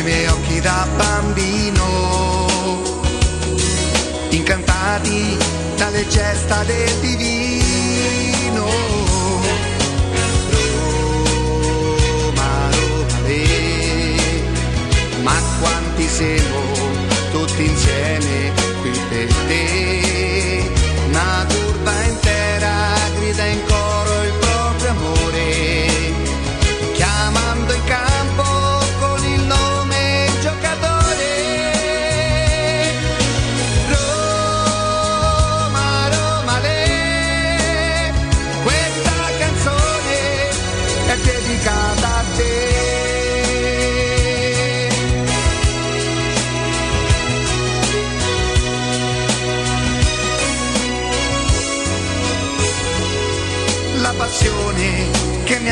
Nei miei occhi da bambino, incantati dalle gesta del divino. Roma, Roma, le, ma quanti siamo tutti insieme qui per te. Una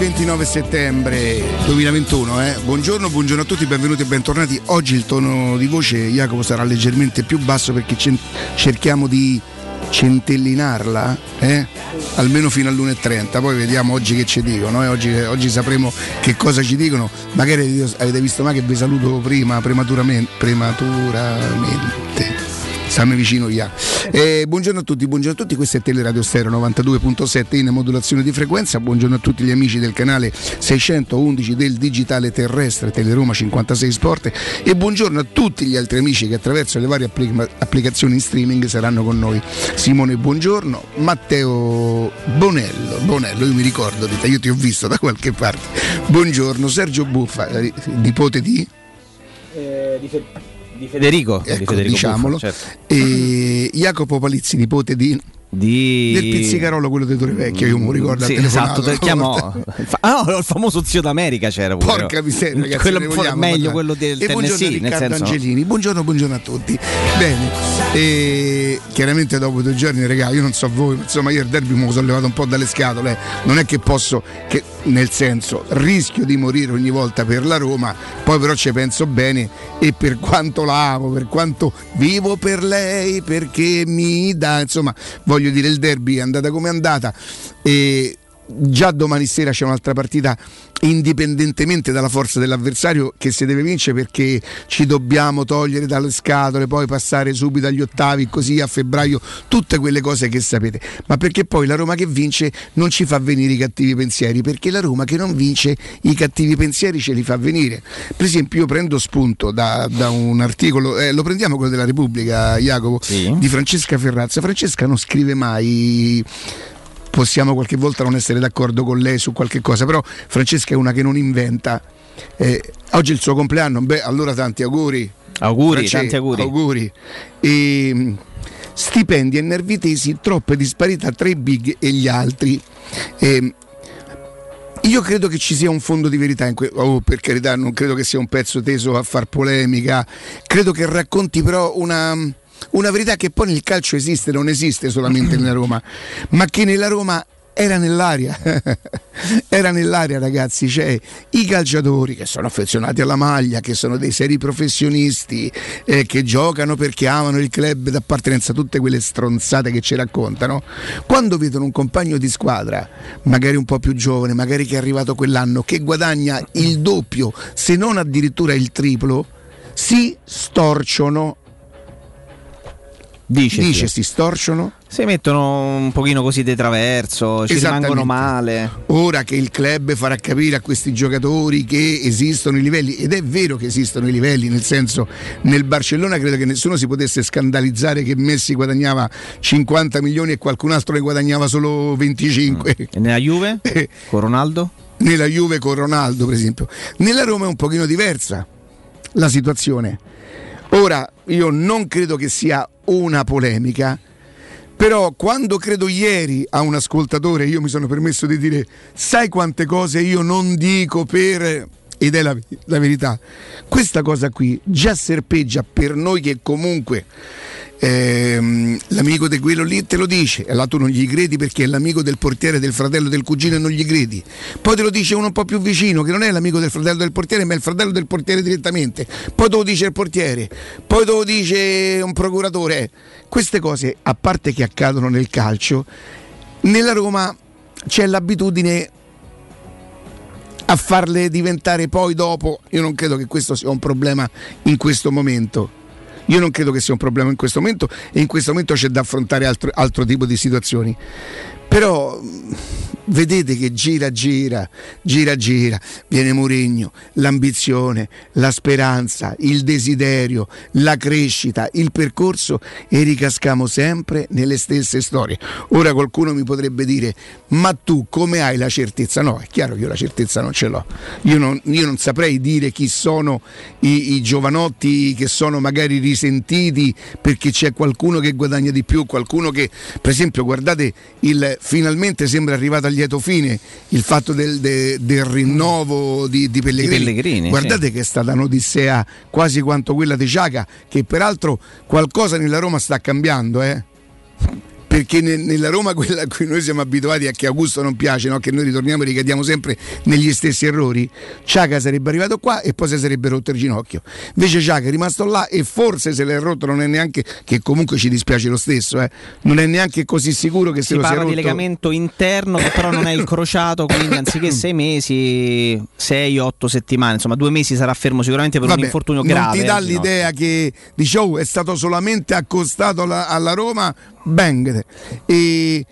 29 settembre 2021, eh? buongiorno, buongiorno a tutti, benvenuti e bentornati. Oggi il tono di voce Jacopo sarà leggermente più basso perché cerchiamo di centellinarla, eh? almeno fino all'1.30, poi vediamo oggi che ci dicono, eh? oggi, oggi sapremo che cosa ci dicono, magari avete visto mai che vi saluto prima, prematuramente, prematuramente. Stammi vicino via. Eh, buongiorno a tutti, buongiorno a tutti, questo è Teleradio Stereo 92.7 in modulazione di frequenza. Buongiorno a tutti gli amici del canale 611 del digitale terrestre Teleroma 56 Sport e buongiorno a tutti gli altri amici che attraverso le varie applica- applicazioni in streaming saranno con noi. Simone, buongiorno. Matteo Bonello, Bonello, io mi ricordo io ti ho visto da qualche parte. Buongiorno, Sergio Buffa, eh, nipote di Eh, di, Fe- di Federico. di ecco, Federico diciamolo, Buffa, certo. e Jacopo Palizzi, nipote di di... Del pizzicarolo, quello di Torre Vecchio, io mi ricordo. Sì, esatto, te- chiamò. Ah, no, il famoso zio d'America c'era pure. Porca miseria, ragazzi. quello vogliamo meglio parlare. quello del e buongiorno Tennessee, nel Riccardo senso Angelini, buongiorno, buongiorno a tutti. Bene, e chiaramente dopo due giorni, raga, io non so voi, ma insomma io il derby mi sono levato un po' dalle scatole. Non è che posso, che, nel senso, rischio di morire ogni volta per la Roma, poi però ci penso bene e per quanto la amo, per quanto vivo per lei, perché mi dà, insomma, voglio dire, il derby è andata come è andata. E già domani sera c'è un'altra partita indipendentemente dalla forza dell'avversario che si deve vincere perché ci dobbiamo togliere dalle scatole poi passare subito agli ottavi così a febbraio tutte quelle cose che sapete. Ma perché poi la Roma che vince non ci fa venire i cattivi pensieri perché la Roma che non vince i cattivi pensieri ce li fa venire. Per esempio io prendo spunto da, da un articolo eh, lo prendiamo quello della Repubblica Jacopo Sì. di Francesca Ferrazza. Francesca non scrive mai possiamo qualche volta non essere d'accordo con lei su qualche cosa, però Francesca è una che non inventa. Eh, oggi è il suo compleanno, beh, allora tanti auguri. Auguri, Francesca, tanti auguri. auguri. E, mh, stipendi e nervitesi, troppe disparità tra i big e gli altri. E, io credo che ci sia un fondo di verità in questo, oh, per carità, non credo che sia un pezzo teso a far polemica, credo che racconti però una, una verità che poi nel calcio esiste, non esiste solamente nella Roma, ma che nella Roma era nell'aria, era nell'aria ragazzi, cioè i calciatori che sono affezionati alla maglia, che sono dei seri professionisti, eh, che giocano perché amano il club d'appartenenza, tutte quelle stronzate che ci raccontano, quando vedono un compagno di squadra, magari un po' più giovane, magari che è arrivato quell'anno, che guadagna il doppio, se non addirittura il triplo, si storciono. Dice, Dice si storciono Si mettono un pochino così di traverso, ci rimangono male. Ora che il club farà capire a questi giocatori che esistono i livelli, ed è vero che esistono i livelli, nel senso nel Barcellona credo che nessuno si potesse scandalizzare che Messi guadagnava 50 milioni e qualcun altro ne guadagnava solo 25. E nella Juve? Eh. Con Ronaldo? Nella Juve con Ronaldo, per esempio. Nella Roma è un pochino diversa la situazione. Ora, io non credo che sia una polemica, però quando credo ieri a un ascoltatore, io mi sono permesso di dire, sai quante cose io non dico per... Ed è la, la verità. Questa cosa qui già serpeggia per noi che comunque ehm, l'amico di quello lì te lo dice, e là tu non gli credi perché è l'amico del portiere, del fratello, del cugino e non gli credi. Poi te lo dice uno un po' più vicino, che non è l'amico del fratello del portiere, ma è il fratello del portiere direttamente. Poi te lo dice il portiere, poi te lo dice un procuratore. Queste cose, a parte che accadono nel calcio, nella Roma c'è l'abitudine a farle diventare poi dopo. Io non credo che questo sia un problema in questo momento. Io non credo che sia un problema in questo momento e in questo momento c'è da affrontare altro, altro tipo di situazioni. Però vedete che gira gira, gira gira, viene Mourinho, l'ambizione, la speranza, il desiderio, la crescita, il percorso e ricascamo sempre nelle stesse storie. Ora qualcuno mi potrebbe dire, ma tu come hai la certezza? No, è chiaro che io la certezza non ce l'ho. Io non, io non saprei dire chi sono i, i giovanotti che sono magari risentiti perché c'è qualcuno che guadagna di più, qualcuno che, per esempio, guardate, il, finalmente sembra arrivato a lieto fine il fatto del, de- del rinnovo di, di Pellegrini. Di Pellegrini, guardate che è stata un'odissea quasi quanto quella di Ciaca, che peraltro qualcosa nella Roma sta cambiando, eh? Perché ne- nella Roma quella a cui noi siamo abituati a che Augusto non piace, no? che noi ritorniamo e ricadiamo sempre negli stessi errori, Ciaca sarebbe arrivato qua e poi si sarebbe rotto il ginocchio. Invece Ciaca è rimasto là e forse se l'è rotto non è neanche, che comunque ci dispiace lo stesso, eh, non è neanche così sicuro che se Si lo sia parla rotto... di legamento interno che però non è incrociato, quindi anziché sei mesi, sei, otto settimane, insomma due mesi sarà fermo sicuramente per un Vabbè, infortunio non grave. ti dà ginocchio. l'idea che oh è stato solamente accostato alla, alla Roma bang. E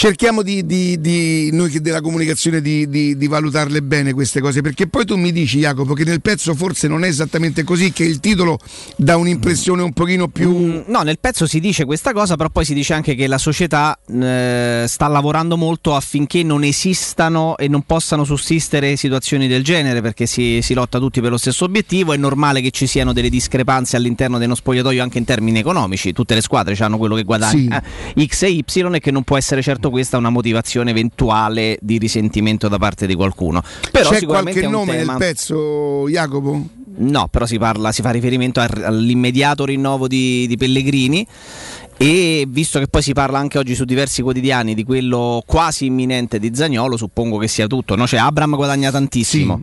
cerchiamo di, di- di- noi che della comunicazione di, di- valutarle bene queste cose, perché poi tu mi dici Jacopo che nel pezzo forse non è esattamente così, che il titolo dà un'impressione un pochino più... Mm, No, nel pezzo si dice questa cosa, però poi si dice anche che la società eh, sta lavorando molto affinché non esistano e non possano sussistere situazioni del genere, perché si, si lotta tutti per lo stesso obiettivo. È normale che ci siano delle discrepanze all'interno dello spogliatoio anche in termini economici. Tutte le squadre hanno quello che guadagna eh, X e Y e che non può essere certo questa una motivazione eventuale di risentimento da parte di qualcuno. Però C'è qualche è nome tema... nel pezzo, Jacopo? No, però si, parla, si fa riferimento al- all'immediato rinnovo di, di Pellegrini e visto che poi si parla anche oggi su diversi quotidiani di quello quasi imminente di Zagnolo, suppongo che sia tutto. No? Cioè, Abram guadagna tantissimo,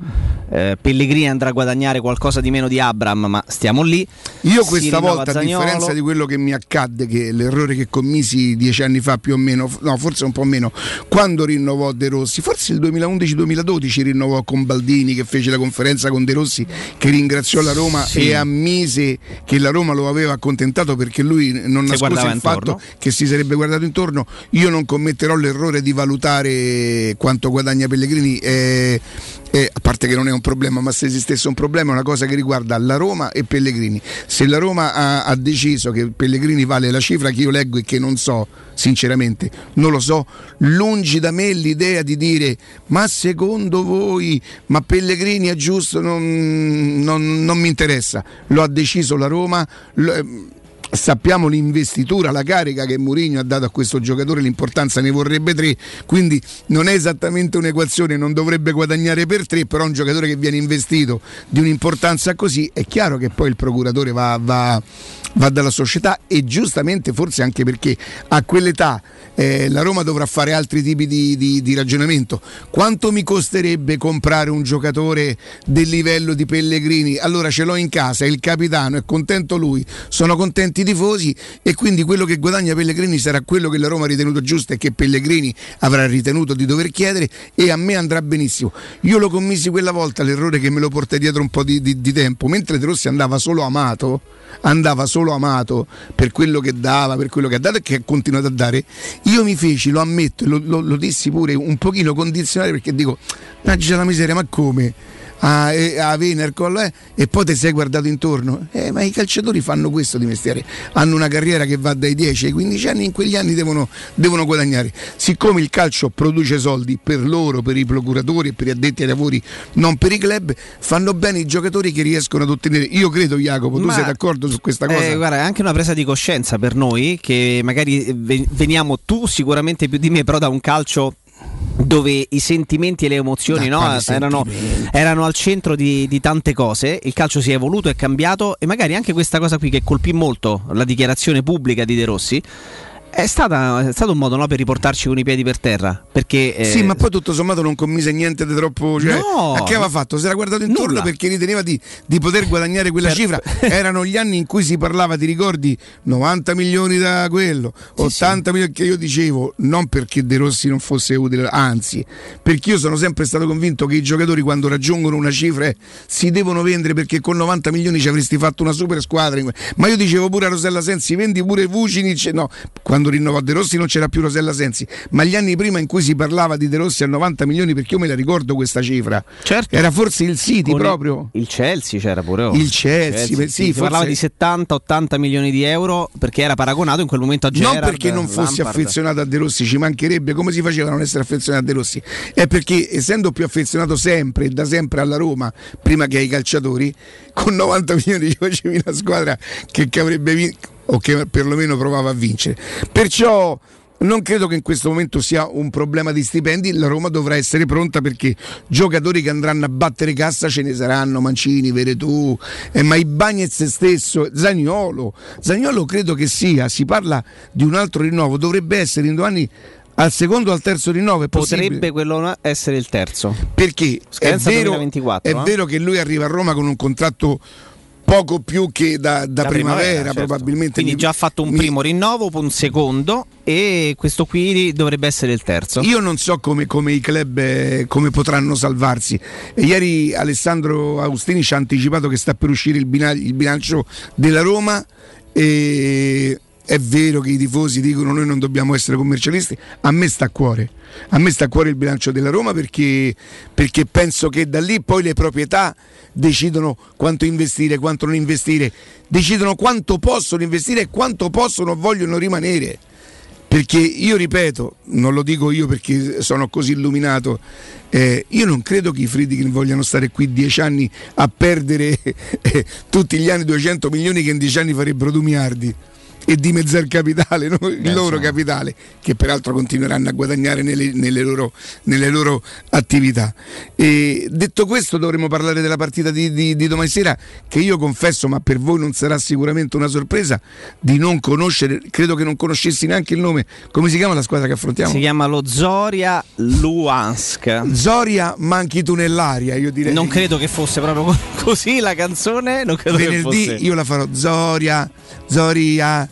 eh, Pellegrini andrà a guadagnare qualcosa di meno di Abram, ma stiamo lì. Io questa volta, a Zaniolo. differenza di quello che mi accadde, che l'errore che commisi dieci anni fa più o meno, no forse un po' meno, quando rinnovò De Rossi, forse il 2011-2012 rinnovò con Baldini che fece la conferenza con De Rossi che ringraziò la Roma Sì. e ammise che la Roma lo aveva accontentato perché lui non Si nascose il intorno. fatto che si sarebbe guardato intorno. Io non commetterò l'errore di valutare quanto guadagna Pellegrini. eh, eh, a parte che non è un problema, ma se esistesse un problema è una cosa che riguarda la Roma e Pellegrini. Se la Roma ha, ha deciso che Pellegrini vale la cifra che io leggo e che non so, sinceramente, non lo so, lungi da me l'idea di dire ma secondo voi, ma Pellegrini è giusto, non, non- non mi interessa, lo ha deciso la Roma. lo- ehm, Sappiamo l'investitura, la carica che Mourinho ha dato a questo giocatore, l'importanza ne vorrebbe tre, quindi non è esattamente un'equazione, non dovrebbe guadagnare per tre, però un giocatore che viene investito di un'importanza così, è chiaro che poi il procuratore va, va- va dalla società e giustamente forse anche perché a quell'età eh, la Roma dovrà fare altri tipi di, di- di ragionamento. Quanto mi costerebbe comprare un giocatore del livello di Pellegrini? Allora ce l'ho in casa, è il capitano, è contento lui, sono contenti i tifosi e quindi quello che guadagna Pellegrini sarà quello che la Roma ha ritenuto giusto e che Pellegrini avrà ritenuto di dover chiedere e a me andrà benissimo. Io lo commisi quella volta l'errore che me lo portai dietro un po' di, di- di tempo, mentre De Rossi andava solo amato, andava solo amato per quello che dava, per quello che ha dato e che ha continuato a dare. Io mi feci, lo ammetto, lo, lo- lo dissi pure un pochino condizionale perché dico, mannaggia la miseria, ma come? A, eh, a Venercol eh? e poi ti sei guardato intorno. Eh, ma i calciatori fanno questo di mestiere. Hanno una carriera che va dai 10 ai 15 anni in quegli anni devono, devono guadagnare. Siccome il calcio produce soldi per loro per i procuratori e per gli addetti ai lavori non per i club fanno bene i giocatori che riescono ad ottenere. Io credo Jacopo tu Ma- sei d'accordo su questa cosa? Eh, guarda, è anche una presa di coscienza per noi che magari ve- veniamo tu sicuramente più di me, però da un calcio dove i sentimenti e le emozioni no, erano, erano al centro di, di tante cose, il calcio si è evoluto, è cambiato e magari anche questa cosa qui che colpì molto la dichiarazione pubblica di De Rossi è, stata- è stato un modo no, per riportarci con i piedi per terra. Perché, eh, Sì, ma poi tutto sommato non commise niente di troppo. Cioè, No. a che aveva fatto? Si era guardato intorno Nulla. perché riteneva di, di poter guadagnare quella Per- cifra. Erano gli anni in cui si parlava, ti ricordi, 90 milioni da quello, 80 milioni che io dicevo, non perché De Rossi non fosse utile, anzi, perché io sono sempre stato convinto che i giocatori quando raggiungono una cifra eh, si devono vendere perché con 90 milioni ci avresti fatto una super squadra. Ma io dicevo pure a Rosella Sensi, vendi pure Vucinic, no, quando rinnovò De Rossi non c'era più Rosella Sensi, ma gli anni prima in cui si parlava di De Rossi a 90 milioni, perché io me la ricordo questa cifra, Certo. era forse il City con proprio. Il Chelsea c'era pure. oh. Il Chelsea, beh, sì, si parlava di 70-80 milioni di euro perché era paragonato in quel momento a Gerrard. non perché non fossi Lampard. affezionato a De Rossi, ci mancherebbe come si faceva a non essere affezionato a De Rossi, è perché essendo più affezionato sempre e da sempre alla Roma, prima che ai calciatori, con 90 milioni ci facevi una squadra che, che avrebbe vinto o che perlomeno provava a vincere. Perciò non credo che in questo momento sia un problema di stipendi, la Roma dovrà essere pronta perché giocatori che andranno a battere cassa ce ne saranno, Mancini, Veretù, eh, ma i Bagnez stesso, Zagnolo, Zagnolo credo che sia, si parla di un altro rinnovo, dovrebbe essere in due anni al secondo o al terzo rinnovo, è possibile? Potrebbe quello essere il terzo. perché è vero, 2024, è eh? vero che lui arriva a Roma con un contratto poco più che da, da Da primavera, certo. probabilmente. Quindi Mi- già ha fatto un mi- primo rinnovo, un secondo e questo qui dovrebbe essere il terzo. Io non so come, come i club eh, come potranno salvarsi. E ieri Alessandro Austini ci ha anticipato che sta per uscire il, bina- il bilancio della Roma e, è vero che i tifosi dicono noi non dobbiamo essere commercialisti, a me sta a cuore. A me sta a cuore il bilancio della Roma perché, perché penso che da lì poi le proprietà decidono quanto investire, quanto non investire, decidono quanto possono investire e quanto possono o vogliono rimanere. Perché io ripeto, non lo dico io perché sono così illuminato, eh, io non credo che i Friedkin vogliano stare qui dieci anni a perdere eh, tutti gli anni 200 milioni che in dieci anni farebbero 2 miliardi e dimezzare il capitale, no? il Beh, loro insomma. capitale, che peraltro continueranno a guadagnare nelle, nelle loro, nelle loro attività. E detto questo dovremo parlare della partita di, di- di domani sera, che io confesso, ma per voi non sarà sicuramente una sorpresa, di non conoscere, credo che non conoscessi neanche il nome, come si chiama la squadra che affrontiamo? Si chiama lo Zoria Luhansk. Zoria manchi tu nell'aria, io direi. Non credo che fosse proprio co- così la canzone. Non credo che Venerdì fosse. io la farò Zoria, Zoria,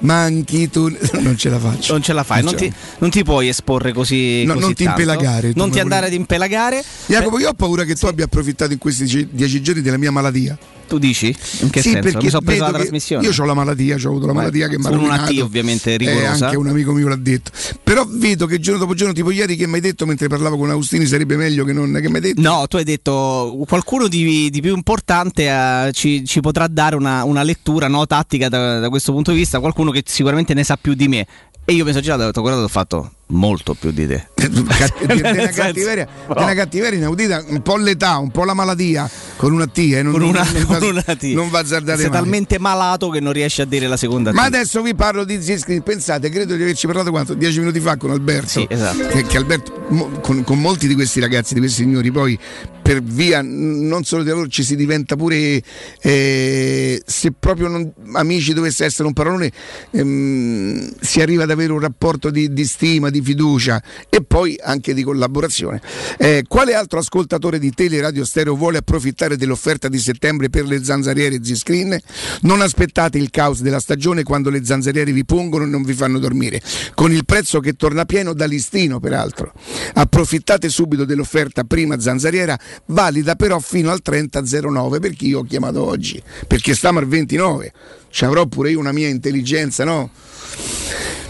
manchi tu. Non ce la faccio. Non ce la fai, non ti, non ti puoi esporre così. No, così non ti tanto. impelagare, Non ti andare volevi- ad impelagare. Jacopo, io ho paura che tu abbia approfittato in questi dieci giorni della mia malattia. Tu dici? In che sì, senso? perché Mi sono preso la trasmissione. Io ho la malattia, ho avuto la Beh, malattia che mi ha una rovinato. T ovviamente Eh, rigorosa. anche un amico mio l'ha detto. Però vedo che giorno dopo giorno, tipo ieri che mi hai detto mentre parlavo con Agustini sarebbe meglio che non che mi hai detto. No, tu hai detto qualcuno di, di più importante eh, ci, ci potrà dare una, una lettura no, tattica da, da questo punto di vista, qualcuno che sicuramente ne sa più di me. E io mi sono girato e ho detto, guarda, ho fatto molto più di te. Cat- di- di una Nel senso, cattiveria, no. una cattiveria inaudita, un po' l'età, un po' la malattia, con una T, eh, non, Con una, non con una T. non va azzardate Sei mai. talmente malato che non riesci a dire la seconda Ma T. adesso vi parlo di Ziscreen. Pensate, credo di averci parlato quanto? Dieci minuti fa con Alberto. Sì, esatto. Che, che Alberto, mo- con, con molti di questi ragazzi, di questi signori, poi per via non solo di lavoro ci si diventa pure, eh, se proprio non- amici dovesse essere un parolone, ehm, si arriva ad avere un rapporto di, di stima, di fiducia e poi anche di collaborazione. Eh, quale altro ascoltatore di Teleradio Stereo vuole approfittare dell'offerta di settembre per le zanzariere Z-Screen? Non aspettate il caos della stagione quando le zanzariere vi pungono e non vi fanno dormire, con il prezzo che torna pieno da listino peraltro. Approfittate subito dell'offerta prima zanzariera, valida però fino al 30.09 per chi io ho chiamato oggi, perché stiamo al 29, ci avrò pure io una mia intelligenza, no?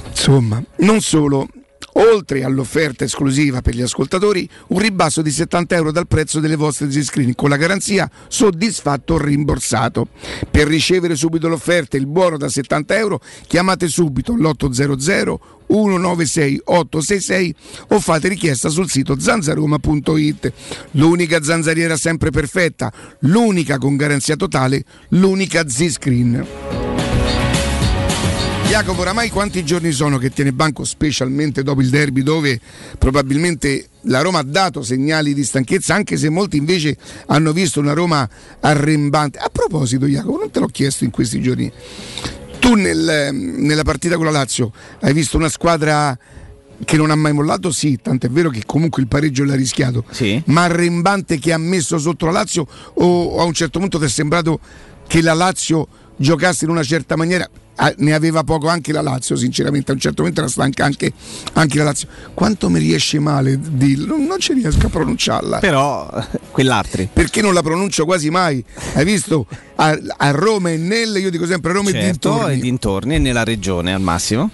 Insomma, non solo. Oltre all'offerta esclusiva per gli ascoltatori, un ribasso di 70 euro dal prezzo delle vostre Z-Screen con la garanzia soddisfatto o rimborsato. Per ricevere subito l'offerta e il buono da 70 euro, chiamate subito l'800 196 866 o fate richiesta sul sito zanzaroma.it. L'unica zanzariera sempre perfetta, l'unica con garanzia totale, l'unica Z-Screen. Jacopo, oramai quanti giorni sono che tiene banco, specialmente dopo il derby, dove probabilmente la Roma ha dato segnali di stanchezza, anche se molti invece hanno visto una Roma arrembante. A proposito, Jacopo, non te l'ho chiesto in questi giorni. Tu nel- nella partita con la Lazio hai visto una squadra che non ha mai mollato? Sì, tant'è vero che comunque il pareggio l'ha rischiato. Sì. Ma arrembante che ha messo sotto la Lazio o, o a un certo punto ti è sembrato che la Lazio giocasse in una certa maniera? Ah, ne aveva poco anche la Lazio, sinceramente, a un certo momento era stanca anche, anche la Lazio. Quanto mi riesce male dirlo? Non, non ci riesco a pronunciarla. Però quell'altri. Perché non la pronuncio quasi mai? Hai visto? A, a Roma e nelle, io dico sempre Roma e Certo, dintorni. e dintorni e nella regione al massimo.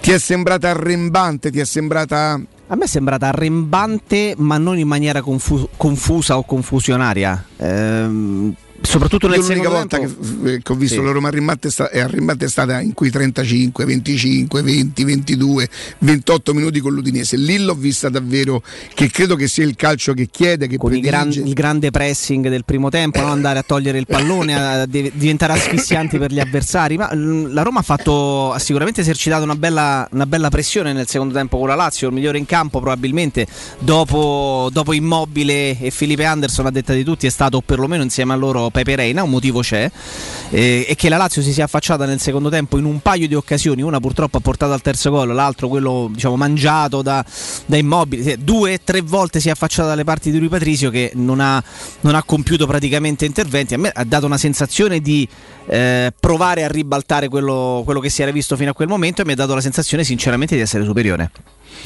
Ti è sembrata arrembante? Ti è sembrata. A me è sembrata arrembante, ma non in maniera confu- confusa o confusionaria. Ehm, soprattutto nel Io l'unica secondo volta tempo. che, che ho visto Sì. la Roma arrembante è, sta- è stata in quei 35, 25, 20, 22, 28 minuti con l'Udinese. Lì l'ho vista davvero che credo che sia il calcio che chiede, che con gran- il grande pressing del primo tempo, no? andare a togliere il pallone, a de- diventare asfissianti per gli avversari. Ma mm, la Roma ha, fatto, ha sicuramente esercitato una bella, una bella pressione nel secondo tempo con la Lazio, il migliore in campo probabilmente dopo, dopo Immobile e Felipe Anderson a detta di tutti è stato perlomeno insieme a loro Pepe Reina, un motivo c'è, eh, e che la Lazio si sia affacciata nel secondo tempo in un paio di occasioni, una purtroppo ha portato al terzo gol, l'altro quello diciamo, mangiato da, da Immobile, due, tre volte si è affacciata dalle parti di Rui Patrizio che non ha, non ha compiuto praticamente interventi, a me ha dato una sensazione di eh, provare a ribaltare quello, quello che si era visto fino a quel momento e mi ha dato la sensazione sinceramente di essere superiore.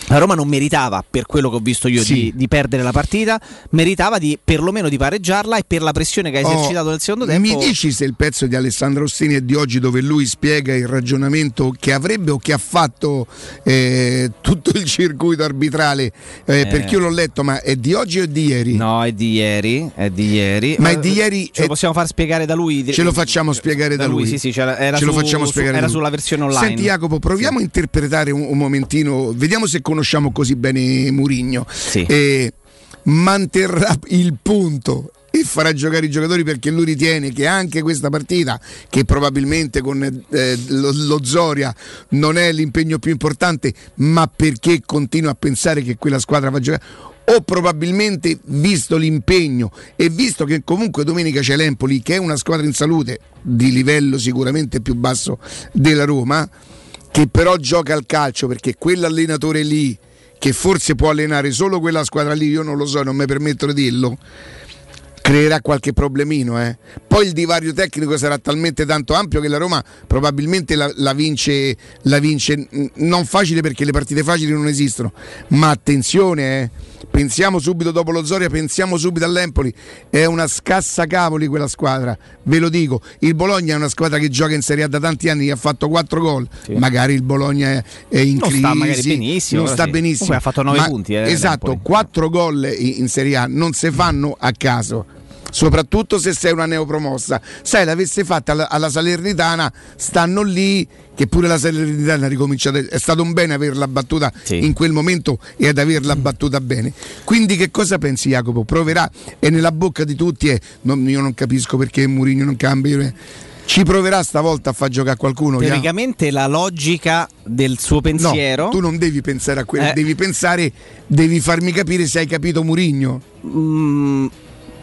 La Roma non meritava, per quello che ho visto io, Sì. di, di perdere la partita, meritava di perlomeno di pareggiarla e per la pressione che ha Oh, esercitato nel secondo tempo. Mi dici se il pezzo di Alessandro Ostini è di oggi dove lui spiega il ragionamento che avrebbe o che ha fatto eh, tutto il circuito arbitrale? Eh, Perché io l'ho letto, ma è di oggi o di ieri? No, è di ieri, è di ieri. Ma è Eh, di ieri- Ce lo è- possiamo far spiegare da lui? Ce lo facciamo spiegare da, lui. Sì, sì, c'era- era, su- su- era da lui. sulla versione online. Senti Jacopo, proviamo a interpretare un, un momentino, vediamo se conosciamo così bene Murigno. Sì. Eh, manterrà il punto e farà giocare i giocatori perché lui ritiene che anche questa partita, che probabilmente con eh, lo, lo Zoria non è l'impegno più importante, ma perché continua a pensare che quella squadra va a giocare. O probabilmente, visto l'impegno e visto che comunque domenica c'è l'Empoli, che è una squadra in salute di livello sicuramente più basso della Roma, che però gioca al calcio perché quell'allenatore lì, che forse può allenare solo quella squadra lì, io non lo so, non mi permetto di dirlo, creerà qualche problemino. eh. Poi il divario tecnico sarà talmente tanto ampio che la Roma probabilmente la, la vince, la vince non facile perché le partite facili non esistono, ma attenzione, eh. Pensiamo subito dopo lo Zoria, pensiamo subito all'Empoli, è una scassa cavoli quella squadra, ve lo dico, il Bologna è una squadra che gioca in Serie A da tanti anni, ha fatto 4 gol, magari il Bologna è, è in Non crisi, sta magari benissimo, non sta sì. benissimo, Comunque ha fatto nove ma- punti, eh, esatto, l'Empoli. 4 gol in in Serie A non si fanno a caso. Soprattutto se sei una neopromossa, sai, l'avesse fatta alla, alla Salernitana, stanno lì. Che pure la Salernitana ha ricominciato. È stato un bene averla battuta Sì. in quel momento e ad averla battuta bene. Quindi, che cosa pensi, Jacopo? Proverà, è nella bocca di tutti. E non- io non capisco perché Mourinho non cambia. io- Ci proverà stavolta a far giocare qualcuno? Teoricamente la logica del suo pensiero. No, tu non devi pensare a quello, Eh. devi pensare, devi farmi capire se hai capito Murigno. mm,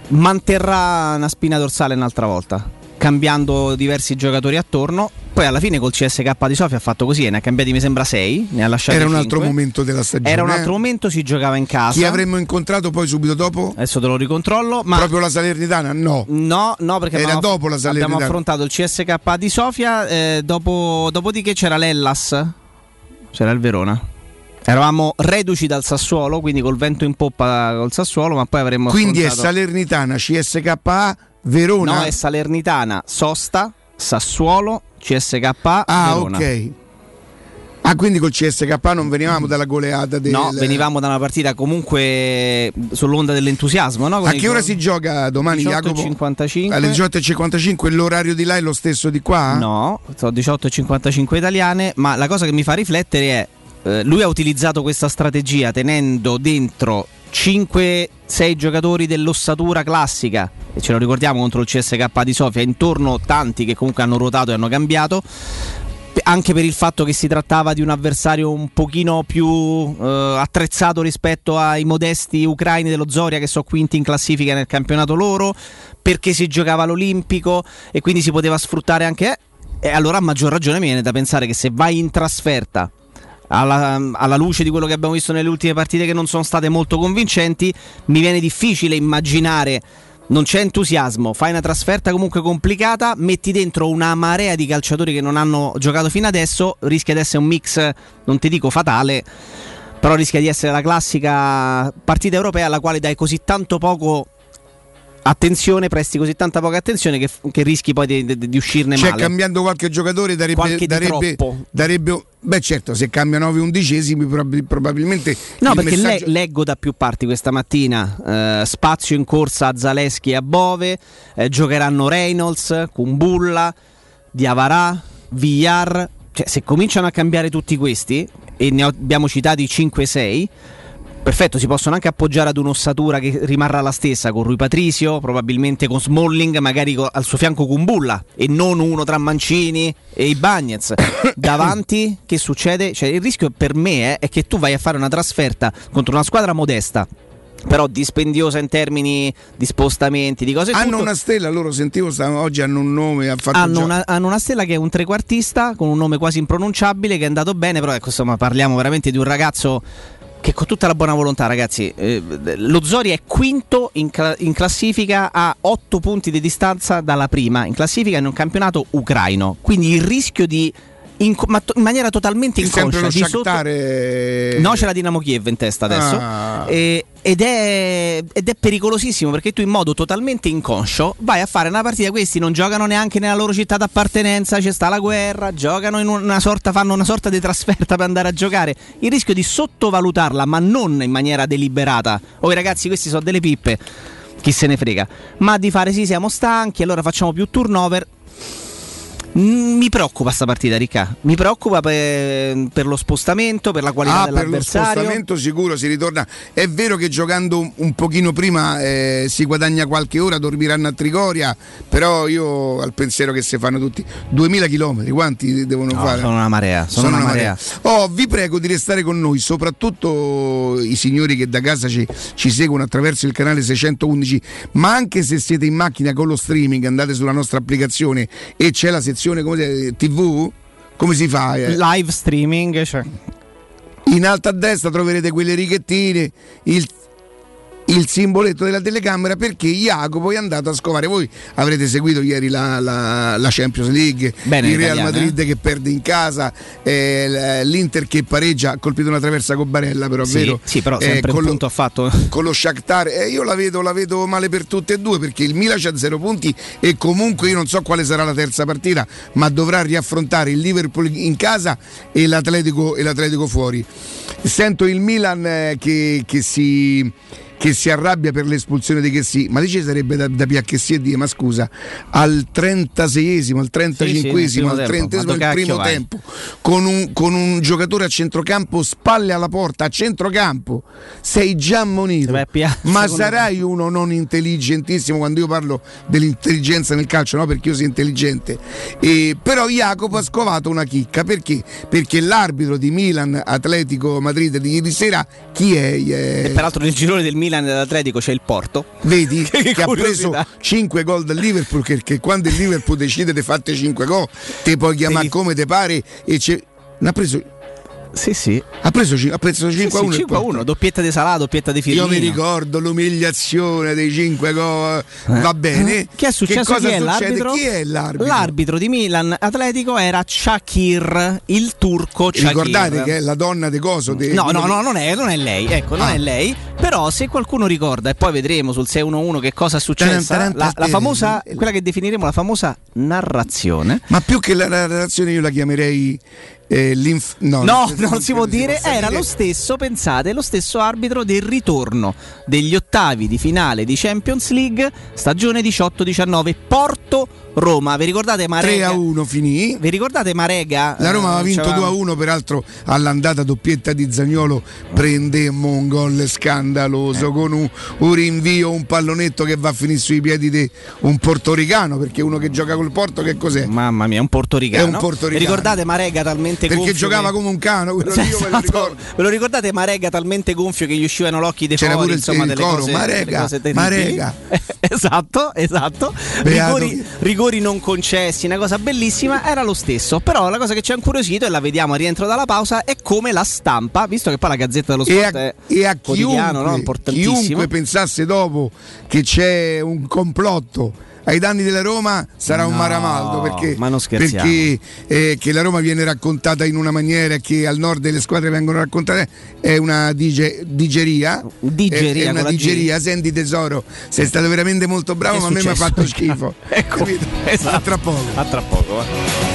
manterrà una spina dorsale un'altra volta, cambiando diversi giocatori attorno. Poi alla fine col CSK di Sofia ha fatto così, e ne ha cambiati mi sembra 6, ne ha lasciati Era un cinque. altro momento della stagione. Era un altro momento, si giocava in casa. Chi avremmo incontrato poi subito dopo? Adesso te lo ricontrollo, ma Proprio la Salernitana? No. No, no, perché Era abbiamo, dopo la Salernitana. abbiamo affrontato il CSK di Sofia, eh, dopo, dopodiché c'era l'Ellas, c'era il Verona. Eravamo reduci dal Sassuolo, quindi col vento in poppa col Sassuolo, ma poi avremmo Quindi è affrontato... Salernitana, CSKA, Verona. No, è Salernitana, Sosta, Sassuolo, CSK, ah, Verona. ok. Ah, quindi col CSK non venivamo dalla goleata del... No, venivamo da una partita comunque sull'onda dell'entusiasmo, no? Con A che ora si gioca domani, 18 e Jacopo? 55. Alle 18.55 l'orario di là è lo stesso di qua? No, sono 18.55 italiane, ma la cosa che mi fa riflettere è, eh, lui ha utilizzato questa strategia tenendo dentro 5-6 giocatori dell'ossatura classica, e ce lo ricordiamo contro il CSK di Sofia, intorno tanti che comunque hanno ruotato e hanno cambiato, anche per il fatto che si trattava di un avversario un pochino più eh, attrezzato rispetto ai modesti ucraini dello Zoria che sono quinti in classifica nel campionato loro, perché si giocava l'Olimpico e quindi si poteva sfruttare anche... E allora a maggior ragione mi viene da pensare che se vai in trasferta alla, alla luce di quello che abbiamo visto nelle ultime partite che non sono state molto convincenti, mi viene difficile immaginare. Non c'è entusiasmo, fai una trasferta comunque complicata, metti dentro una marea di calciatori che non hanno giocato fino adesso, rischia di essere un mix, non ti dico fatale, però rischia di essere la classica partita europea alla quale dai così tanto poco attenzione, presti così tanta poca attenzione che, che rischi poi di, di- di uscirne Cioè, male. cambiando qualche giocatore darebbe, Qualche darebbe, darebbe- Beh, certo, se cambia 9 undicesimi, prob- probabilmente. No, perché messaggio- le- leggo da più parti questa mattina eh, spazio in corsa a Zaleschi e a Bove, eh, giocheranno Reynolds, Kumbulla, Diavarà, Villar. Cioè, se cominciano a cambiare tutti questi, e ne abbiamo citati 5-6, perfetto, si possono anche appoggiare ad un'ossatura che rimarrà la stessa, con Rui Patricio, probabilmente con Smalling, magari co- al suo fianco Kumbulla, e non uno tra Mancini e i Bagnets. Davanti, che succede? Cioè, il rischio per me eh, è che tu vai a fare una trasferta contro una squadra modesta. Però dispendiosa in termini di spostamenti, di cose Hanno tutto. una stella, loro sentivo oggi hanno un nome, ha Hanno una, hanno una stella che è un trequartista con un nome quasi impronunciabile che è andato bene, però ecco, insomma, parliamo veramente di un ragazzo che con tutta la buona volontà, ragazzi, eh, lo Zori è quinto in, cla- in classifica a 8 punti di distanza dalla prima in classifica in un campionato ucraino. Quindi il rischio di in, ma to- in maniera totalmente È sempre inconscia. di sotto- Shakhtar. eh, No, c'è la Dinamo Kiev in testa adesso. Ah. E- ed, è, ed è pericolosissimo perché tu in modo totalmente inconscio vai a fare una partita. Questi non giocano neanche nella loro città d'appartenenza, c'è sta la guerra, giocano in una sorta, fanno una sorta di trasferta per andare a giocare. Il rischio di sottovalutarla, ma non in maniera deliberata. Oh ragazzi, questi sono delle pippe. Chi se ne frega, ma di fare sì, siamo stanchi, allora facciamo più turnover. Mi preoccupa sta partita, Ricca. Mi preoccupa per, per lo spostamento, per la qualità Ah, per lo dell'avversario. spostamento sicuro si ritorna. È vero che giocando un, un pochino prima eh, si guadagna qualche ora, dormiranno a Trigoria, però io al pensiero che si fanno tutti 2000 km, quanti devono No, fare? sono una marea, sono, una marea. Oh, vi prego di restare con noi, soprattutto i signori che da casa ci, ci seguono attraverso il canale 611, ma anche se siete in macchina con lo streaming, andate sulla nostra applicazione e c'è la sezione come si- TV, come si fa? eh? Live streaming, cioè. In alto a destra troverete quelle righettine, il, il simboletto della telecamera perché Jacopo è andato a scovare. Voi avrete seguito ieri la, la- la Champions League, Bene, il Real italiane, Madrid che perde in casa, eh, l'Inter che pareggia, ha colpito una traversa con Barella, però Sì, vero? sì, però Eh, sempre un con lo- punto ha fatto. con lo Shakhtar eh, io la vedo, la vedo male per tutte e due perché il Milan ha zero punti e comunque io non so quale sarà la terza partita ma dovrà riaffrontare il Liverpool in casa e l'Atletico, e l'Atletico fuori sento il Milan eh, che, che si che si arrabbia per l'espulsione di Chessy, ma lì ci sarebbe da, da Piacchessy e dire ma scusa al 36esimo, al 35esimo, al primo tempo. 30esimo Ma il cacchio primo vai? tempo con un, con un giocatore a centrocampo spalle alla porta a centrocampo sei già ammonito piazza ma sarai uno non intelligentissimo quando io parlo dell'intelligenza nel calcio no perché io sono intelligente E- però Jacopo ha scovato una chicca perché? perché l'arbitro di Milan Atletico Madrid di ieri sera chi è? E Eh, peraltro nel girone del Milan e dell'Atletico c'è il Porto. Vedi Che che, ha preso curiosità. 5 gol dal Liverpool perché quando il Liverpool decide di fatte 5 gol te puoi chiamare Devi- come te pare e c'è- ne ha preso Sì, sì. ha preso, ha preso 5 a 1 il 5 a 1, Porto. doppietta di Salà, doppietta di Firmino. Io mi ricordo l'umiliazione dei 5 gol, va bene. Che è successo? cosa chi è l'arbitro? Chi è l'arbitro? L'arbitro di Milan Atletico era Shakir, il turco Shakir. Ricordate che è la donna di coso? de- No, no, che- no, non è, non è lei, ecco, non Ah. è lei. Però se qualcuno ricorda, e poi vedremo sul 611 che cosa è successo, la, la famosa, quella che definiremo la famosa narrazione. Ma più che la narrazione io la chiamerei eh, l'inf... No, No, non- non si può dire, era lo stesso, pensate, lo stesso arbitro del ritorno degli ottavi di finale di Champions League, stagione 18-19, Porto-Roma. Vi ricordate 3 Marega? a 1 finì. Vi ricordate Marega? La Roma Eh, aveva vinto c'aveva- 2 a 1, peraltro all'andata doppietta di Zagnolo prendemmo un gol scandaloso con un, un rinvio, un pallonetto che va a finire sui piedi di un portoricano, perché uno che gioca col Porto che cos'è? Mamma mia, un portoricano. È un portoricano. Vi ricordate Marega talmente Perché gonfio giocava che- come un cane, quello lì io me lo Esatto. ricordo. Ve lo ricordate Marega talmente gonfio che gli uscivano l'occhi dei C'era fuori, pure il- insomma, il delle coro, cose, Marega. Marega. esatto, esatto. Beato Rigori, che- rigori non concessi, una cosa bellissima, era lo stesso. Però la cosa che ci ha incuriosito e la vediamo a rientro dalla pausa è come la stampa, visto che poi la Gazzetta dello E Sport a, è e a quotidiano, no? chiunque, importantissimo. chiunque pensasse dopo che c'è un complotto ai danni della Roma sarà un No, maramaldo perché, ma perché eh, che la Roma viene raccontata in una maniera che al nord le squadre vengono raccontate è una dige- digeria Digeria, è, è una G. digeria senti tesoro sei stato veramente molto bravo Che ma a me mi ha fatto schifo ecco, esatto. A tra poco A tra poco. eh.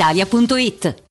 brispalitalia.it.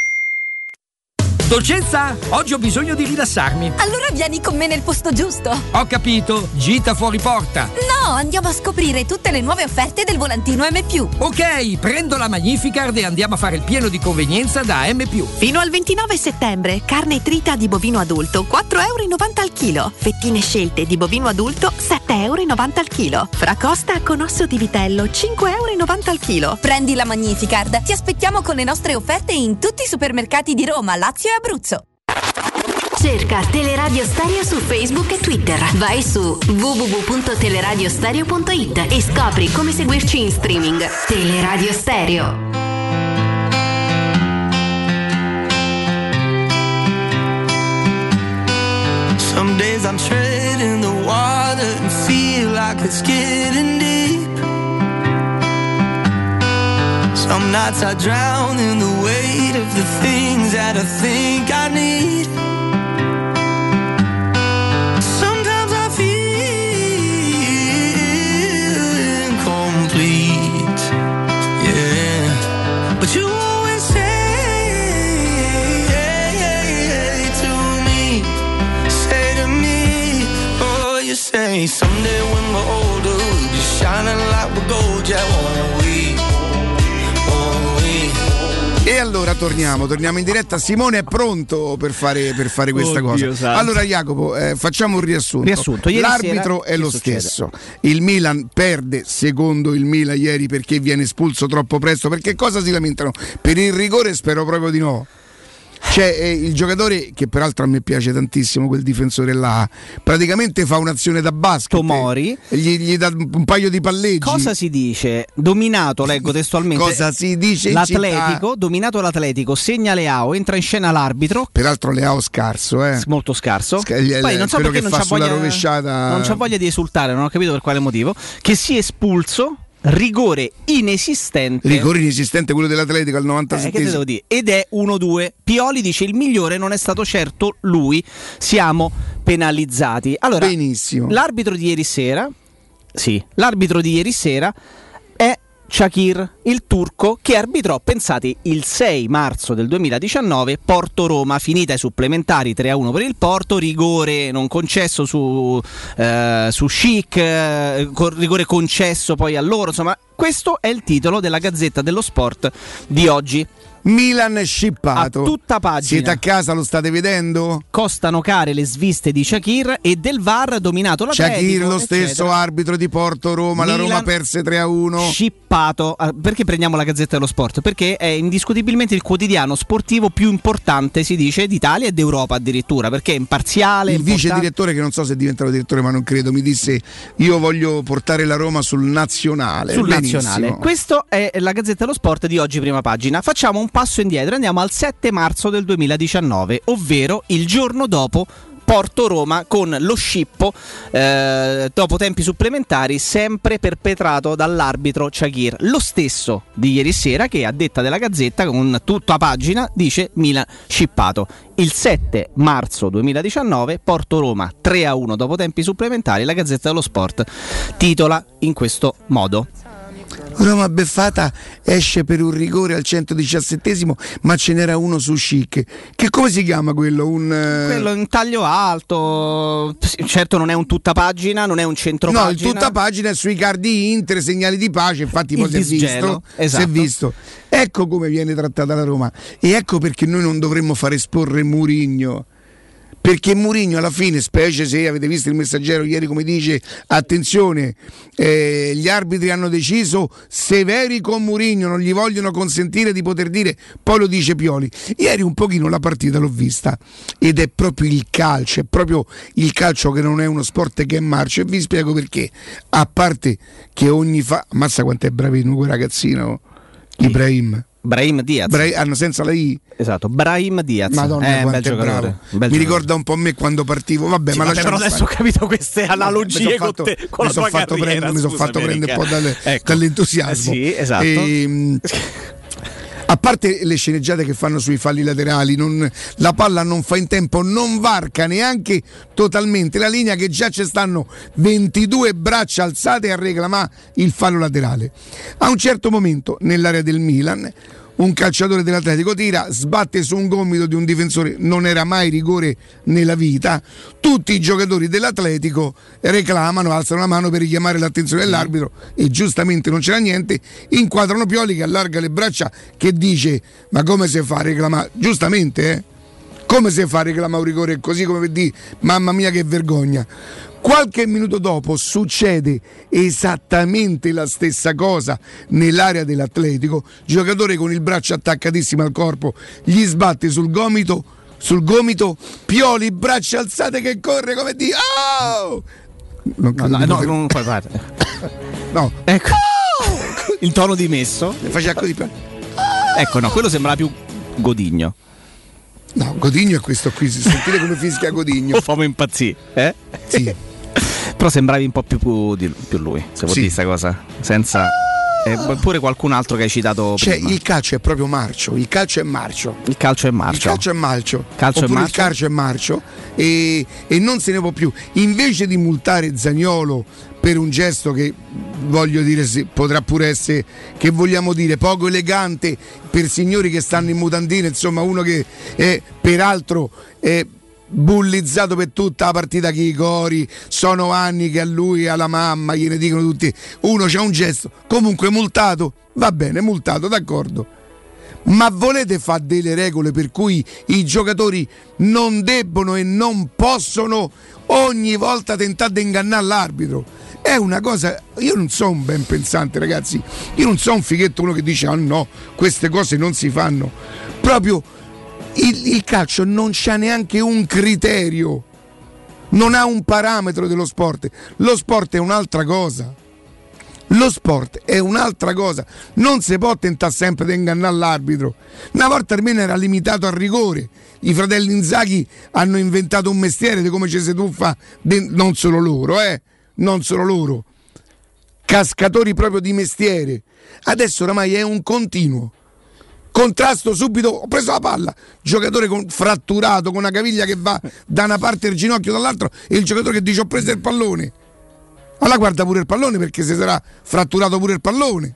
Dolcezza, oggi ho bisogno di rilassarmi. Allora vieni con me nel posto giusto. Ho capito, gita fuori porta. No, andiamo a scoprire tutte le nuove offerte del volantino M. Ok, prendo la Magnificard e andiamo a fare il pieno di convenienza da M. Fino al 29 settembre, carne trita di bovino adulto 4,90 euro al chilo. Fettine scelte di bovino adulto 7,90 euro al chilo. Fracosta con osso di vitello 5,90 euro al chilo. Prendi la Magnificard. Ti aspettiamo con le nostre offerte in tutti i supermercati di Roma, Lazio e Abruzzo. Cerca Teleradio Stereo su Facebook e Twitter. Vai su www.teleradiostereo.it e scopri come seguirci in streaming. Teleradio Stereo. Some days I'm treading the water and feel like it's getting deep. Some nights I drown in the weight of the things that I think I need. Sometimes I feel incomplete. Yeah. But you always say to me, say to me, oh, you say someday when we're older, we'll be shining like we're gold, yeah, allora torniamo, torniamo in diretta. Simone è pronto per fare, per fare questa Oddio cosa. santo. Allora, Jacopo, eh, facciamo un riassunto. Riassunto, L'arbitro sera è lo succede? stesso. Il Milan perde secondo il Milan ieri perché viene espulso troppo presto. Perché cosa si lamentano? Per il rigore spero proprio di no. C'è eh, il giocatore che peraltro a me piace tantissimo, quel difensore là, praticamente fa un'azione da basket. Tomori. e Gli, gli dà un paio di palleggi. Cosa si dice? Dominato, leggo testualmente. Cosa si dice L'atletico, città? dominato l'atletico, segna Leao, entra in scena l'arbitro. Peraltro Leao scarso, eh. Molto scarso. Sca- gli- Poi non so perché non fa c'ha voglia, rovesciata- non c'ha voglia di esultare, non ho capito per quale motivo. Che si è espulso, rigore inesistente. Rigore inesistente quello dell'Atletico al Eh, 97 che te devo dire? Ed è 1-2. Pioli dice il migliore non è stato certo lui. Siamo penalizzati. Allora, Benissimo. l'arbitro di ieri sera, sì, l'arbitro di ieri sera Shakir, il turco che arbitrò, pensate, il 6 marzo del 2019 Porto-Roma, finita ai supplementari 3-1 per il Porto, rigore non concesso su, eh, su Chic, eh, rigore concesso poi a loro, insomma questo è il titolo della Gazzetta dello Sport di oggi. Milan scippato. A tutta pagina. Siete a casa, lo state vedendo? Costano care le sviste di Shakir e del VAR dominato la Shakir lo stesso arbitro di Porto Roma, Milan, la Roma perse 3 a 1. Scippato. Ah, perché prendiamo la Gazzetta dello Sport? Perché è indiscutibilmente il quotidiano sportivo più importante, si dice, d'Italia e d'Europa addirittura, perché è imparziale. Il vice direttore, che non so se è diventato direttore, ma non credo, mi disse io voglio portare la Roma sul nazionale. Sul Benissimo. nazionale. Questo è la Gazzetta dello Sport di oggi, prima pagina. Facciamo un passo indietro, andiamo al 7 marzo del 2019, ovvero il giorno dopo Porto-Roma con lo scippo eh, dopo tempi supplementari sempre perpetrato dall'arbitro Chakir. Lo stesso di ieri sera che a detta della Gazzetta con tutta pagina dice Milan scippato. Il 7 marzo 2019 Porto-Roma 3-1 dopo tempi supplementari. La Gazzetta dello Sport titola in questo modo. Roma beffata esce per un rigore al 117 ma ce n'era uno su Chic. Che come si chiama quello? Un, uh... Quello in taglio alto. Certo non è un tutta pagina, non è un centro No, il tutta pagina è sui cardi Inter, segnali di pace, infatti poi si è visto. Esatto. Si è visto. Ecco come viene trattata la Roma e ecco perché noi non dovremmo far esporre Murigno perché Mourinho alla fine, specie se avete visto il messaggero ieri come dice, attenzione, eh, gli arbitri hanno deciso severi con Mourinho, non gli vogliono consentire di poter dire, poi lo dice Pioli. Ieri un pochino la partita l'ho vista ed è proprio il calcio, è proprio il calcio che non è uno sport che è marcio e vi spiego perché. A parte che ogni fa... Ammazza quanto è bravino quel ragazzino, Ibrahim. Brahim Diaz. Bra- hanno senza la I. Esatto, Brahim Diaz. Madonna, eh, quanto è bravo. Mi ricorda un po' me quando partivo. Vabbè, sì, ma vabbè, però adesso stare. ho capito queste analogie con, te, con la mi tua fatto carriera, prendere, Mi sono fatto prendere un po' dalle, ecco. dall'entusiasmo. Eh sì, esatto. E, a parte le sceneggiate che fanno sui falli laterali, non, la palla non fa in tempo, non varca neanche totalmente la linea che già ci stanno 22 braccia alzate a reclamare il fallo laterale. A un certo momento nell'area del Milan un calciatore dell'Atletico tira, sbatte su un gomito di un difensore, non era mai rigore nella vita. Tutti i giocatori dell'Atletico reclamano, alzano la mano per richiamare l'attenzione dell'arbitro e giustamente non c'era niente. Inquadrano Pioli che allarga le braccia che dice: Ma come si fa a reclamare? Giustamente, eh? Come si fa a reclamare un rigore così come per dire mamma mia che vergogna? Qualche minuto dopo succede esattamente la stessa cosa nell'area dell'Atletico, giocatore con il braccio attaccatissimo al corpo, gli sbatte sul gomito, sul gomito, Pioli, braccia alzate che corre come di oh! Non no, no, no, non puoi fare. no. Ecco. Il tono dimesso. Faceva così. Ecco, no, quello sembrava più Godigno. No, Godigno è questo qui, sentite come fischia Godigno. Lo famo impazzire, eh? Sì. Però sembravi un po' più, più, più lui, se vuoi Sì. dire sta cosa. Senza. E pure qualcun altro che hai citato Cioè, prima. il calcio è proprio marcio, il calcio è marcio. Il calcio è marcio. Il calcio è marcio. Calcio è marcio? il calcio è marcio e, e non se ne può più. Invece di multare Zagnolo per un gesto che voglio dire potrà pure essere che vogliamo dire poco elegante per signori che stanno in mutandine, insomma, uno che è peraltro è bullizzato per tutta la partita che i cori sono anni che a lui e alla mamma gliene dicono tutti. Uno c'ha un gesto comunque multato. Va bene multato d'accordo. Ma volete fare delle regole per cui i giocatori non debbono e non possono ogni volta tentare di ingannare l'arbitro? È una cosa, io non sono un ben pensante ragazzi, io non sono un fighetto uno che dice ah no, queste cose non si fanno. Proprio il, il calcio non c'ha neanche un criterio, non ha un parametro dello sport. Lo sport è un'altra cosa. Lo sport è un'altra cosa, non si può tentare sempre di ingannare l'arbitro. Una volta almeno era limitato al rigore. I fratelli Inzaghi hanno inventato un mestiere di come ci si tuffa, non solo loro, eh, non solo loro. Cascatori proprio di mestiere. Adesso oramai è un continuo. Contrasto subito, ho preso la palla, giocatore con- fratturato con una caviglia che va da una parte del ginocchio dall'altra e il giocatore che dice ho preso il pallone. Allora guarda pure il pallone perché si sarà fratturato pure il pallone.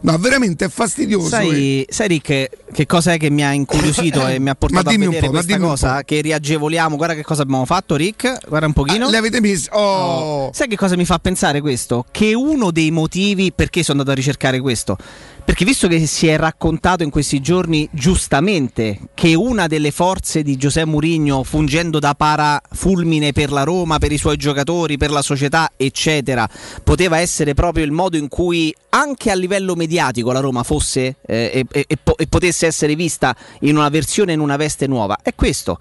No, veramente è fastidioso. eh. Sai, sai Rick, che cosa è che mi ha incuriosito e mi ha portato a vedere po', questa cosa? Che riagevoliamo, guarda che cosa abbiamo fatto Rick, guarda un pochino. Ah, le avete messo? Oh. Sai che cosa mi fa pensare questo? Che uno dei motivi perché sono andato a ricercare questo? Perché visto che si è raccontato in questi giorni giustamente che una delle forze di Giuseppe Mourinho fungendo da parafulmine per la Roma, per i suoi giocatori, per la società, eccetera, poteva essere proprio il modo in cui anche a livello mediatico la Roma fosse eh, e, e- e potesse essere vista in una versione in una veste nuova, è questo.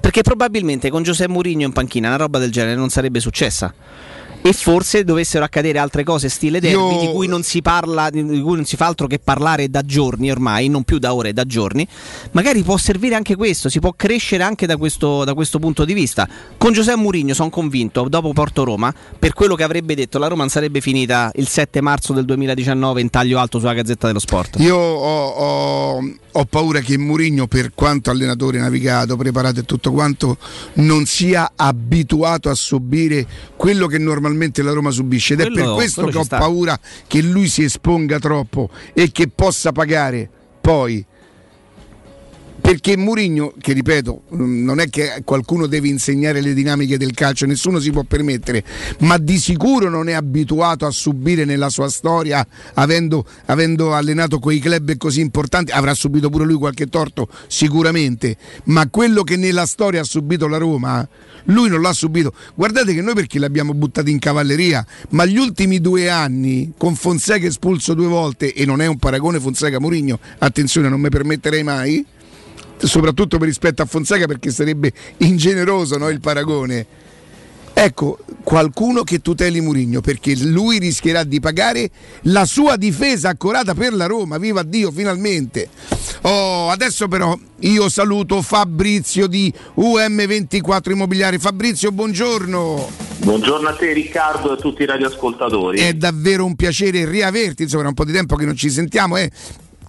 Perché probabilmente con Giuseppe Mourinho in panchina una roba del genere non sarebbe successa. E forse dovessero accadere altre cose stile derby Io- di cui non si parla, di cui non si fa altro che parlare da giorni ormai, non più da ore, da giorni. Magari può servire anche questo, si può crescere anche da questo, da questo punto di vista. Con Giuseppe Mourinho sono convinto, dopo Porto Roma, per quello che avrebbe detto, la Roma non sarebbe finita il 7 marzo del 2019 in taglio alto sulla Gazzetta dello Sport. Io ho, ho- ho paura che Mourinho, per quanto allenatore navigato, preparato e tutto quanto, non sia abituato a subire quello che normalmente la Roma subisce. Ed è Quello- per questo che ho sta. paura che lui si esponga troppo e che possa pagare poi. Perché Mourinho, che ripeto, mm, non è che qualcuno deve insegnare le dinamiche del calcio, nessuno si può permettere, ma di sicuro non è abituato a subire nella sua storia, avendo, avendo allenato quei club così importanti, avrà subito pure lui qualche torto, sicuramente, ma quello che nella storia ha subito la Roma, lui non l'ha subito. Guardate che noi perché l'abbiamo buttato in cavalleria, ma gli ultimi due anni, con Fonseca espulso due volte, e non è un paragone Fonseca-Mourinho, attenzione, non mi permetterei mai soprattutto per rispetto a Fonseca perché sarebbe ingeneroso no, il paragone. Ecco, qualcuno che tuteli Murigno perché lui rischierà di pagare la sua difesa accorata per la Roma, viva Dio finalmente. Oh, adesso però io saluto Fabrizio di UM24 Immobiliare. Fabrizio, buongiorno. Buongiorno a te Riccardo e a tutti i radioascoltatori. È davvero un piacere riaverti, insomma, era un po' di tempo che non ci sentiamo, eh.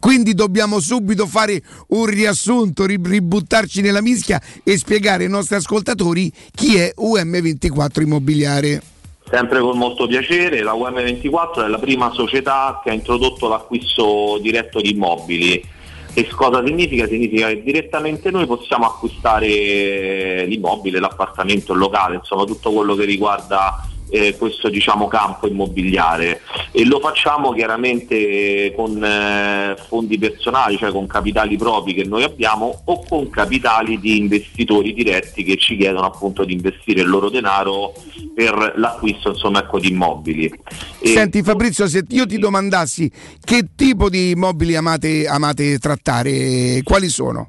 Quindi dobbiamo subito fare un riassunto, ri- ributtarci nella mischia e spiegare ai nostri ascoltatori chi è UM24 Immobiliare. Sempre con molto piacere, la UM24 è la prima società che ha introdotto l'acquisto diretto di immobili. Che cosa significa? Significa che direttamente noi possiamo acquistare l'immobile, l'appartamento, il locale, insomma tutto quello che riguarda eh, questo diciamo, campo immobiliare e lo facciamo chiaramente con eh, fondi personali, cioè con capitali propri che noi abbiamo o con capitali di investitori diretti che ci chiedono appunto di investire il loro denaro per l'acquisto insomma, ecco, di immobili. E- Senti Fabrizio, se io ti domandassi che tipo di immobili amate, amate trattare, quali sono?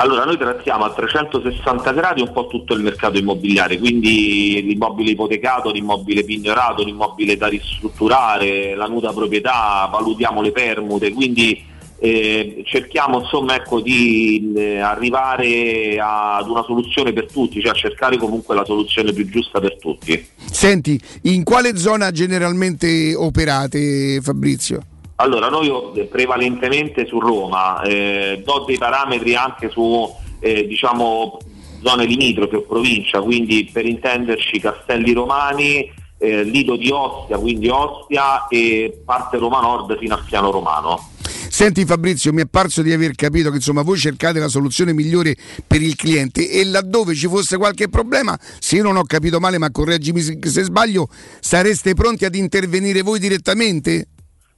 Allora, noi trattiamo a 360 gradi un po' tutto il mercato immobiliare, quindi l'immobile ipotecato, l'immobile pignorato, l'immobile da ristrutturare, la nuda proprietà, valutiamo le permute, quindi eh, cerchiamo insomma ecco, di eh, arrivare ad una soluzione per tutti, cioè a cercare comunque la soluzione più giusta per tutti. Senti, in quale zona generalmente operate Fabrizio? Allora, noi eh, prevalentemente su Roma, eh, do dei parametri anche su eh, diciamo, zone limitrofe o provincia, quindi per intenderci Castelli Romani, eh, Lido di Ostia, quindi Ostia e parte Roma Nord fino a Fiano Romano. Senti Fabrizio, mi è parso di aver capito che insomma voi cercate la soluzione migliore per il cliente e laddove ci fosse qualche problema, se io non ho capito male, ma correggimi se sbaglio, sareste pronti ad intervenire voi direttamente?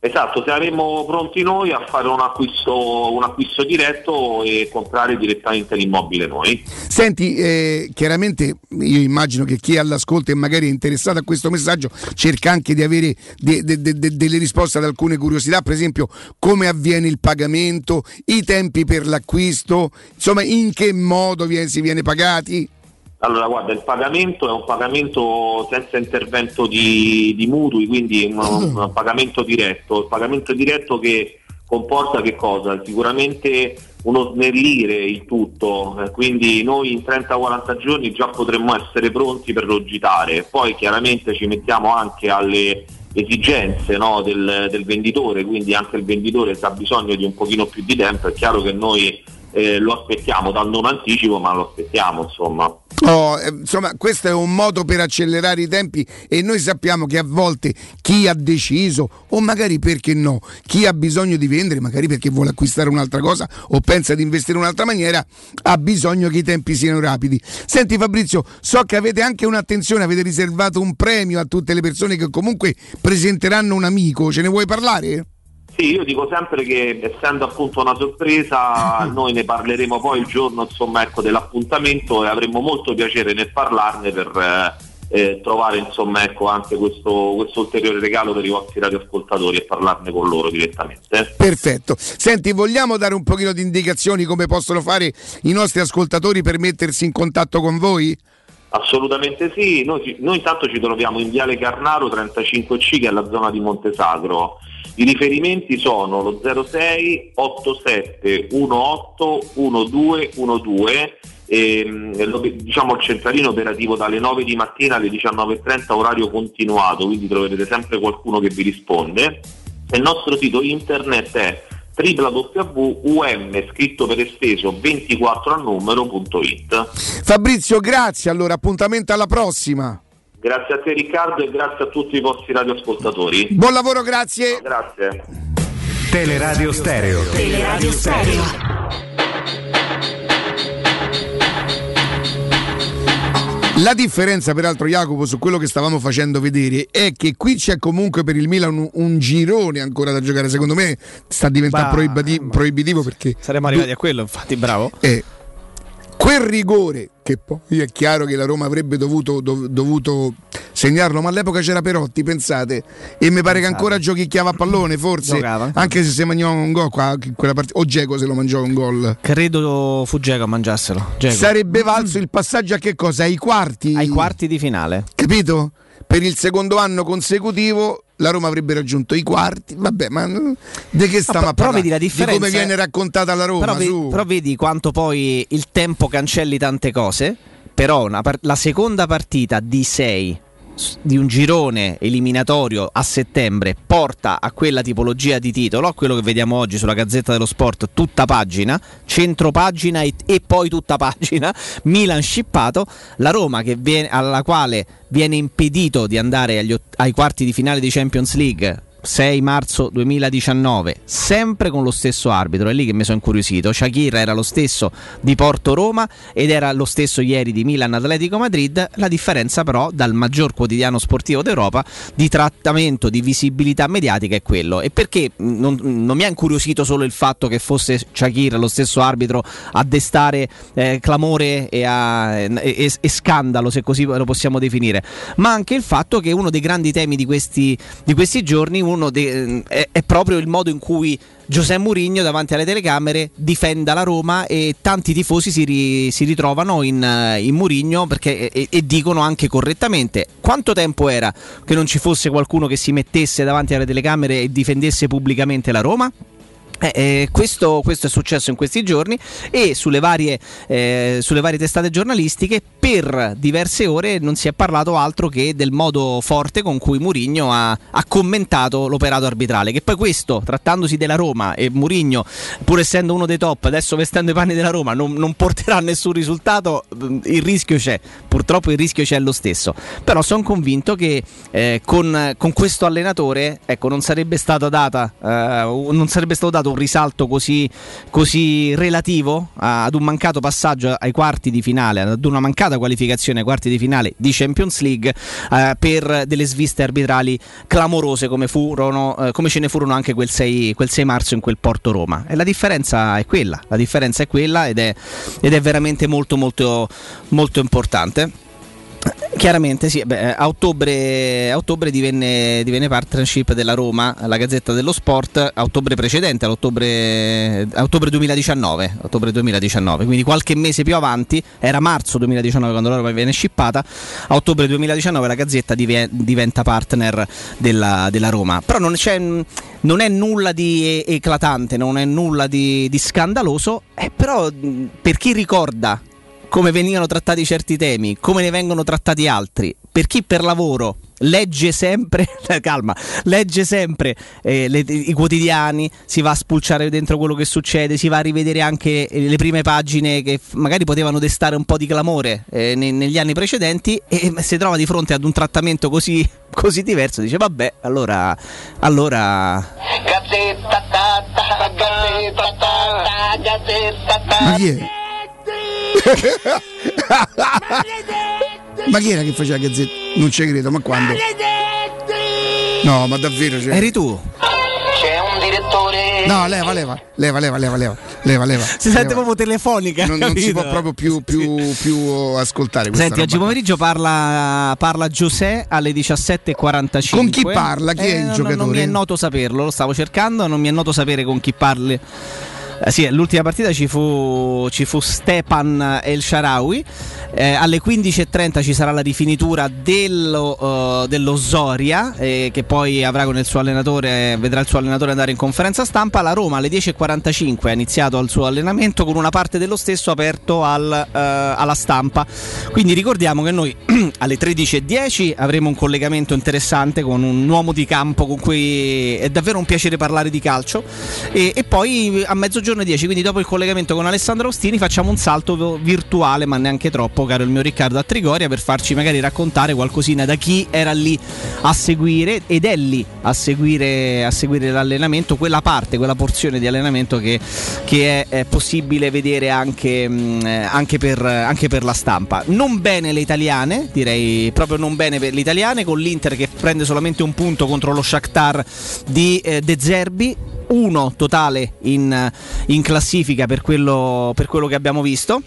Esatto, saremo pronti noi a fare un acquisto, un acquisto diretto e comprare direttamente l'immobile noi. Senti, eh, chiaramente io immagino che chi è all'ascolto e magari è interessato a questo messaggio cerca anche di avere de- de- de- de- delle risposte ad alcune curiosità, per esempio come avviene il pagamento, i tempi per l'acquisto, insomma in che modo viene- si viene pagati. Allora, guarda, il pagamento è un pagamento senza intervento di, di mutui, quindi un, un pagamento diretto. Il pagamento diretto che comporta che cosa? Sicuramente uno snellire il tutto, eh, quindi noi in 30-40 giorni già potremmo essere pronti per logitare, poi chiaramente ci mettiamo anche alle esigenze no, del, del venditore, quindi anche il venditore se ha bisogno di un pochino più di tempo, è chiaro che noi eh, lo aspettiamo dal non anticipo, ma lo aspettiamo insomma. Oh, eh, insomma, questo è un modo per accelerare i tempi e noi sappiamo che a volte chi ha deciso, o magari perché no, chi ha bisogno di vendere, magari perché vuole acquistare un'altra cosa o pensa di investire in un'altra maniera, ha bisogno che i tempi siano rapidi. Senti Fabrizio, so che avete anche un'attenzione, avete riservato un premio a tutte le persone che comunque presenteranno un amico, ce ne vuoi parlare? Sì, io dico sempre che essendo appunto una sorpresa, noi ne parleremo poi il giorno insomma, ecco, dell'appuntamento e avremo molto piacere nel parlarne per eh, eh, trovare insomma, ecco, anche questo, questo, ulteriore regalo per i vostri radioascoltatori e parlarne con loro direttamente. Perfetto. Senti, vogliamo dare un pochino di indicazioni come possono fare i nostri ascoltatori per mettersi in contatto con voi? Assolutamente sì, noi, noi intanto ci troviamo in Viale Carnaro 35C che è la zona di Montesagro. I riferimenti sono lo 06 87 18 1212 e, diciamo il centralino operativo dalle 9 di mattina alle 19.30 orario continuato, quindi troverete sempre qualcuno che vi risponde. E il nostro sito internet è www.um scritto per esteso 24 al numero.it Fabrizio grazie. Allora appuntamento alla prossima Grazie a te Riccardo e grazie a tutti i vostri radioascoltatori. Buon lavoro, grazie. Grazie. Teleradio Stereo. Teleradio Stereo. La differenza, peraltro, Jacopo, su quello che stavamo facendo vedere è che qui c'è comunque per il Milan un, un girone ancora da giocare. Secondo me sta diventando proibitivo, proibitivo perché. Saremmo arrivati a quello, infatti, bravo. Eh, quel rigore che poi è chiaro che la Roma avrebbe dovuto, dov- dovuto, segnarlo, ma all'epoca c'era Perotti, pensate, e mi pare che ancora giochicchiava a pallone, forse, Giocava. anche se si mangiava un gol, qua, quella part- o Geco se lo mangiava un gol. Credo fu Geco a mangiarselo. Dzeko. Sarebbe valso il passaggio a che cosa? Ai quarti? Ai quarti di finale. Capito? Per il secondo anno consecutivo la Roma avrebbe raggiunto i quarti. Vabbè, ma mm, di che stiamo a però parlare? vedi la differenza. Di come viene raccontata la Roma? Però, ve- però vedi quanto poi il tempo cancelli tante cose. Però par- la seconda partita di 6 di un girone eliminatorio a settembre porta a quella tipologia di titolo, a quello che vediamo oggi sulla Gazzetta dello Sport, tutta pagina, centro pagina e, e poi tutta pagina, Milan scippato, la Roma viene, alla quale viene impedito di andare agli ai quarti di finale di Champions League 6 marzo 2019, sempre con lo stesso arbitro, è lì che mi sono incuriosito. Shakira era lo stesso di Porto Roma ed era lo stesso ieri di Milan Atletico Madrid. La differenza, però, dal maggior quotidiano sportivo d'Europa di trattamento, di visibilità mediatica è quello. E perché non, non mi ha incuriosito solo il fatto che fosse Shakira, lo stesso arbitro, a destare eh, clamore e, a- e- e scandalo, se così lo possiamo definire, ma anche il fatto che uno dei grandi temi di questi, di questi giorni uno de- è, è proprio il modo in cui Giuseppe Mourinho davanti alle telecamere difenda la Roma e tanti tifosi si, ri- si ritrovano in, eh, in perché, e, e dicono anche correttamente quanto tempo era che non ci fosse qualcuno che si mettesse davanti alle telecamere e difendesse pubblicamente la Roma? Eh, eh, questo, questo è successo in questi giorni e sulle varie, eh, sulle varie testate giornalistiche per diverse ore non si è parlato altro che del modo forte con cui Mourinho ha, ha commentato l'operato arbitrale. Che poi questo, trattandosi della Roma e Mourinho, pur essendo uno dei top, adesso vestendo i panni della Roma, non, non porterà a nessun risultato, mm, il rischio c'è. Purtroppo il rischio c'è lo stesso. Però sono convinto che eh, con, con questo allenatore ecco, non sarebbe eh, non sarebbe stato dato un risalto così, così relativo ad un mancato passaggio ai quarti di finale, ad una mancata qualificazione ai quarti di finale di Champions League eh, per delle sviste arbitrali clamorose come, furono, eh, come ce ne furono anche quel 6, quel 6 marzo in quel Porto Roma. E la differenza è quella, la differenza è quella ed è, ed è veramente molto molto molto importante. Chiaramente sì, beh, a ottobre, a ottobre divenne, divenne partnership della Roma, la Gazzetta dello Sport, a ottobre precedente, all'ottobre, a ottobre 2019, ottobre 2019, quindi qualche mese più avanti, era marzo 2019 quando la Roma viene scippata, a ottobre 2019 la Gazzetta dive- diventa partner della, della Roma, però non, non è nulla di eclatante, non è nulla di, di scandaloso, eh, però per chi ricorda come venivano trattati certi temi, come ne vengono trattati altri, per chi per lavoro legge sempre, calma, legge sempre eh, le- i quotidiani, si va a spulciare dentro quello che succede, si va a rivedere anche eh, le prime pagine che magari potevano destare un po' di clamore eh, ne- negli anni precedenti e si trova di fronte ad un trattamento così, così diverso, dice vabbè, allora, allora Gazzetta, ta, ta, gazzetta, ta, ta, gazzetta, ta. Ma chi è? ma chi era che faceva Gazzetta? Non ci credo, ma quando? No, ma davvero c'era. Eri tu? C'è un direttore. No, leva, leva, leva, leva, leva, leva, leva. leva. Si leva. sente proprio telefonica. Non, non, si può proprio più, più, più ascoltare. Senti, roba. oggi pomeriggio parla, parla Giuseppe alle 17.45. Con chi parla? Chi eh, è il eh, non, giocatore? Non mi è noto saperlo, lo stavo cercando, non mi è noto sapere con chi parli. Eh, sì, l'ultima partita ci fu, ci fu Stepan El Sharawi. Eh, alle 15.30 ci sarà la rifinitura dello, eh, dello Zoria, eh, che poi avrà con il suo allenatore, vedrà il suo allenatore andare in conferenza stampa. La Roma alle 10.45 ha iniziato il suo allenamento con una parte dello stesso aperto al, eh, alla stampa. Quindi ricordiamo che noi alle 13.10 avremo un collegamento interessante con un uomo di campo con cui è davvero un piacere parlare di calcio. E, e poi a mezzogiorno e 10, quindi dopo il collegamento con Alessandro Ostini, facciamo un salto virtuale, ma neanche troppo, caro il mio Riccardo, a Trigoria per farci magari raccontare qualcosina da chi era lì a seguire ed è lì a seguire, a seguire l'allenamento, quella parte, quella porzione di allenamento che, che è, è possibile vedere anche, mh, eh, anche, per, anche per la stampa. Non bene le italiane, direi proprio non bene per le italiane, con l'Inter che prende solamente un punto contro lo Shakhtar di eh, De Zerbi. Uno totale in, in classifica per quello, per quello che abbiamo visto.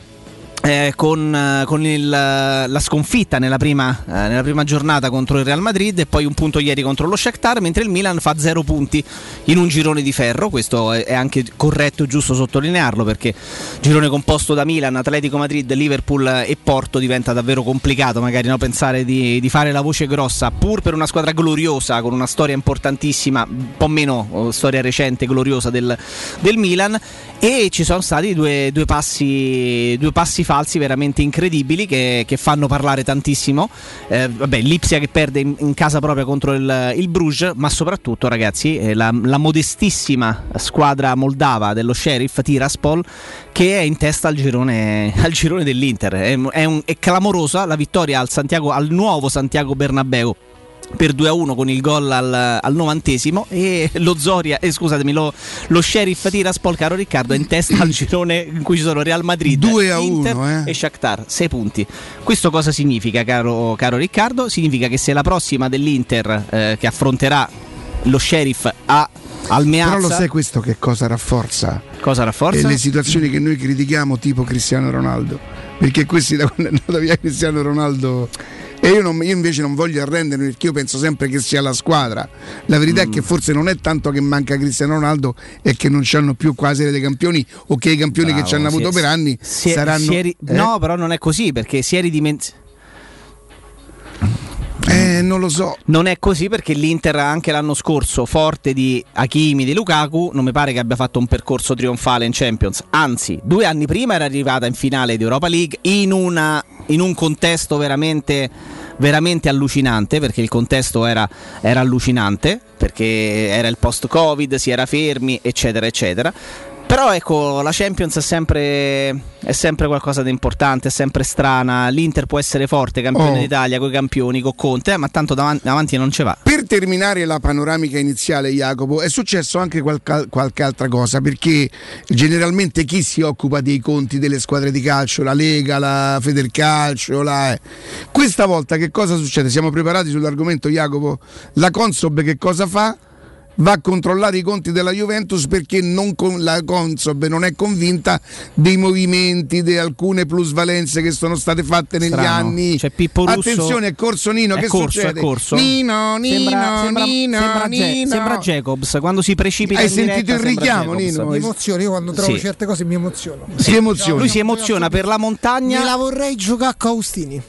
Eh, con, eh, con il, la sconfitta nella prima, eh, nella prima giornata contro il Real Madrid e poi un punto ieri contro lo Shakhtar, mentre il Milan fa zero punti in un girone di ferro. Questo è, è anche corretto e giusto sottolinearlo perché girone composto da Milan, Atletico Madrid, Liverpool e Porto diventa davvero complicato magari no, pensare di, di fare la voce grossa, pur per una squadra gloriosa, con una storia importantissima, un po' meno oh, storia recente, gloriosa del, del Milan. E ci sono stati due, due passi, due passi falsi veramente incredibili che, che fanno parlare tantissimo. Eh, vabbè, l'Ipsia che perde in, in casa propria contro il, il Bruges, ma soprattutto, ragazzi, eh, la, la modestissima squadra moldava dello Sheriff Tiraspol che è in testa al girone, al girone dell'Inter. È, è un- è clamorosa la vittoria al, Santiago- al nuovo Santiago Bernabeu per 2 a 1 con il gol al, al novantesimo e lo Zoria, eh, scusatemi, lo, lo Sheriff Tiraspol, caro Riccardo, è in testa al girone in cui ci sono Real Madrid, 2 a Inter 1, eh. e Shakhtar, 6 punti. Questo cosa significa, caro, caro Riccardo? Significa che se la prossima dell'Inter eh, che affronterà lo Sheriff a al Meazza, Però lo sai questo che cosa rafforza? cosa rafforza? E le situazioni che noi critichiamo tipo Cristiano Ronaldo. Perché questi da quando è andato via Cristiano Ronaldo. E io, non- io invece non voglio arrendermi perché io penso sempre che sia la squadra. La verità è che Mm. forse non è tanto che manca Cristiano Ronaldo, è che non c'hanno più quasi dei campioni o che i campioni che Bravo, ci hanno avuto si- per anni si è- saranno. si è eh? No, però non è così perché si è ridimensionato. Eh, non lo so. Non è così perché l'Inter anche l'anno scorso, forte di Hakimi, di Lukaku, non mi pare che abbia fatto un percorso trionfale in Champions. Anzi, due anni prima era arrivata in finale di Europa League in, una- in un contesto veramente, veramente allucinante, perché il contesto era, era allucinante, perché era il post-Covid, si era fermi, eccetera, eccetera. Però ecco, la Champions è sempre, è sempre qualcosa di importante, è sempre strana. L'Inter può essere forte, campione Oh. d'Italia, coi campioni, con Conte, eh, ma tanto davanti, davanti non ci va. Per terminare la panoramica iniziale, Jacopo, è successo anche qualche, qualche altra cosa, perché generalmente chi si occupa dei conti delle squadre di calcio, la Lega, la Federcalcio, la... eh. questa volta che cosa succede? Siamo preparati sull'argomento, Jacopo? La Consob che cosa fa? Va a controllare i conti della Juventus perché non con- la Consob non è convinta dei movimenti, di alcune plusvalenze che sono state fatte negli Strano. anni. C'è Pippo Russo- Attenzione, è corso Nino, È che corso, succede? è corso. Nino, Nino, sembra, sembra, Nino, sembra, Ge- Nino. sembra Jacobs quando si precipita Hai in diretta, sentito il richiamo, Jacobs. Nino? Mi emoziono, io quando trovo Sì. certe cose mi emoziono. Si emoziona. Lui si emoziona per la montagna. Me la vorrei giocare a Caustini.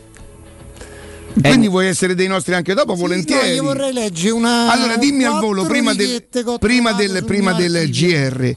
Quindi vuoi essere dei nostri anche dopo, volentieri. No, io vorrei leggere una. Allora dimmi al volo, prima del, prima del, prima del. GR,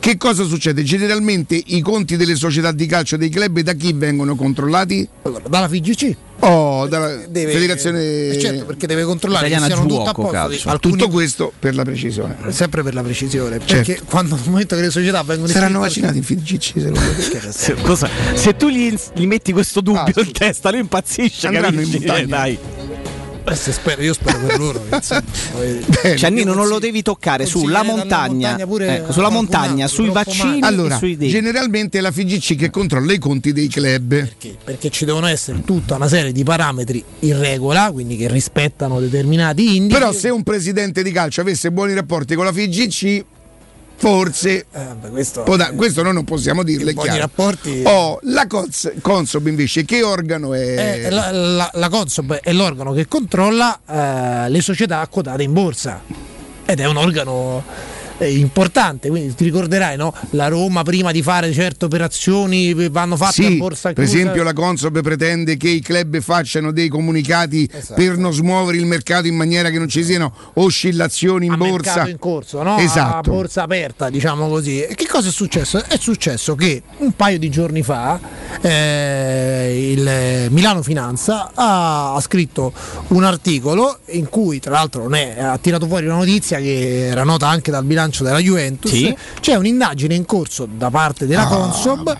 Che cosa succede? Generalmente i conti delle società di calcio dei club da chi vengono controllati? Allora, dalla FIGC. Oh, dalla Deve- Federazione eh, certo, perché deve controllare che siano tutto a posto. Calcio. Alcuni- Tutto questo per la precisione. Sempre per la precisione. Certo. Perché quando al momento che le società vengono Saranno vaccinati in FIGC secondo te? Se, cosa- se tu gli, gli metti questo dubbio in testa, lui impazzisce. Andranno in capisci? montagna. Eh, dai. Spero, io spero per loro. Ciannino non lo devi toccare sulla montagna, montagna pure ecco, sulla montagna, altro, sui vaccini. Allora, e sui dei. generalmente è la FIGC che controlla i conti dei club. Perché? Perché ci devono essere tutta una serie di parametri in regola, quindi che rispettano determinati indici. Però se un presidente di calcio avesse buoni rapporti con la FIGC, forse Eh, questo, può da- questo noi non possiamo dirlo, è buoni chiaro. rapporti- Oh, la Cons- Consob invece che organo è? Eh, la, la- la Consob è l'organo che controlla eh, le società quotate in borsa ed è un organo eh, importante, quindi ti ricorderai, no? La Roma prima di fare certe operazioni eh, vanno fatte a Sì, borsa per chiusa. esempio la Consob pretende che i club facciano dei comunicati Esatto. per non smuovere il mercato in maniera che non ci siano oscillazioni in a borsa. in corso, no? Esatto. a borsa aperta, diciamo così. E che cosa è successo? È successo che un paio di giorni fa eh, il Milano Finanza ha, ha scritto un articolo in cui, tra l'altro, è- ha tirato fuori una notizia che era nota anche dal bilancio della Juventus. Sì. C'è un'indagine in corso da parte della Ah, Consob.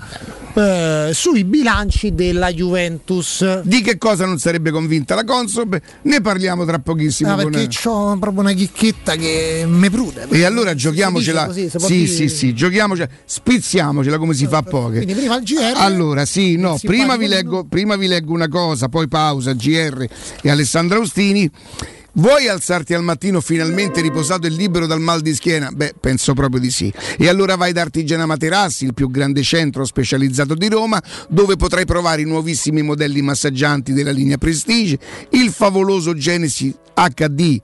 eh, sui bilanci della Juventus Di che cosa non sarebbe convinta la Consob? Ne parliamo tra pochissimo. Ah, con- perché ho proprio una chicchetta che mi prude E allora giochiamocela. Così, sì, dire- sì, sì, giochiamocela, spizziamocela come si fa a poche. Quindi prima il GR. Allora, sì, no, prima vi, leggo, prima vi leggo una cosa, poi pausa, GR e Alessandra Austini. Vuoi alzarti al mattino finalmente riposato e libero dal mal di schiena? Beh, penso proprio di sì. E allora vai da Artigiana Materassi, il più grande centro specializzato di Roma, dove potrai provare i nuovissimi modelli massaggianti della linea Prestige, il favoloso Genesi HD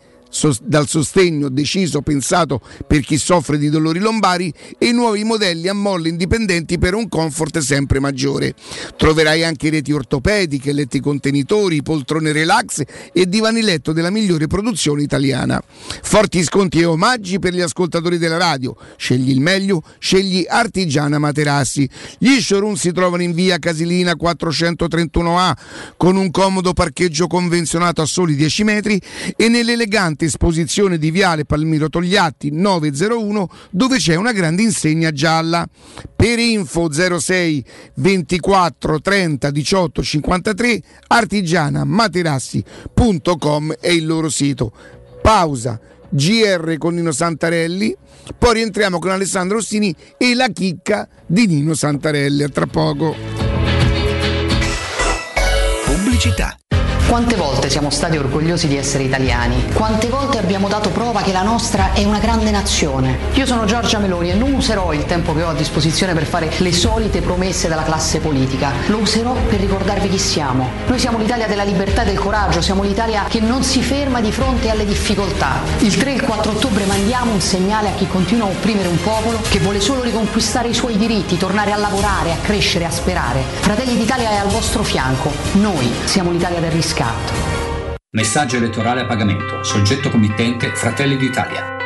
dal sostegno deciso, pensato per chi soffre di dolori lombari e i nuovi modelli a molle indipendenti per un comfort sempre maggiore. Troverai anche reti ortopediche, letti contenitori, poltrone relax e divani letto della migliore produzione italiana. Forti sconti e omaggi per gli ascoltatori della radio. Scegli il meglio, scegli Artigiana Materassi. Gli showroom si trovano in via Casilina 431A con un comodo parcheggio convenzionato a soli 10 metri e nell'elegante esposizione di Viale Palmiro Togliatti 901 dove c'è una grande insegna gialla. Per info 06 24 30 18 53 artigianamaterassi.com è il loro sito. Pausa. GR con Nino Santarelli, poi rientriamo con Alessandro Ostini e la chicca di Nino Santarelli. A tra poco. Pubblicità. Quante volte siamo stati orgogliosi di essere italiani? Quante volte abbiamo dato prova che la nostra è una grande nazione? Io sono Giorgia Meloni e non userò il tempo che ho a disposizione per fare le solite promesse della classe politica. Lo userò per ricordarvi chi siamo. Noi siamo l'Italia della libertà e del coraggio, siamo l'Italia che non si ferma di fronte alle difficoltà. Il 3 e il 4 ottobre mandiamo un segnale a chi continua a opprimere un popolo che vuole solo riconquistare i suoi diritti, tornare a lavorare, a crescere, a sperare. Fratelli d'Italia è al vostro fianco. Noi siamo l'Italia del riscatto. Messaggio elettorale a pagamento. Soggetto committente Fratelli d'Italia.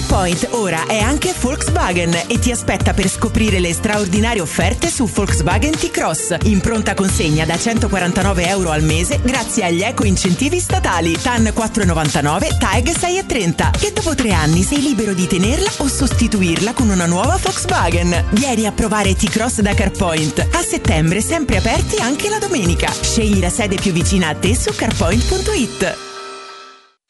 CarPoint ora è anche Volkswagen e ti aspetta per scoprire le straordinarie offerte su Volkswagen T-Cross in pronta consegna da 149 euro al mese grazie agli eco incentivi statali TAN 4,99, TAG 6,30 che dopo tre anni sei libero di tenerla o sostituirla con una nuova Volkswagen. Vieni a provare T-Cross da CarPoint. A settembre sempre aperti anche la domenica. Scegli la sede più vicina a te su carpoint.it.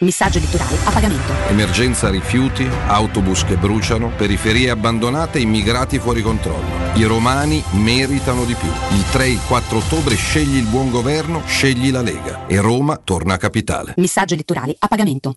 Messaggio elettorale a pagamento. Emergenza rifiuti, autobus che bruciano, periferie abbandonate, immigrati fuori controllo. I romani meritano di più. Il 3 e il 4 ottobre scegli il buon governo, scegli la Lega e Roma torna capitale. Messaggio elettorale a pagamento.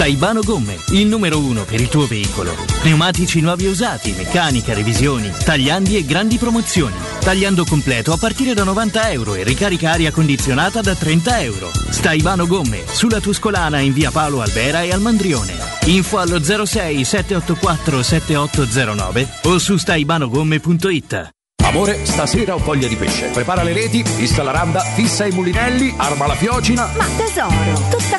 Staibano Gomme, il numero uno per il tuo veicolo. Pneumatici nuovi e usati, meccanica, revisioni, tagliandi e grandi promozioni. Tagliando completo a partire da 90 euro e ricarica aria condizionata da 30 euro. Staibano Gomme, sulla Tuscolana in via Paolo Albera e al Mandrione. Info allo 06 784 7809 o su staibanogomme.it. Amore, stasera ho voglia di pesce. Prepara le reti, fissa la randa, fissa i mulinelli, arma la fiocina. Ma tesoro, tutta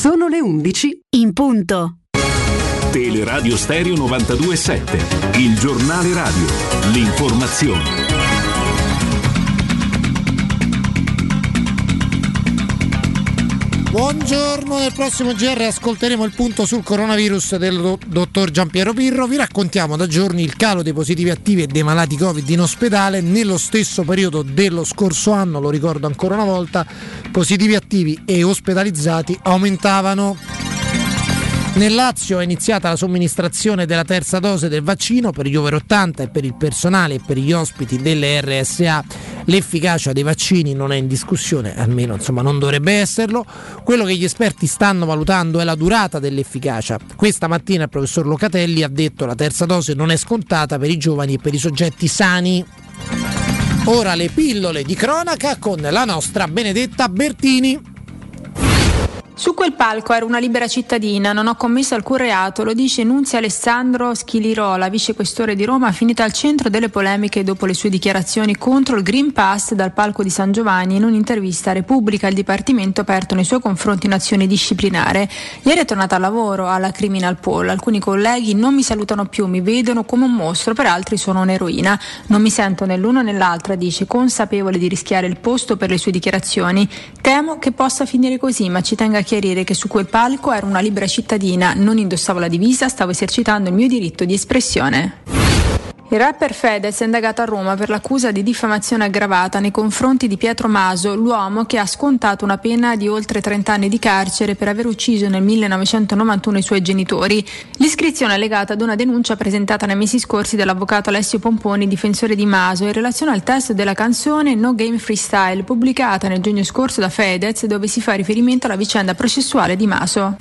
Sono le 11 in punto. Teleradio Stereo 927, il giornale radio, l'informazione. Buongiorno, nel prossimo GR ascolteremo il punto sul coronavirus del do- dottor Giampiero Pirro. Vi raccontiamo da giorni il calo dei positivi attivi e dei malati Covid in ospedale. Nello stesso periodo dello scorso anno, lo ricordo ancora una volta, positivi attivi e ospedalizzati aumentavano. Nel Lazio è iniziata la somministrazione della terza dose del vaccino per gli over 80 e per il personale e per gli ospiti delle RSA. L'efficacia dei vaccini non è in discussione, almeno insomma non dovrebbe esserlo. Quello che gli esperti stanno valutando è la durata dell'efficacia. Questa mattina il professor Locatelli ha detto che la terza dose non è scontata per i giovani e per i soggetti sani. Ora le pillole di cronaca con la nostra Benedetta Bertini. Su quel palco ero una libera cittadina, non ho commesso alcun reato, lo dice Nunzio Alessandro Schilirola, vicequestore di Roma, finita al centro delle polemiche dopo le sue dichiarazioni contro il Green Pass dal palco di San Giovanni in un'intervista a Repubblica il Dipartimento aperto nei suoi confronti in azione disciplinare. Ieri è tornata al lavoro alla Criminal Poll, alcuni colleghi non mi salutano più, mi vedono come un mostro, per altri sono un'eroina. Non mi sento né l'uno né l'altra, dice, consapevole di rischiare il posto per le sue dichiarazioni. Temo che possa finire così, ma ci tenga a chiarire che su quel palco ero una libera cittadina, non indossavo la divisa, stavo esercitando il mio diritto di espressione. Il rapper Fedez è indagato a Roma per l'accusa di diffamazione aggravata nei confronti di Pietro Maso, l'uomo che ha scontato una pena di oltre 30 anni di carcere per aver ucciso nel 1991 i suoi genitori. L'iscrizione è legata ad una denuncia presentata nei mesi scorsi dall'avvocato Alessio Pomponi, difensore di Maso, in relazione al testo della canzone No Game Freestyle, pubblicata nel giugno scorso da Fedez, dove si fa riferimento alla vicenda processuale di Maso.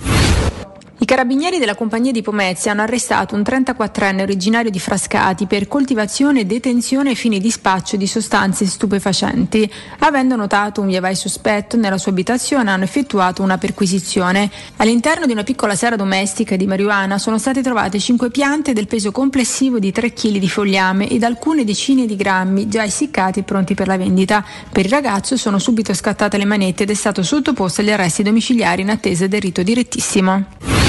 I carabinieri della compagnia di Pomezia hanno arrestato un 34enne originario di Frascati per coltivazione e detenzione ai fini di spaccio di sostanze stupefacenti. Avendo notato un via vai sospetto nella sua abitazione hanno effettuato una perquisizione. All'interno di una piccola serra domestica di marijuana sono state trovate 5 piante del peso complessivo di 3 kg di fogliame ed alcune decine di grammi già essiccati e pronti per la vendita. Per il ragazzo sono subito scattate le manette ed è stato sottoposto agli arresti domiciliari in attesa del rito direttissimo.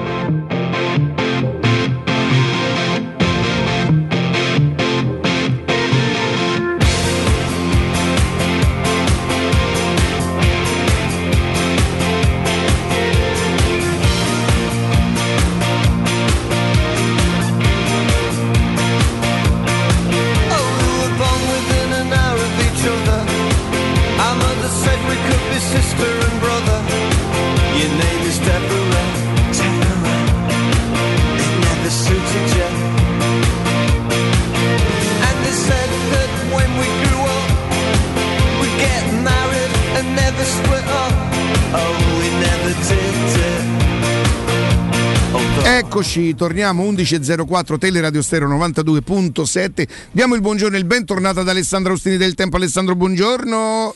Eccoci, torniamo 11.04 Teleradio Stereo 92.7. Diamo il buongiorno e il bentornato ad Alessandro Austini del Tempo. Alessandro, buongiorno.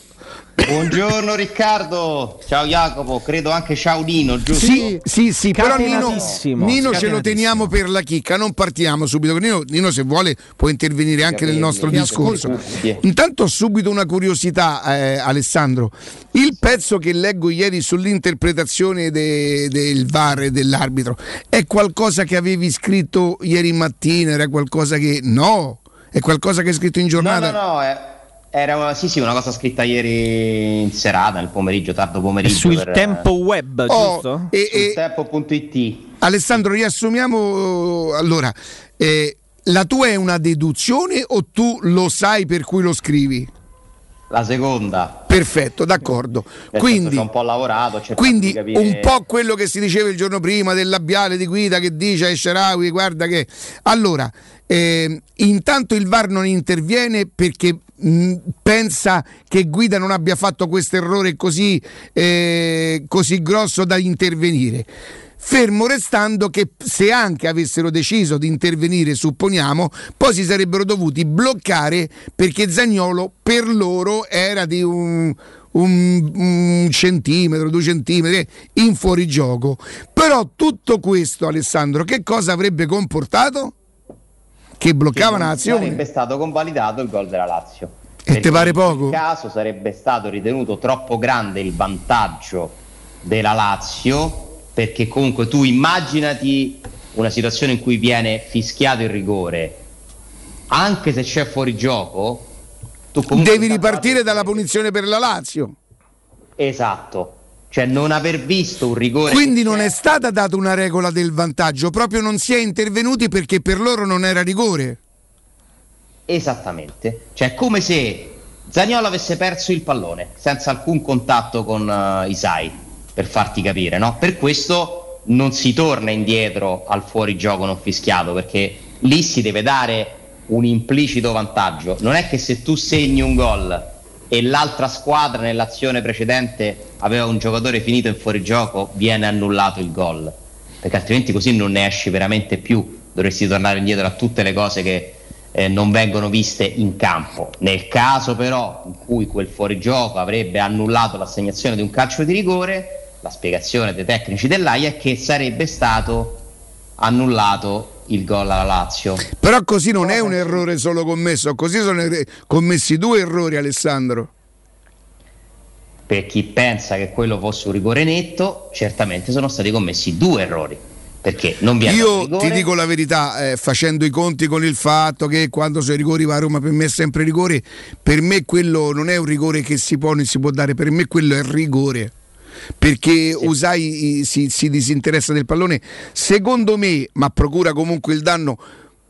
Buongiorno Riccardo, ciao Jacopo, credo anche ciao Nino, giusto? Sì, sì, sì, però Nino. Nino ce lo teniamo per la chicca, non partiamo subito. con Nino, Nino se vuole può intervenire anche nel nostro discorso. Intanto subito una curiosità, eh, Alessandro. Il pezzo che leggo ieri sull'interpretazione de- del VAR e dell'arbitro è qualcosa che avevi scritto ieri mattina? Era qualcosa che. No! È qualcosa che hai scritto in No, giornata? no, no, eh, era sì, sì, una cosa scritta ieri in serata, nel pomeriggio, tardo pomeriggio. sul per, tempo web, Oh, giusto? e- sul e- tempo.it. Alessandro, riassumiamo allora. eh, la tua è una deduzione o tu lo sai per cui lo scrivi? La seconda. Perfetto, d'accordo. Quindi, senso, ci ho un po' lavorato, quindi di capire... un po' quello che si diceva il giorno prima del labiale di guida che dice ai Sharawi, guarda che... Allora, eh, intanto il VAR non interviene perché mh, pensa che Guida non abbia fatto questo errore così, eh, così grosso da intervenire. Fermo restando che se anche avessero deciso di intervenire, supponiamo, poi si sarebbero dovuti bloccare perché Zagnolo per loro era di un, un- un centimetro, due centimetri in fuorigioco. Però tutto questo, Alessandro, che cosa avrebbe comportato? Che bloccava non un'azione. Sarebbe stato convalidato il gol della Lazio. E te pare in poco? quel caso sarebbe stato ritenuto troppo grande il vantaggio della Lazio, perché comunque tu immaginati una situazione in cui viene fischiato il rigore, anche se c'è fuorigioco, tu comunque Devi ripartire dalla punizione per la Lazio. Esatto, cioè non aver visto un rigore Quindi non è stata data una regola del vantaggio, proprio non si è intervenuti perché per loro non era rigore. Esattamente, cioè come se Zagnolo avesse perso il pallone senza alcun contatto con eh, Isai, per farti capire, no? Per questo non si torna indietro al fuorigioco non fischiato, perché lì si deve dare un implicito vantaggio. Non è che se tu segni un gol e l'altra squadra nell'azione precedente aveva un giocatore finito in fuorigioco, viene annullato il gol, perché altrimenti così non ne esci veramente più, dovresti tornare indietro a tutte le cose che eh, non vengono viste in campo. Nel caso però in cui quel fuorigioco avrebbe annullato l'assegnazione di un calcio di rigore, la spiegazione dei tecnici dell'AIA è che sarebbe stato annullato il gol alla Lazio. Però così non è un errore solo commesso, così sono erre- commessi due errori Alessandro. Per chi pensa che quello fosse un rigore netto, certamente sono stati commessi due errori. Perché non viene dato Io rigore, ti dico la verità, eh, facendo i conti con il fatto che quando sono i rigori va a Roma per me è sempre rigore, per me quello non è un rigore che si può non si può dare, per me quello è rigore. Perché Usai eh, si, si disinteressa del pallone, secondo me, ma procura comunque il danno.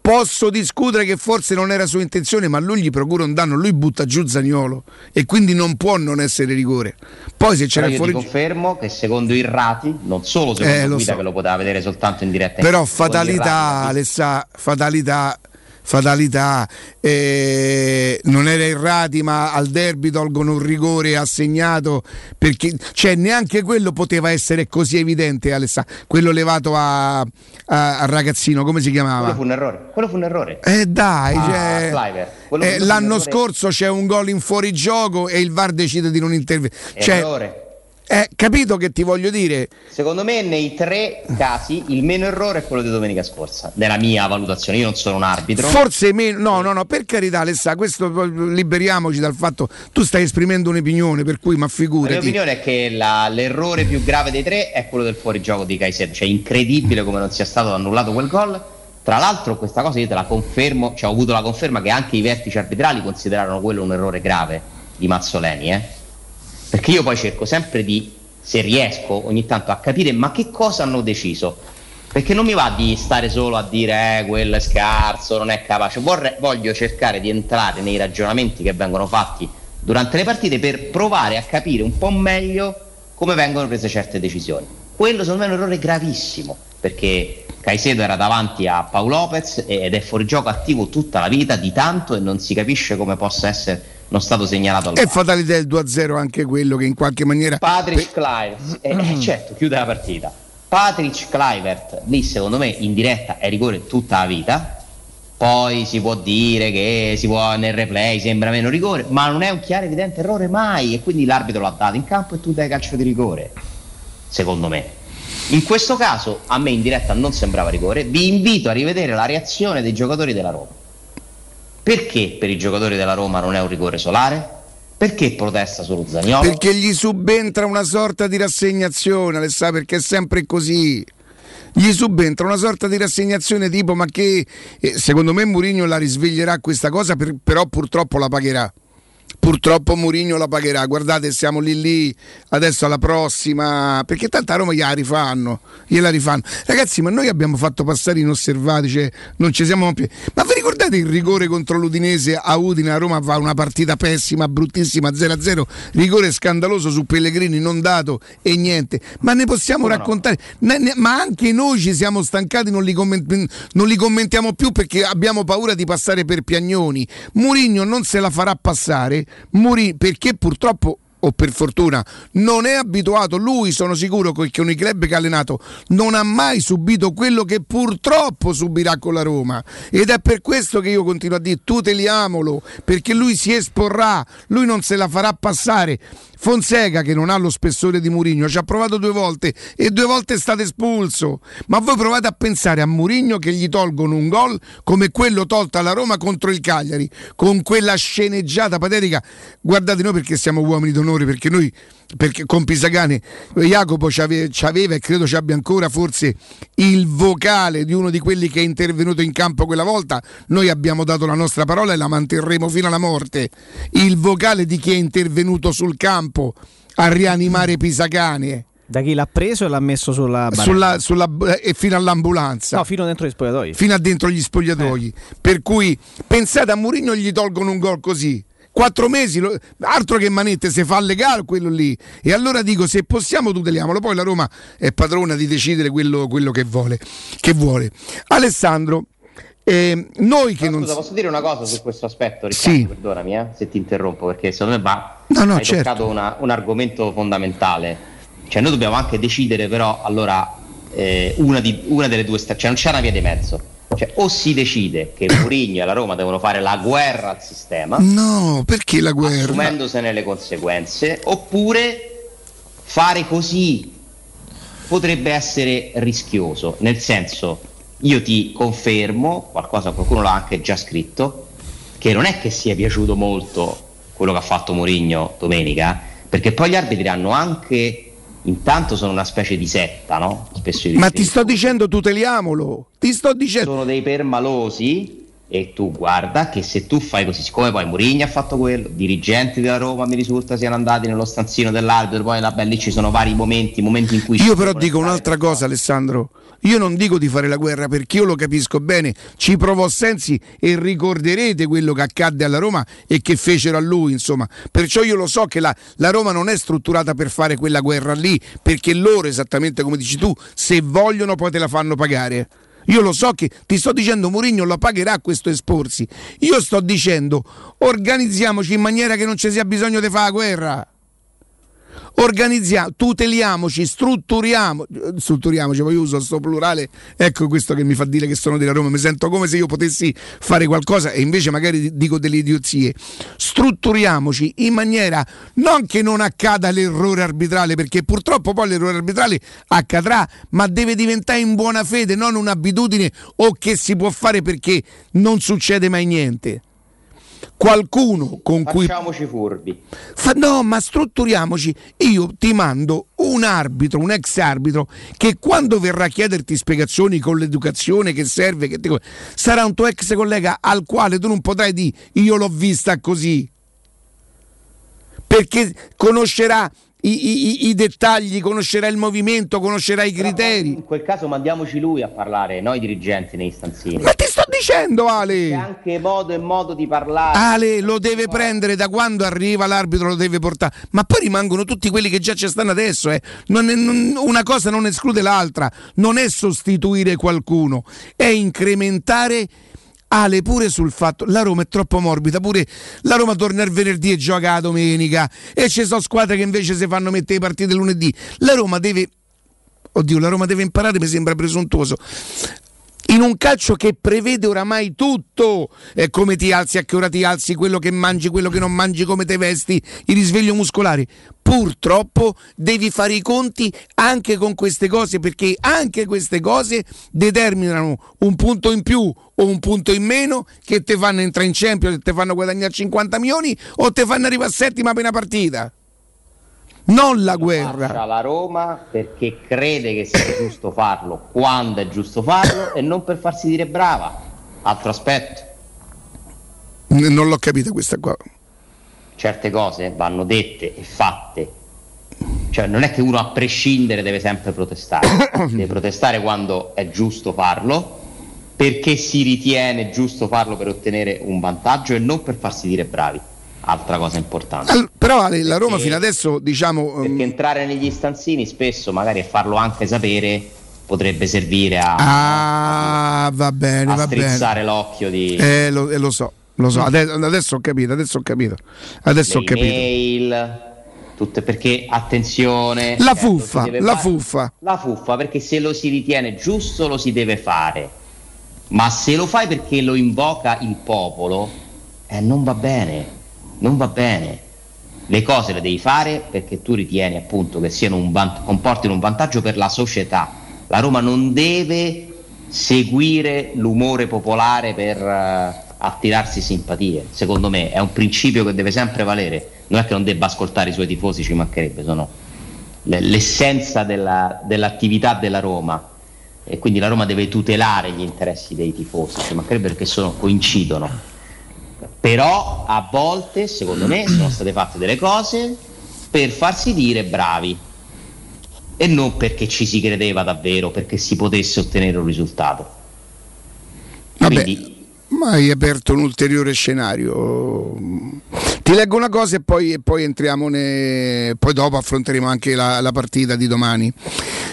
Posso discutere che forse non era sua intenzione, ma lui gli procura un danno, lui butta giù Zagnolo e quindi non può non essere rigore. Poi se c'era però il io ti fuori confermo che secondo Irrati, non solo secondo Eh, lo Guida so. che lo poteva vedere soltanto in diretta, Però in fatalità, Alessa, fatalità, fatalità. eh, non era errati, ma al derby tolgono un rigore assegnato perché cioè, neanche quello poteva essere così evidente, Alessa. Quello levato a, a- al ragazzino, come si quello chiamava? fu un errore. Quello fu un errore. Eh dai, Ah, cioè. Quello- eh, quello l'anno scorso c'è un gol in fuorigioco e il VAR decide di non intervenire. Cioè, Errore. Eh, capito che ti voglio dire? Secondo me nei tre casi il meno errore è quello di domenica scorsa, nella mia valutazione, io non sono un arbitro. Forse meno, no, no, no, per carità, Alessà, questo liberiamoci dal fatto tu stai esprimendo un'opinione, per cui ma La mia figurati. opinione è che la- l'errore più grave dei tre è quello del fuorigioco di Caicedo, cioè incredibile come non sia stato annullato quel gol. Tra l'altro questa cosa io te la confermo, cioè ho avuto la conferma che anche i vertici arbitrali considerarono quello un errore grave di Mazzoleni, eh? Perché io poi cerco sempre di, se riesco ogni tanto a capire ma che cosa hanno deciso. Perché non mi va di stare solo a dire eh, quello è scarso, non è capace. Vorrei- voglio cercare di entrare nei ragionamenti che vengono fatti durante le partite per provare a capire un po' meglio come vengono prese certe decisioni. Quello secondo me è un errore gravissimo, perché Caicedo era davanti a Paolo Lopez ed è fuori gioco attivo tutta la vita di tanto e non si capisce come possa essere non stato segnalato al È fatalità del 2-0 anche quello che in qualche maniera. Patrick Clivert, eh, eh, certo, chiude la partita. Patrick Clivert, lì secondo me in diretta è rigore tutta la vita. Poi si può dire che si può nel replay sembra meno rigore, ma non è un chiaro evidente errore mai. E quindi l'arbitro l'ha dato in campo e tu dai calcio di rigore. Secondo me. In questo caso a me in diretta non sembrava rigore. Vi invito a rivedere la reazione dei giocatori della Roma. Perché per i giocatori della Roma non è un rigore solare? Perché protesta solo Zaniolo? Perché gli subentra una sorta di rassegnazione, Alessà, perché è sempre così. Gli subentra una sorta di rassegnazione tipo ma che eh, secondo me Mourinho la risveglierà questa cosa, per- però purtroppo la pagherà. Purtroppo Mourinho la pagherà. Guardate, siamo lì lì adesso alla prossima, perché tanta a Roma gliela rifanno, gliela rifanno. Ragazzi, ma noi abbiamo fatto passare inosservati, cioè non ci siamo più. Ma vi ricordate il rigore contro l'Udinese a Udine? A Roma fa una partita pessima, bruttissima, 0-0, rigore scandaloso su Pellegrini non dato e niente. Ma ne possiamo raccontare? Ne- ne- ma anche noi ci siamo stancati, non li, comment- non li commentiamo più perché abbiamo paura di passare per piagnoni. Mourinho non se la farà passare Muri- perché purtroppo o per fortuna non è abituato. Lui sono sicuro che con i club che ha allenato non ha mai subito quello che purtroppo subirà con la Roma. Ed è per questo che io continuo a dire tuteliamolo perché lui si esporrà lui non se la farà passare Fonseca che non ha lo spessore di Murigno ci ha provato due volte e due volte è stato espulso. Ma voi provate a pensare a Murigno che gli tolgono un gol come quello tolto alla Roma contro il Cagliari con quella sceneggiata patetica. Guardate noi perché siamo uomini d'onore perché noi perché con Pisagane Jacopo ci ave- ci aveva e credo ci abbia ancora forse il vocale di uno di quelli che è intervenuto in campo quella volta noi abbiamo dato la nostra parola e la manterremo fino alla morte il vocale di chi è intervenuto sul campo a rianimare Pisagane Da chi l'ha preso e l'ha messo sulla sulla, sulla- e fino all'ambulanza No, fino dentro gli spogliatoi. fino a dentro gli spogliatoi. Per cui pensate a Mourinho gli tolgono un gol così. Quattro mesi, lo- altro che manette, se fa legale quello lì. E allora dico, se possiamo tuteliamolo. Poi la Roma è padrona di decidere quello, quello che, vuole, che vuole. Alessandro, eh, noi che Ma non... scusa, posso dire una cosa su questo aspetto, Riccardo? Sì. Perdonami eh, se ti interrompo, perché secondo me va, No, no, hai certo. toccato una- un argomento fondamentale. Cioè, noi dobbiamo anche decidere, però, allora, eh, una, di- una delle due strade, cioè non c'è una via di mezzo. Cioè, o si decide che Mourinho e la Roma devono fare la guerra al sistema, No, perché la guerra? assumendosene le conseguenze, oppure fare così potrebbe essere rischioso. Nel senso, io ti confermo, qualcosa qualcuno l'ha anche già scritto, che non è che sia piaciuto molto quello che ha fatto Mourinho domenica, perché poi gli arbitri hanno anche intanto sono una specie di setta, no? Spesso Ma ti sto dicendo tuteliamolo. Ti sto dicendo... sono dei permalosi e tu guarda che se tu fai così, siccome poi Mourinho ha fatto quello, dirigenti della Roma mi risulta siano andati nello stanzino dell'arbitro, poi vabbè, lì ci sono vari momenti, momenti in cui Io però dico un'altra cosa, Alessandro. Io non dico di fare la guerra perché io lo capisco bene. Ci provò Sensi e ricorderete quello che accadde alla Roma e che fecero a lui, insomma. Perciò io lo so che la, la Roma non è strutturata per fare quella guerra lì, perché loro, esattamente come dici tu, se vogliono poi te la fanno pagare. Io lo so che ti sto dicendo Mourinho lo pagherà questo esporsi. Io sto dicendo organizziamoci in maniera che non ci sia bisogno di fare la guerra. Organizziamo, tuteliamoci, strutturiamo, strutturiamoci, poi uso sto plurale, ecco questo che mi fa dire che sono della Roma, mi sento come se io potessi fare qualcosa e invece magari dico delle idiozie. Strutturiamoci in maniera non che non accada l'errore arbitrale, perché purtroppo poi l'errore arbitrale accadrà, ma deve diventare in buona fede, non un'abitudine o che si può fare perché non succede mai niente qualcuno con cui Facciamoci furbi. Fa- no, ma strutturiamoci. Io ti mando un arbitro, un ex arbitro, che quando verrà a chiederti spiegazioni con l'educazione che serve, che ti- sarà un tuo ex collega al quale tu non potrai dire io l'ho vista così. Perché conoscerà i, i- i dettagli, conoscerà il movimento, conoscerà i criteri. In quel caso mandiamoci lui a parlare, noi dirigenti nei stanzini. Ma ti sto dicendo, Ale! C'è anche modo e modo di parlare. Ale lo deve prendere da quando arriva l'arbitro, lo deve portare. Ma poi rimangono tutti quelli che già ci stanno adesso. eh. Non è- non- una cosa non esclude l'altra. Non è sostituire qualcuno, è incrementare. Ale pure sul fatto la Roma è troppo morbida pure la Roma torna il venerdì e gioca la domenica. E ci sono squadre che invece si fanno mettere le partite lunedì. La Roma deve oddio la Roma deve imparare mi sembra presuntuoso. In un calcio che prevede oramai tutto, eh, come ti alzi, a che ora ti alzi, quello che mangi, quello che non mangi, come ti vesti, il risveglio muscolare. Purtroppo devi fare i conti anche con queste cose perché anche queste cose determinano un punto in più o un punto in meno che ti fanno entrare in Champions, ti fanno guadagnare 50 milioni o ti fanno arrivare a settima una partita. Non la guerra. Faccia la Roma perché crede che sia giusto farlo quando è giusto farlo e non per farsi dire brava. Altro aspetto, Non l'ho capita questa qua. Certe cose vanno dette e fatte. Cioè non è che uno a prescindere deve sempre protestare, deve protestare quando è giusto farlo, perché si ritiene giusto farlo per ottenere un vantaggio e non per farsi dire bravi. Altra cosa importante. Al- però Ale, la Roma fino adesso diciamo Perché entrare negli stanzini spesso, magari e farlo anche sapere, potrebbe servire a, Ah, va bene, a va bene. strizzare l'occhio di Eh, lo, eh, lo so, lo so. Adesso, adesso ho capito, adesso ho capito. Adesso ho le capito. email, tutte perché attenzione. La certo, fuffa, la fare- fuffa. La fuffa, perché se lo si ritiene giusto lo si deve fare. Ma se lo fai perché lo invoca il popolo, eh, non va bene, non va bene. Le cose le devi fare perché tu ritieni appunto che siano un van- comportino un vantaggio per la società. La Roma non deve seguire l'umore popolare per eh, attirarsi simpatie. Secondo me è un principio che deve sempre valere. Non è che non debba ascoltare i suoi tifosi, ci mancherebbe, sono l'essenza della- dell'attività della Roma e quindi la Roma deve tutelare gli interessi dei tifosi, ci mancherebbe perché sono, coincidono. Però a volte, secondo me, sono state fatte delle cose per farsi dire bravi e non perché ci si credeva davvero, perché si potesse ottenere un risultato. Vabbè, ma hai aperto un ulteriore scenario. Ti leggo una cosa e poi, e poi entriamo, ne... poi dopo affronteremo anche la, la partita di domani.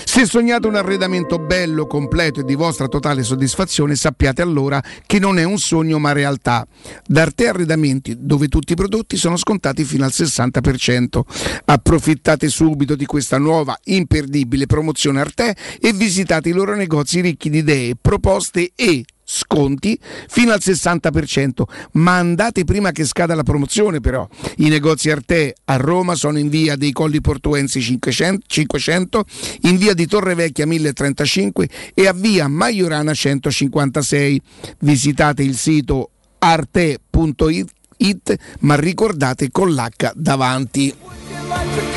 Se sognate un arredamento bello, completo e di vostra totale soddisfazione, sappiate allora che non è un sogno ma realtà. Da Arte Arredamenti, dove tutti i prodotti sono scontati fino al 60%. Approfittate subito di questa nuova imperdibile promozione Arte e visitate i loro negozi ricchi di idee, proposte e sconti fino al 60%, ma andate prima che scada la promozione però. I negozi Arte a Roma sono in via dei Colli Portuensi 500, 500, in via di Torre Vecchia 1035 e a via Maiorana 156. Visitate il sito arte.it ma ricordate con l'H davanti.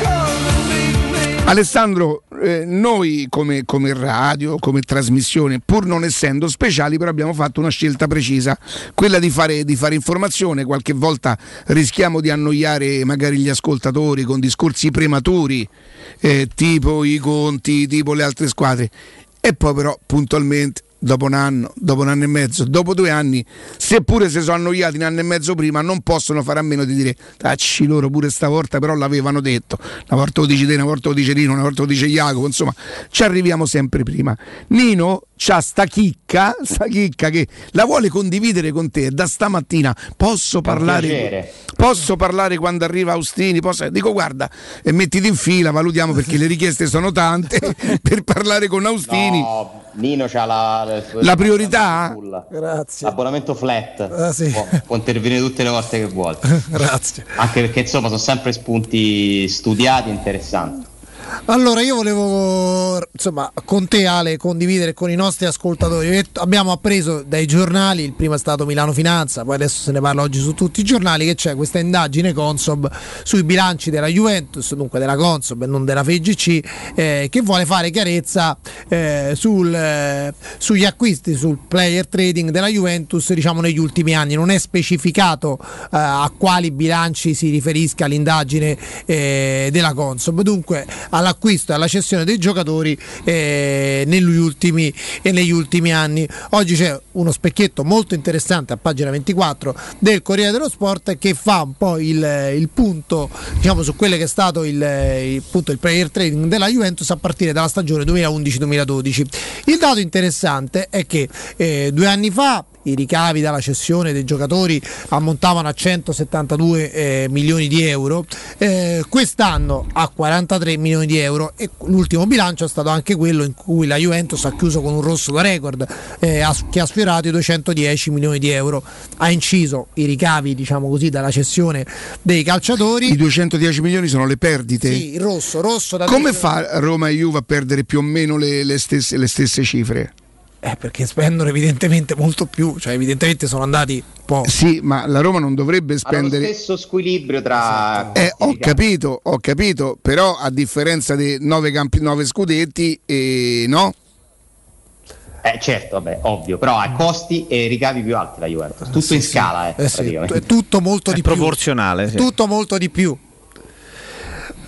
Alessandro, eh, noi come, come radio, come trasmissione, pur non essendo speciali, però abbiamo fatto una scelta precisa, quella di fare, di fare informazione. Qualche volta rischiamo di annoiare magari gli ascoltatori con discorsi prematuri, eh, tipo i conti, tipo le altre squadre. E poi però puntualmente dopo un anno, dopo un anno e mezzo, dopo due anni, seppure si sono annoiati un anno e mezzo prima, non possono fare a meno di dire tacci loro pure stavolta, però l'avevano detto. Una volta lo dici te, una volta lo dice Rino, una volta lo dice Jacopo, insomma, ci arriviamo sempre prima. Nino c'ha sta chicca, sta chicca che la vuole condividere con te da stamattina. Posso parlare? Posso parlare quando arriva Austini? Posso- Dico guarda, e mettiti in fila, valutiamo perché le richieste sono tante per parlare con Austini. No, Nino c'ha la, La priorità? Grazie. L'abbonamento flat. Ah, sì. può, può intervenire tutte le volte che vuole. Grazie. Anche perché insomma sono sempre spunti studiati e interessanti. Allora, io volevo insomma con te, Ale, condividere con i nostri ascoltatori. Abbiamo appreso dai giornali, il primo è stato Milano Finanza, poi adesso se ne parla oggi su tutti i giornali, che c'è questa indagine Consob sui bilanci della Juventus, dunque della Consob e non della FIGC, eh, che vuole fare chiarezza eh, sul, eh, sugli acquisti, sul player trading della Juventus diciamo negli ultimi anni. Non è specificato eh, a quali bilanci si riferisca l'indagine eh, della Consob. Dunque all'acquisto e alla cessione dei giocatori eh, negli, ultimi, e negli ultimi anni. Oggi c'è uno specchietto molto interessante a pagina 24 del Corriere dello Sport che fa un po' il, il punto diciamo, su quello che è stato il, il, punto, il player trading della Juventus a partire dalla stagione 2011-2012. Il dato interessante è che eh, due anni fa i ricavi dalla cessione dei giocatori ammontavano a 172 eh, milioni di euro, eh, quest'anno a 43 milioni di euro e l'ultimo bilancio è stato anche quello in cui la Juventus ha chiuso con un rosso da record eh, che ha sfiorato i 210 milioni di euro, ha inciso i ricavi diciamo così dalla cessione dei calciatori. I 210 milioni sono le perdite. Sì, il rosso, rosso da Come fa Roma e Juve a perdere più o meno le, le stesse, le stesse cifre? Eh, perché spendono evidentemente molto più, cioè evidentemente sono andati un po'. Sì, ma la Roma non dovrebbe Hanno lo spendere. stesso squilibrio tra... Eh, ho capito, ho capito, però a differenza dei 9 campi, 9 scudetti, eh, no? Eh certo, vabbè, ovvio, però ha costi e ricavi più alti la Juventus. Tutto in scala, eh, Eh sì, è tutto molto di più. proporzionale. sì. Tutto molto di più.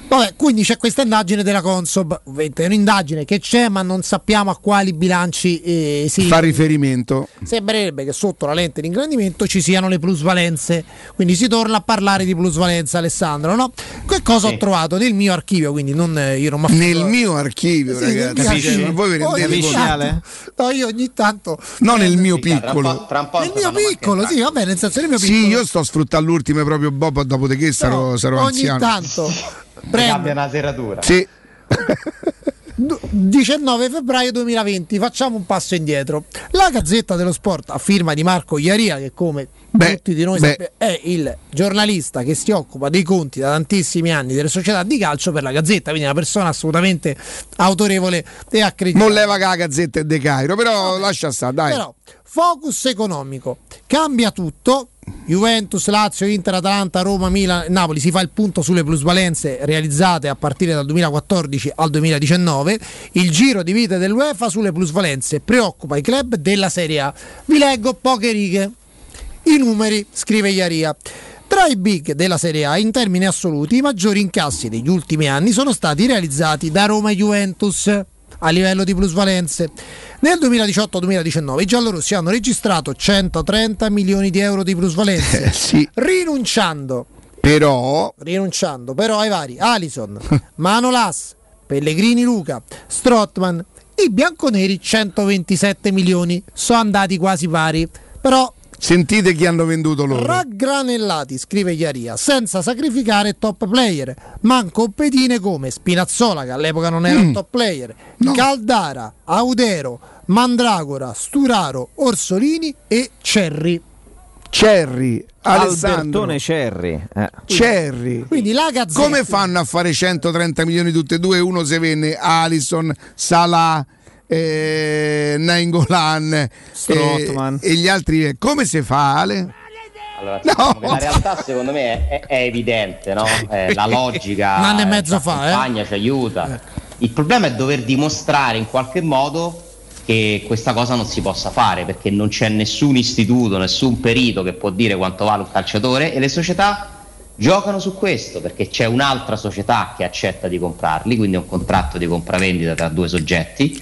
Vabbè, quindi c'è questa indagine della Consob, ovviamente è un'indagine che c'è ma non sappiamo a quali bilanci eh, si Fa riferimento. Sembrerebbe che sotto la lente di ingrandimento ci siano le plusvalenze, quindi si torna a parlare di plusvalenza Alessandro, no? Che cosa ho trovato nel mio archivio, quindi non, eh, io non Nel mio archivio, Sì, ragazzi. mio Capisci? Ma voi vi rendete Ogni conto? No, io ogni tanto Non nel mio Sì, tra un po'- piccolo. tra un po' nel mio piccolo, sì, vabbè, nel senso nel mio Sì, piccolo. io sto sfruttando l'ultimo proprio Bob, dopodiché sarò, sarò ogni anziano. tanto Cambia una serratura. Sì. Du- 19 febbraio 2020 facciamo un passo indietro la Gazzetta dello Sport a firma di Marco Iaria che come tutti di noi beh. sappiamo è il giornalista che si occupa dei conti da tantissimi anni delle società di calcio per la Gazzetta quindi una persona assolutamente autorevole e accreditata Non leva che la gazzetta è De Cairo, però lascia stare, dai. però focus economico cambia tutto Juventus, Lazio, Inter, Atalanta, Roma, Milan, Napoli si fa il punto sulle plusvalenze realizzate a partire dal 2014 al 2019 il giro di vita dell'UEFA sulle plusvalenze preoccupa i club della Serie A vi leggo poche righe i numeri, scrive Iaria. Tra i big della Serie A, in termini assoluti, i maggiori incassi degli ultimi anni sono stati realizzati da Roma e Juventus a livello di plusvalenze. Nel 2018-2019 i giallorossi hanno registrato 130 milioni di euro di plusvalenze, rinunciando, Però, rinunciando però ai vari Alison, Manolas, Pellegrini Luca, Strottman, i bianconeri 127 milioni, sono andati quasi pari, però sentite chi hanno venduto loro. raggranellati, scrive Iaria, senza sacrificare top player, manco pedine come Spinazzola, che all'epoca non era un top player, Caldara, Audero, Mandragora, Sturaro, Orsolini e Cerri. Cerri, Alessandro. Albertone Cerri. eh. Cerri. Quindi la Gazzetta Come fanno a fare 130 milioni tutte e due? Uno se venne Alison, Salah, eh, Nainggolan Strootman. eh, e gli altri. eh, Come si fa, Ale? Allora, diciamo che la realtà secondo me è, è- è evidente, no? Eh, la logica Un anno e eh, mezzo ci fa, eh. accompagna, ci aiuta. Il problema è dover dimostrare in qualche modo che questa cosa non si possa fare perché non c'è nessun istituto, nessun perito che può dire quanto vale un calciatore e le società giocano su questo perché c'è un'altra società che accetta di comprarli, quindi è un contratto di compravendita tra due soggetti.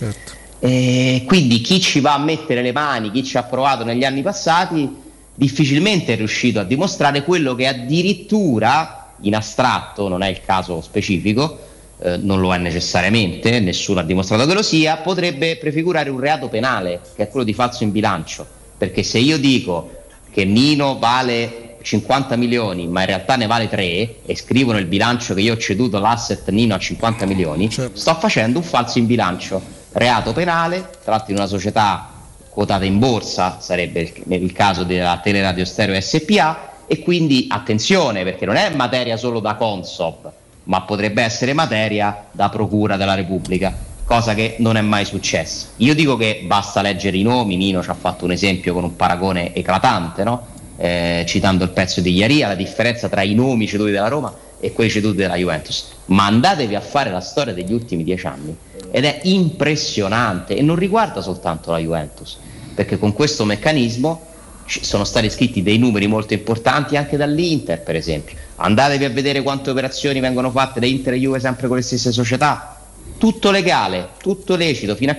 E quindi chi ci va a mettere le mani, chi ci ha provato negli anni passati, difficilmente è riuscito a dimostrare quello che addirittura in astratto, non è il caso specifico, eh, non lo è necessariamente, nessuno ha dimostrato che lo sia, potrebbe prefigurare un reato penale, che è quello di falso in bilancio. Perché se io dico che Nino vale 50 milioni, ma in realtà ne vale 3 e scrivo nel bilancio che io ho ceduto l'asset Nino a 50 milioni, sto facendo un falso in bilancio, reato penale, tra l'altro in una società quotata in borsa, sarebbe il, caso della Teleradio Stereo SPA, e quindi attenzione perché non è materia solo da Consob, ma potrebbe essere materia da Procura della Repubblica, cosa che non è mai successa. Io dico che basta leggere i nomi, Nino ci ha fatto un esempio con un paragone eclatante, no? Eh, citando il pezzo di Iaria, la differenza tra i nomi ceduti della Roma e quelli ceduti della Juventus. Ma andatevi a fare la storia degli ultimi dieci anni ed è impressionante e non riguarda soltanto la Juventus, perché con questo meccanismo sono stati scritti dei numeri molto importanti anche dall'Inter, per esempio. Andatevi a vedere quante operazioni vengono fatte da Inter e Juve sempre con le stesse società. Tutto legale, tutto lecito, fino a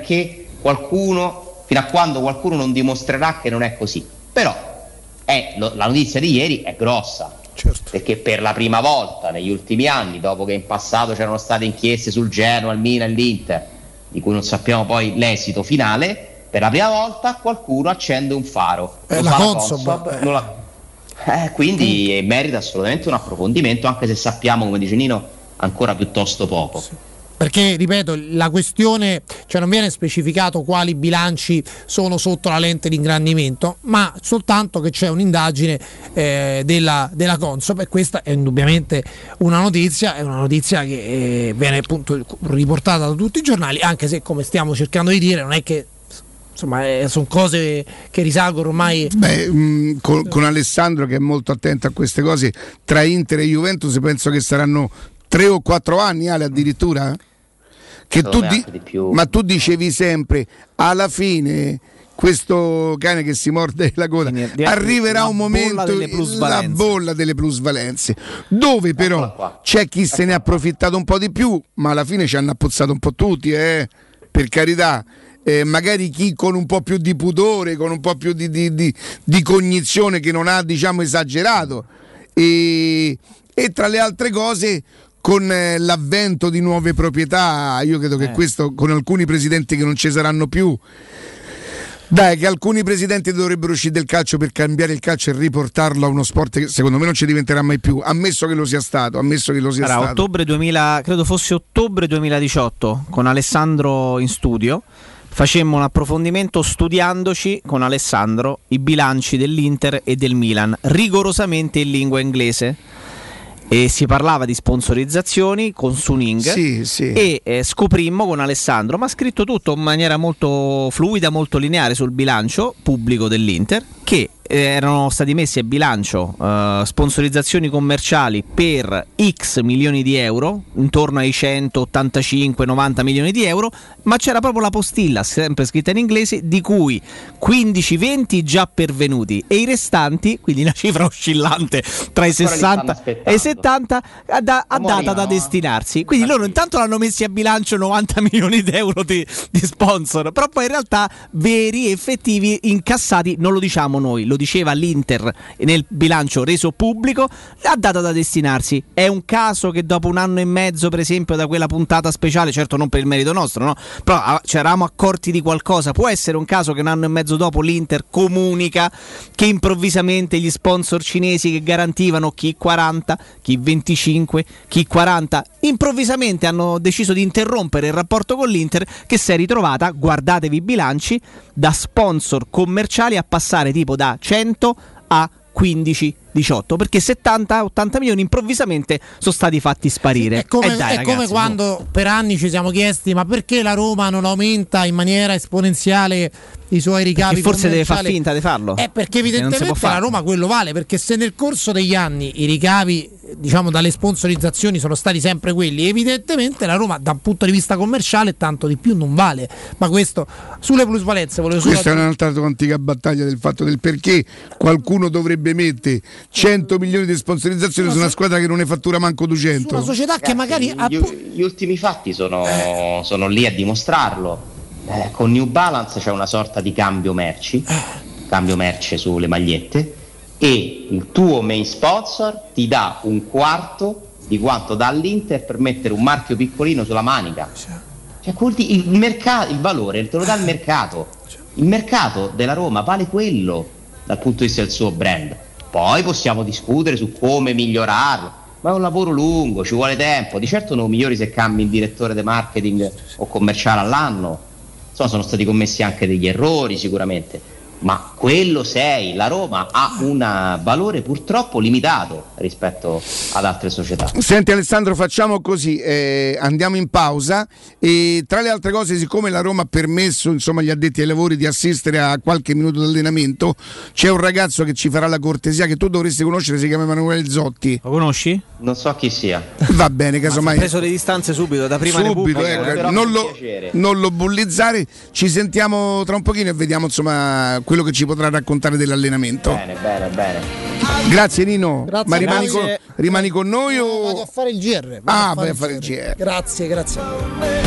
qualcuno, fino a quando qualcuno non dimostrerà che non è così. Però è, lo- la notizia di ieri è grossa. Perché per la prima volta negli ultimi anni, dopo che in passato c'erano state inchieste sul Genoa, il Milan e l'Inter, di cui non sappiamo poi l'esito finale, per la prima volta qualcuno accende un faro. Eh, Lo la Consob, Consob, eh. la- eh, quindi merita assolutamente un approfondimento, anche se sappiamo, come dice Nino, ancora piuttosto poco. Perché, ripeto, la questione, cioè non viene specificato quali bilanci sono sotto la lente di ingrandimento, ma soltanto che c'è un'indagine eh, della, della Consob e questa è indubbiamente una notizia, è una notizia che eh, viene appunto riportata da tutti i giornali, anche se come stiamo cercando di dire non è che insomma eh, sono cose che risalgono ormai Beh, mh, con, con Alessandro che è molto attento a queste cose, tra Inter e Juventus penso che saranno tre o quattro anni, Ale, addirittura? Che tu di- di ma tu dicevi sempre, alla fine questo cane che si morde la coda arriverà un bolla momento delle la bolla delle plusvalenze dove però c'è chi se ne è approfittato un po' di più ma alla fine ci hanno appozzato un po' tutti eh? per carità Eh, magari chi con un po' più di pudore con un po' più di, di- di- di cognizione che non ha diciamo esagerato. E, e tra le altre cose con eh, l'avvento di nuove proprietà io credo che Eh. questo con alcuni presidenti che non ci saranno più dai, che alcuni presidenti dovrebbero uscire del calcio per cambiare il calcio e riportarlo a uno sport che secondo me non ci diventerà mai più, ammesso che lo sia stato, ammesso che lo sia Era stato. ottobre 2000, credo fosse ottobre 2018, con Alessandro in studio. Facemmo un approfondimento studiandoci con Alessandro i bilanci dell'Inter e del Milan, rigorosamente in lingua inglese. E si parlava di sponsorizzazioni con Suning Sì, sì. e eh, scoprimmo con Alessandro, ma ha scritto tutto in maniera molto fluida, molto lineare sul bilancio pubblico dell'Inter, che erano stati messi a bilancio eh, sponsorizzazioni commerciali per X milioni di euro, intorno ai 185-90 milioni di euro, ma c'era proprio la postilla, sempre scritta in inglese, di cui 15-20 già pervenuti e i restanti, quindi una cifra oscillante tra i Ancora li stanno 60 aspettando. e i 70, a, da- a data da destinarsi. Quindi loro intanto l'hanno messi a bilancio 90 milioni di euro di, di sponsor, però poi in realtà veri effettivi incassati non lo diciamo noi, lo diceva l'Inter nel bilancio reso pubblico, a data da destinarsi. È un caso che dopo un anno e mezzo, per esempio, da quella puntata speciale, certo non per il merito nostro, no? Però ah, ci eravamo accorti di qualcosa. Può essere un caso che un anno e mezzo dopo l'Inter comunica che improvvisamente gli sponsor cinesi che garantivano chi 40, chi 25, chi 40, improvvisamente hanno deciso di interrompere il rapporto con l'Inter che si è ritrovata, guardatevi i bilanci, da sponsor commerciali a passare tipo da 100 a 15 18 perché 70-80 milioni improvvisamente sono stati fatti sparire È come, Eh dai, è come ragazzi, quando per anni ci siamo chiesti ma perché la Roma non aumenta in maniera esponenziale i suoi ricavi Perché forse deve far finta di farlo. Eh, perché evidentemente la. Roma quello vale, perché se nel corso degli anni i ricavi diciamo dalle sponsorizzazioni sono stati sempre quelli, evidentemente la Roma da un punto di vista commerciale tanto di più non vale. Ma questo sulle plusvalenze volevo solo Questa è un'altra antica battaglia del fatto del perché qualcuno dovrebbe mettere 100 milioni di sponsorizzazioni su una squadra che non ne fattura manco 200. una società che magari ha Gli, gli ultimi fatti sono, sono lì a dimostrarlo. eh, con New Balance c'è una sorta di cambio merci, cambio merce sulle magliette e il tuo main sponsor ti dà un quarto di quanto dà all'Inter per mettere un marchio piccolino sulla manica. Cioè, il, mercato, il valore te lo dà il mercato. Il mercato della Roma vale quello dal punto di vista del suo brand. Poi possiamo discutere su come migliorarlo, ma è un lavoro lungo, ci vuole tempo. Di certo non migliori se cambi il direttore di marketing o commerciale all'anno. Insomma, sono stati commessi anche degli errori sicuramente. Ma quello sei, la Roma ha un valore purtroppo limitato rispetto ad altre società. Senti Alessandro, facciamo così, eh, andiamo in pausa e tra le altre cose, siccome la Roma ha permesso insomma, agli addetti ai lavori di assistere a qualche minuto di allenamento, c'è un ragazzo che ci farà la cortesia che tu dovresti conoscere, si chiama Emanuele Zotti. Lo conosci? Non so chi sia. Va bene, Ha casomai. preso le distanze subito, da prima Subito, ecco, non, lo, non lo bullizzare, ci sentiamo tra un pochino e vediamo insomma quello che ci potrà raccontare dell'allenamento. Bene, bene, bene. Grazie Nino, Grazie ma a rimani con, rimani con noi o... Vado a fare il GR. vado Ah, a vai a fare il GR. Grazie, grazie.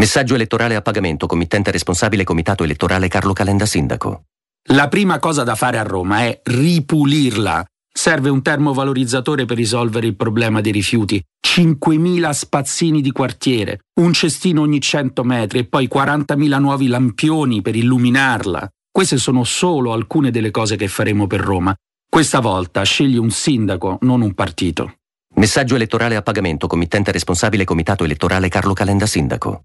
Messaggio elettorale a pagamento, committente responsabile Comitato Elettorale Carlo Calenda Sindaco. La prima cosa da fare a Roma è ripulirla. Serve un termovalorizzatore per risolvere il problema dei rifiuti, 5.000 spazzini di quartiere, un cestino ogni 100 metri e poi 40.000 nuovi lampioni per illuminarla. Queste sono solo alcune delle cose che faremo per Roma. Questa volta scegli un sindaco, non un partito. Messaggio elettorale a pagamento, committente responsabile Comitato Elettorale Carlo Calenda Sindaco.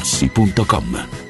artigianamaterassi.com.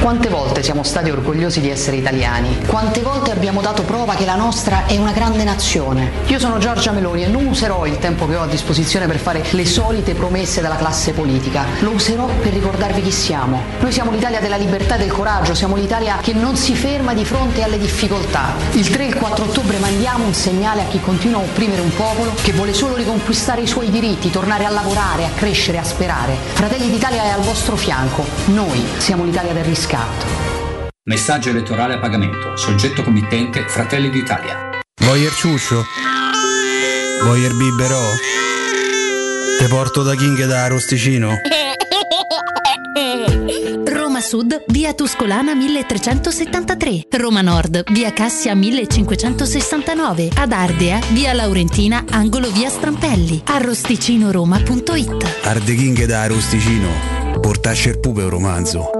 Quante volte siamo stati orgogliosi di essere italiani? Quante volte abbiamo dato prova che la nostra è una grande nazione? Io sono Giorgia Meloni e non userò il tempo che ho a disposizione per fare le solite promesse della classe politica. Lo userò per ricordarvi chi siamo. Noi siamo l'Italia della libertà e del coraggio, siamo l'Italia che non si ferma di fronte alle difficoltà. Il 3 e il 4 ottobre mandiamo un segnale a chi continua a opprimere un popolo che vuole solo riconquistare i suoi diritti, tornare a lavorare, a crescere, a sperare. Fratelli d'Italia è al vostro fianco. Noi siamo l'Italia del riscatto. Messaggio elettorale a pagamento. Soggetto committente Fratelli d'Italia. Voyer ciuscio? Voyer biberò? Te porto da King da Rosticino. Roma Sud, via Tuscolana 1373. Roma Nord, via Cassia 1569. Ad Ardea, via Laurentina, angolo via Strampelli. Arrosticinoroma.it. Arde King da Rosticino. Portasce il pupe un romanzo.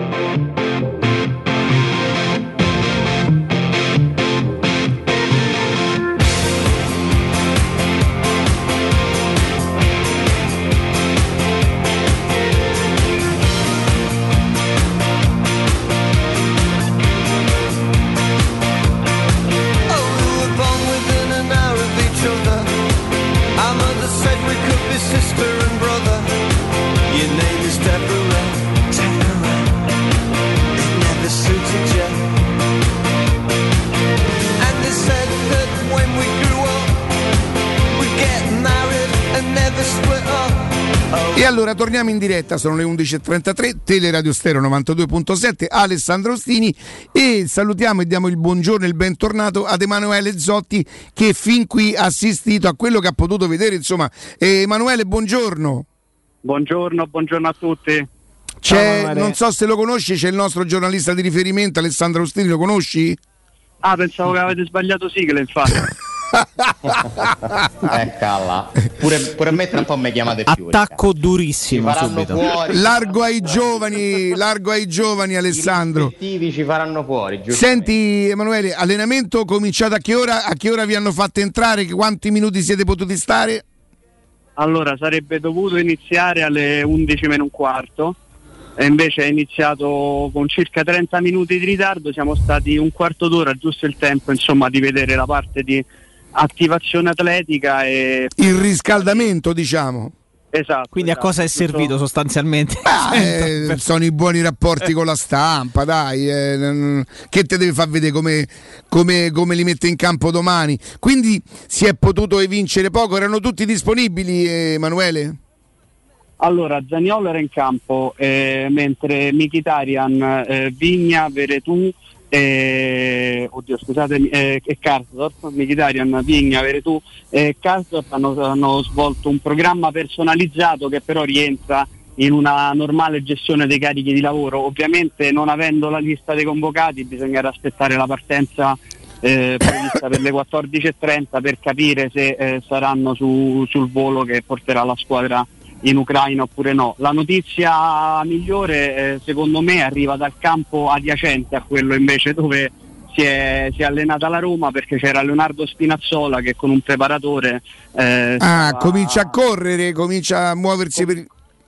E allora torniamo in diretta, sono le 11.33, Teleradio Stereo 92.7, Alessandro Ostini e salutiamo e diamo il buongiorno e il bentornato ad Emanuele Zotti che fin qui ha assistito a quello che ha potuto vedere. Insomma, Eh, Emanuele, buongiorno. Buongiorno, buongiorno a tutti. C'è, non so se lo conosci, c'è il nostro giornalista di riferimento Alessandro Ostini, lo conosci? Ah, pensavo che avete sbagliato sigla, infatti. Eccola. Pure, pure a me tra un po' mi chiamate più. Attacco durissimo Ci faranno subito. fuori. Largo ai giovani, largo ai giovani Alessandro. I ci faranno fuori, giusto? Senti Emanuele, allenamento cominciato a che ora? A che ora vi hanno fatto entrare? Quanti minuti siete potuti stare? Allora, sarebbe dovuto iniziare alle 11 meno un quarto, e invece è iniziato con circa 30 minuti di ritardo. Siamo stati un quarto d'ora, giusto il tempo, insomma, di vedere la parte di attivazione atletica e Il riscaldamento, diciamo. Esatto. Quindi a cosa è servito sostanzialmente? Eh, sono i buoni rapporti con la stampa, dai. eh, che te deve far vedere come, come- come li mette in campo domani? Quindi si è potuto evincere poco, erano tutti disponibili, eh, Emanuele? Allora, Zaniolo era in campo, eh, mentre Mkhitaryan, eh, Vigna, Veretù, eh, oddio, scusatemi, eh, e Karsdorp, Mkhitaryan, Vigna, Veretù e Karsdorp hanno, hanno svolto un programma personalizzato che però rientra in una normale gestione dei carichi di lavoro. Ovviamente non avendo la lista dei convocati bisognerà aspettare la partenza eh, prevista per le 14.30 per capire se eh, saranno su- sul volo che porterà la squadra in Ucraina oppure no. La notizia migliore eh, secondo me arriva dal campo adiacente a quello invece dove si è, si è allenata la Roma perché c'era Leonardo Spinazzola che con un preparatore eh, Ah, stava- comincia a correre, comincia a muoversi per...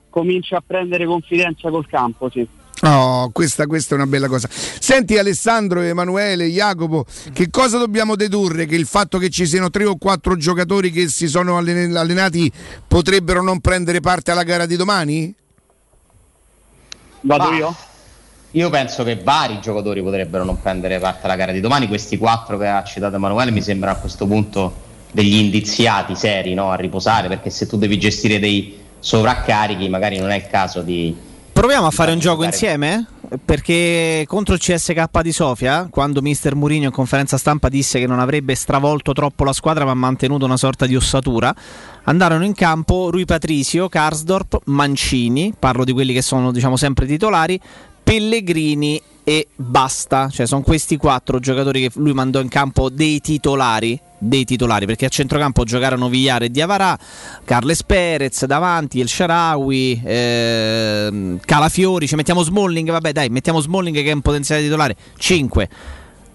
comincia a prendere confidenza col campo, sì. Oh, questa, questa è una bella cosa. Senti Alessandro, Emanuele, Jacopo, che cosa dobbiamo dedurre? Che il fatto che ci siano tre o quattro giocatori che si sono allen- allenati potrebbero non prendere parte alla gara di domani? Vado Ma- io? Io penso che vari giocatori potrebbero non prendere parte alla gara di domani. Questi quattro che ha citato Emanuele mi sembrano a questo punto degli indiziati seri no? a riposare, perché se tu devi gestire dei sovraccarichi, magari non è il caso di. Proviamo a fare un gioco insieme? Perché contro il CSK di Sofia, quando mister Mourinho in conferenza stampa disse che non avrebbe stravolto troppo la squadra ma ha mantenuto una sorta di ossatura, andarono in campo Rui Patricio, Karsdorp, Mancini, parlo di quelli che sono diciamo sempre titolari, Pellegrini e basta. Cioè sono questi quattro giocatori che lui mandò in campo dei titolari. Dei titolari perché a centrocampo giocarono Vigliare e Diavarà, Carles Perez davanti, El Sharawi, ehm, Calafiori. Ci mettiamo Smalling. Vabbè, dai, mettiamo Smalling che è un potenziale titolare. 5.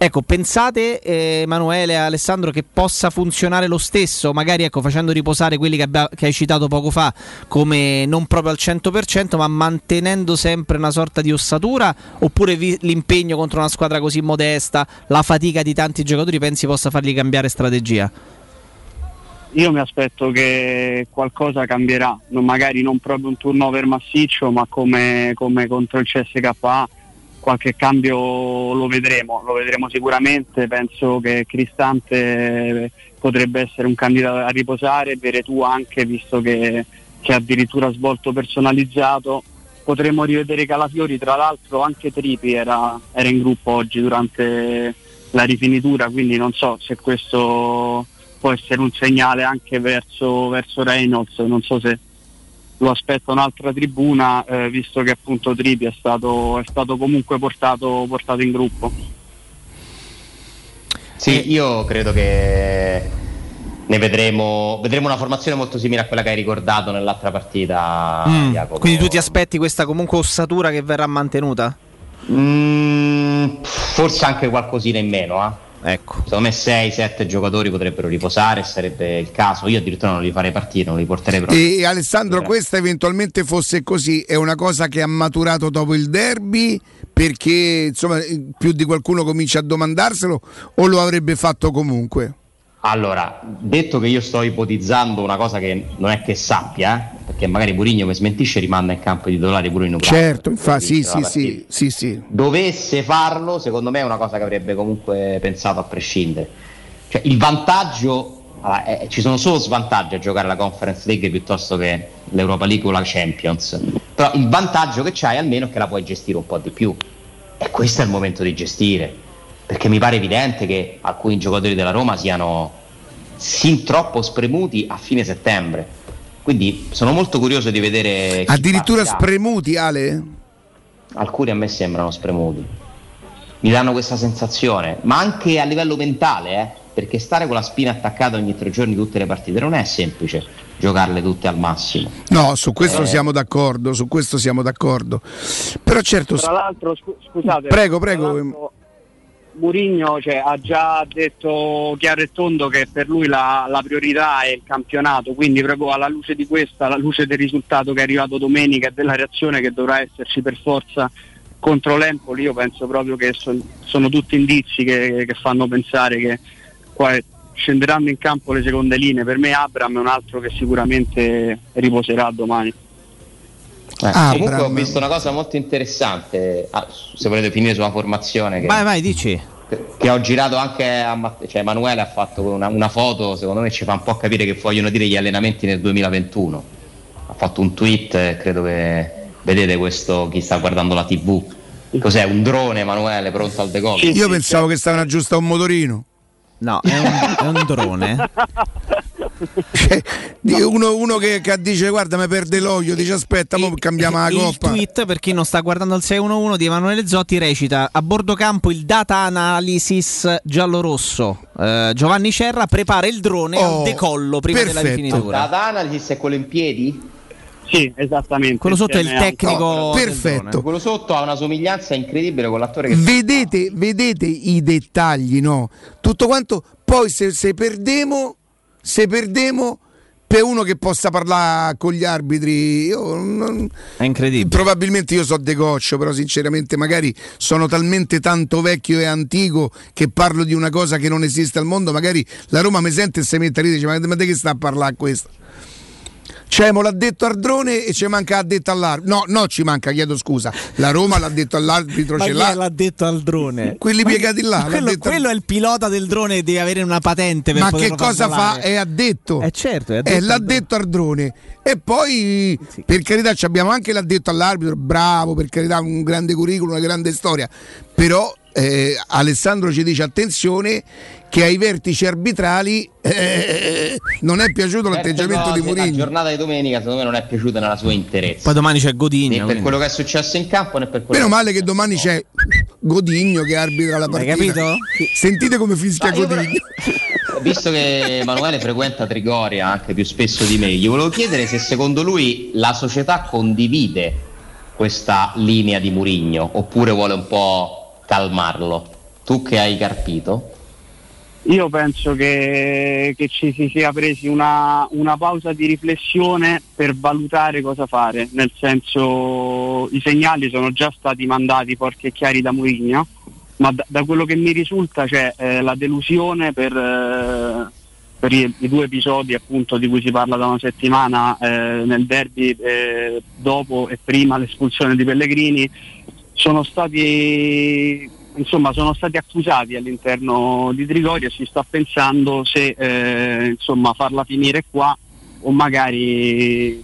Ecco, pensate eh, Emanuele e Alessandro che possa funzionare lo stesso, magari ecco, facendo riposare quelli che, abbia- che hai citato poco fa come non proprio al 100%, ma mantenendo sempre una sorta di ossatura, oppure vi- l'impegno contro una squadra così modesta, la fatica di tanti giocatori, pensi possa fargli cambiare strategia? Io mi aspetto che qualcosa cambierà, non- magari non proprio un turnover massiccio, ma come, come contro il CSKA qualche cambio lo vedremo, lo vedremo sicuramente, penso che Cristante potrebbe essere un candidato a riposare, Veretù anche visto che, che addirittura svolto personalizzato, potremmo rivedere Calafiori, tra l'altro anche Tripi era, era in gruppo oggi durante la rifinitura, quindi non so se questo può essere un segnale anche verso, verso Reynolds, non so se lo aspetta un'altra tribuna, eh, visto che appunto Tripi è stato, è stato comunque portato, portato in gruppo. Sì, io credo che ne vedremo, vedremo una formazione molto simile a quella che hai ricordato nell'altra partita, Mm, Jacopo. Quindi tu ti aspetti questa comunque ossatura che verrà mantenuta? Mm, forse anche qualcosina in meno, eh. Ecco. Secondo me 6-7 giocatori potrebbero riposare, sarebbe il caso. Io addirittura non li farei partire, non li porterei proprio. E Alessandro, questa eventualmente fosse così, è una cosa che ha maturato dopo il derby perché insomma più di qualcuno comincia a domandarselo o lo avrebbe fatto comunque? Allora, detto che io sto ipotizzando una cosa che non è che sappia, eh, perché magari Murigno mi smentisce rimanda in campo di titolare pure in Ucraina. Certo, infatti, sì, sì, sì, sì, sì. Dovesse farlo, secondo me è una cosa che avrebbe comunque pensato a prescindere. Cioè, il vantaggio, allora, eh, ci sono solo svantaggi a giocare la Conference League piuttosto che l'Europa League o la Champions. Però il vantaggio che c'hai almeno è che la puoi gestire un po' di più. E questo è il momento di gestire. Perché mi pare evidente che alcuni giocatori della Roma siano sin troppo spremuti a fine settembre. Quindi sono molto curioso di vedere. chi Addirittura partirà. spremuti, Ale? Alcuni a me sembrano spremuti. Mi danno questa sensazione, ma anche a livello mentale, eh, perché stare con la spina attaccata ogni tre giorni tutte le partite non è semplice giocarle tutte al massimo. No, su questo Eh. siamo d'accordo, su questo siamo d'accordo. Però certo, Tra l'altro, scu- scusate, Prego, tra prego. Mourinho cioè, ha già detto chiaro e tondo che per lui la, la priorità è il campionato, quindi proprio alla luce di questa, alla luce del risultato che è arrivato domenica e della reazione che dovrà esserci per forza contro l'Empoli, io penso proprio che son- sono tutti indizi che, che fanno pensare che qua scenderanno in campo le seconde linee. Per me Abram è un altro che sicuramente riposerà domani. Eh, Ah, comunque ho visto una cosa molto interessante, ah, se volete finire sulla formazione, che, Vai, vai, dici. che ho girato anche a Matt- cioè Emanuele ha fatto una, una foto, secondo me ci fa un po' capire che vogliono dire gli allenamenti nel 2021. Ha fatto un tweet, eh, credo che vedete questo chi sta guardando la TV. Cos'è? Un drone Emanuele pronto al decollo? io pensavo che stavano aggiustare un motorino. No, è un, è un drone. Uno, uno che, che dice guarda mi perde l'olio, dice aspetta, mo cambiamo la il coppa. tweet, per chi non sta guardando il 611 di Emanuele Zotti, recita a bordo campo il data analysis giallo-rosso. Eh, Giovanni Cerra prepara il drone Oh, al decollo prima della perfetto. rifinitura. Data analysis è quello in piedi? Sì, esattamente. Quello sotto è il a- tecnico. Del perfetto. Quello sotto ha una somiglianza incredibile con l'attore che Vedete, vedete i dettagli, no? Tutto quanto, poi se, se perdemo, se perdemo per uno che possa parlare con gli arbitri, io non- È incredibile. probabilmente io so De Goccio, però sinceramente magari sono talmente tanto vecchio e antico che parlo di una cosa che non esiste al mondo, magari la Roma mi sente e si mette e dice ma, ma di che sta a parlare questo? Cioè, mo l'ha detto Ardrone e ci manca ha detto all'arbitro. No, no, ci manca, chiedo scusa. La Roma l'ha detto all'arbitro, Ma ce chi l'ha. detto al drone? Quelli piegati là. Quello, detto- quello è il pilota del drone e deve avere una patente per Ma che cosa fa? volare. E ha detto. Eh certo, è Eh, detto l'ha al drone. detto Ardrone. E poi, per carità, ci abbiamo anche l'ha detto all'arbitro, bravo, per carità, un grande curriculum, una grande storia. Però eh, Alessandro ci dice attenzione che ai vertici arbitrali eh, non è piaciuto l'atteggiamento di La Mourinho. giornata di domenica secondo me non è piaciuta nella sua interezza. Poi domani c'è Godinho. né per quindi- quello che è successo in campo né per quello Meno che male che domani c'è Godigno che arbitra la Hai partita. capito? Sentite come fischia io però- Godigno. Visto che Emanuele frequenta Trigoria anche più spesso di me, gli volevo chiedere se secondo lui la società condivide questa linea di Murigno oppure vuole un po' calmarlo. tu che hai carpito, Io penso che, che ci si sia presi una, una pausa di riflessione per valutare cosa fare, nel senso i segnali sono già stati mandati forti e chiari da Mourinho, ma da, da quello che mi risulta c'è eh, la delusione per, eh, per i, i due episodi appunto di cui si parla da una settimana eh, nel derby eh, dopo e prima l'espulsione di Pellegrini, sono stati insomma sono stati accusati all'interno di Trigoria e si sta pensando se eh, insomma farla finire qua o magari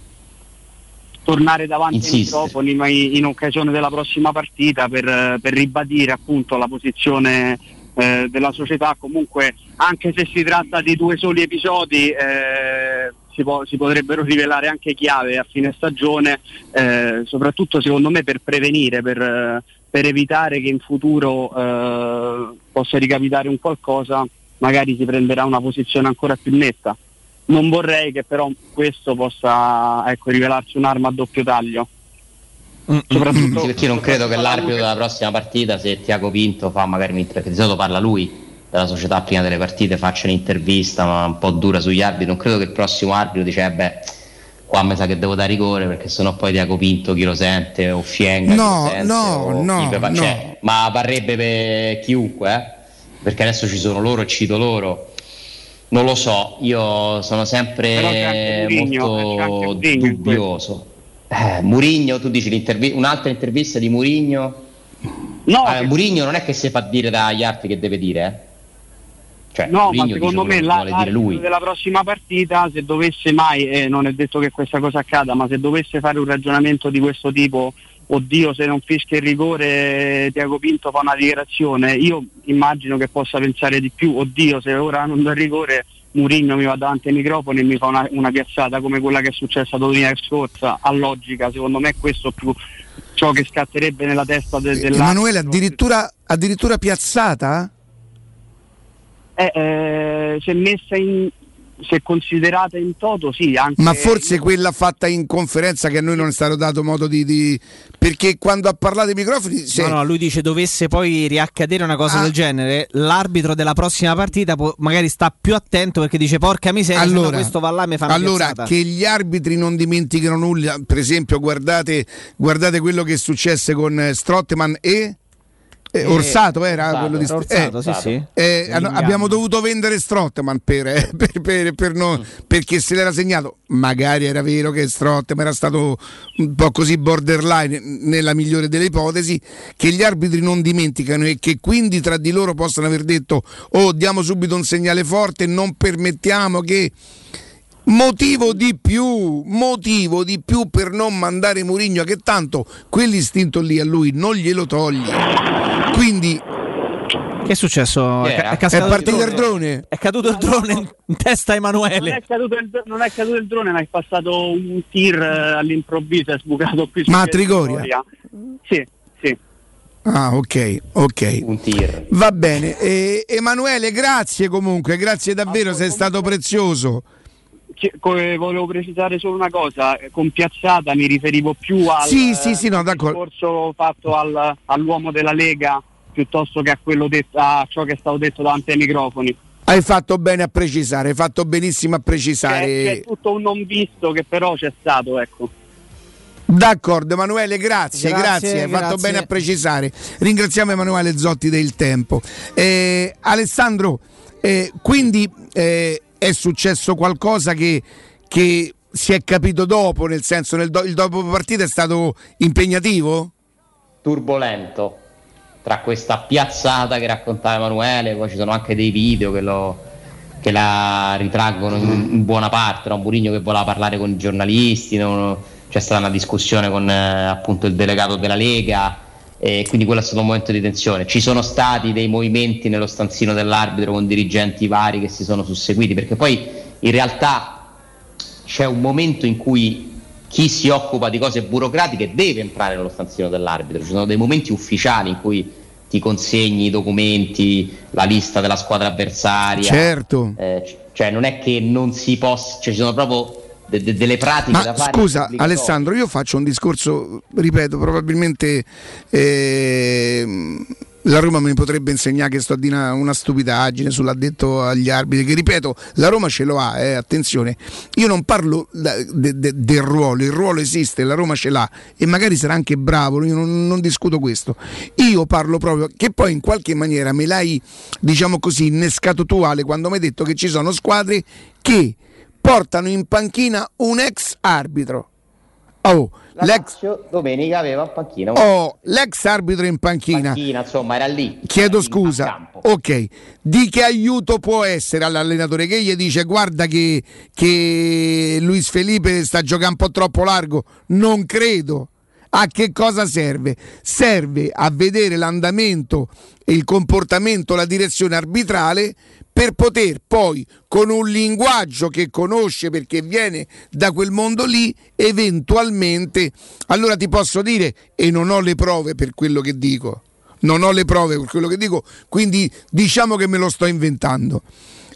tornare davanti ai Insiste. microfoni ma in, occasione della prossima partita per, per ribadire appunto la posizione eh, della società comunque anche se si tratta di due soli episodi eh, si, può- si potrebbero rivelare anche chiave a fine stagione eh, soprattutto secondo me per prevenire per, per evitare che in futuro eh, possa ricapitare un qualcosa magari si prenderà una posizione ancora più netta. Non vorrei che però questo possa ecco, rivelarsi un'arma a doppio taglio. Soprattutto Sì, perché io non credo che l'arbitro della prossima partita, se Tiago Pinto fa magari perché di solito parla lui della società prima delle partite, faccia un'intervista ma un po' dura sugli arbitri, non credo che il prossimo arbitro dice eh beh qua mi sa che devo dare rigore perché sennò poi Tiago Pinto chi lo sente o Fienga No, sente, no, no, no. cioè, ma parrebbe per chiunque eh? perché adesso ci sono loro e cito loro non lo so, io sono sempre anche molto Mourinho in dubbioso. Eh, Murigno, tu dici l'intervi- un'altra intervista di Murigno? No, Eh, Murigno non è che si fa dire dagli altri che deve dire, eh? Cioè, No, Mourinho ma secondo me l'arbitro della prossima partita, se dovesse mai, e non è detto che questa cosa accada, ma se dovesse fare un ragionamento di questo tipo, oddio se non fischia il rigore Tiago Pinto fa una dichiarazione, io immagino che possa pensare di più, oddio se ora non do il rigore Murigno mi va davanti ai microfoni e mi fa una, una piazzata come quella che è successa domenica scorsa, a logica, secondo me questo più ciò che scatterebbe nella testa de- dell'arbitro. Emanuele addirittura, addirittura piazzata? Eh, eh, se messa in se considerata in toto sì anche Ma forse quella fatta in conferenza che a noi non è stato dato modo di... di- perché quando ha parlato ai microfoni... se- No, no, lui dice dovesse poi riaccadere una cosa Ah. del genere, l'arbitro della prossima partita può- magari sta più attento perché dice porca miseria, Allora, questo va là e mi fa una allora piazzata". che gli arbitri non dimentichino nulla, per esempio guardate, guardate quello che successe con Strottman e... eh, Orsato era Orsato, quello di Orsato, sì, sì. Eh, L'inganno. abbiamo dovuto vendere Strottman per, eh, per- per- per non- perché se l'era segnato magari era vero che Strottman era stato un po' così borderline nella migliore delle ipotesi che gli arbitri non dimenticano e che quindi tra di loro possano aver detto oh diamo subito un segnale forte non permettiamo che Motivo di più, motivo di più per non mandare Murigno che tanto quell'istinto lì a lui non glielo toglie. Quindi Che è successo? È, era? è è partito il drone. È caduto il drone in- in testa a non Emanuele. è, caduto il, non è caduto il drone ma è passato un tir eh, all'improvviso è sbucato qui Ma a Trigoria? sì sì Ah, ok, ok. Un tir. Va bene. Eh, Emanuele, grazie comunque, grazie davvero, sei stato prezioso. Volevo precisare solo una cosa, eh, con Piazzata mi riferivo più al Sì, sì, sì, no, discorso fatto al- all'uomo della Lega piuttosto che a, quello detto, a ciò che è stato detto davanti ai microfoni. Hai fatto bene a precisare, hai fatto benissimo a C'è, precisare. c'è tutto un non visto che però c'è stato, ecco. D'accordo Emanuele, grazie, grazie, Grazie, hai fatto grazie. bene a precisare. Ringraziamo Emanuele Zotti del tempo. Eh, Alessandro, eh, quindi eh, è successo qualcosa che, che si è capito dopo, nel senso nel do- il dopo partita è stato impegnativo? turbolento tra questa piazzata che raccontava Emanuele, poi ci sono anche dei video che, lo- che la ritraggono in, in buona parte, no? Murigno che voleva parlare con i giornalisti, no? c'è stata una discussione con eh, appunto il delegato della Lega e quindi quello è stato un momento di tensione. Ci sono stati dei movimenti nello stanzino dell'arbitro con dirigenti vari che si sono susseguiti, perché poi in realtà c'è un momento in cui chi si occupa di cose burocratiche deve entrare nello stanzino dell'arbitro, ci sono dei momenti ufficiali in cui ti consegni i documenti, la lista della squadra avversaria. Certo. Eh, cioè non è che non si possa, cioè ci sono proprio de- de- delle pratiche Ma da fare. scusa. Alessandro, io faccio un discorso, ripeto, probabilmente ehm, la Roma mi potrebbe insegnare che sto a dire una, stupidaggine sull'addetto agli arbitri, che ripeto, la Roma ce lo ha, eh, attenzione. Io non parlo de- de- del ruolo, il ruolo esiste, la Roma ce l'ha e magari sarà anche bravo, io non, non discuto questo. Io parlo proprio che poi in qualche maniera me l'hai, diciamo così, innescato tu Ale quando mi hai detto che ci sono squadre che portano in panchina un ex arbitro. Oh, l'ex domenica aveva in panchina Oh, l'ex arbitro in panchina. panchina, insomma, era lì. Chiedo scusa. Ok, di che aiuto può essere all'allenatore che gli dice guarda che, che Luis Felipe sta giocando un po' troppo largo? Non credo. A che cosa serve? Serve a vedere l'andamento il comportamento, la direzione arbitrale per poter poi con un linguaggio che conosce perché viene da quel mondo lì, eventualmente, allora ti posso dire, e non ho le prove per quello che dico, non ho le prove per quello che dico, quindi diciamo che me lo sto inventando.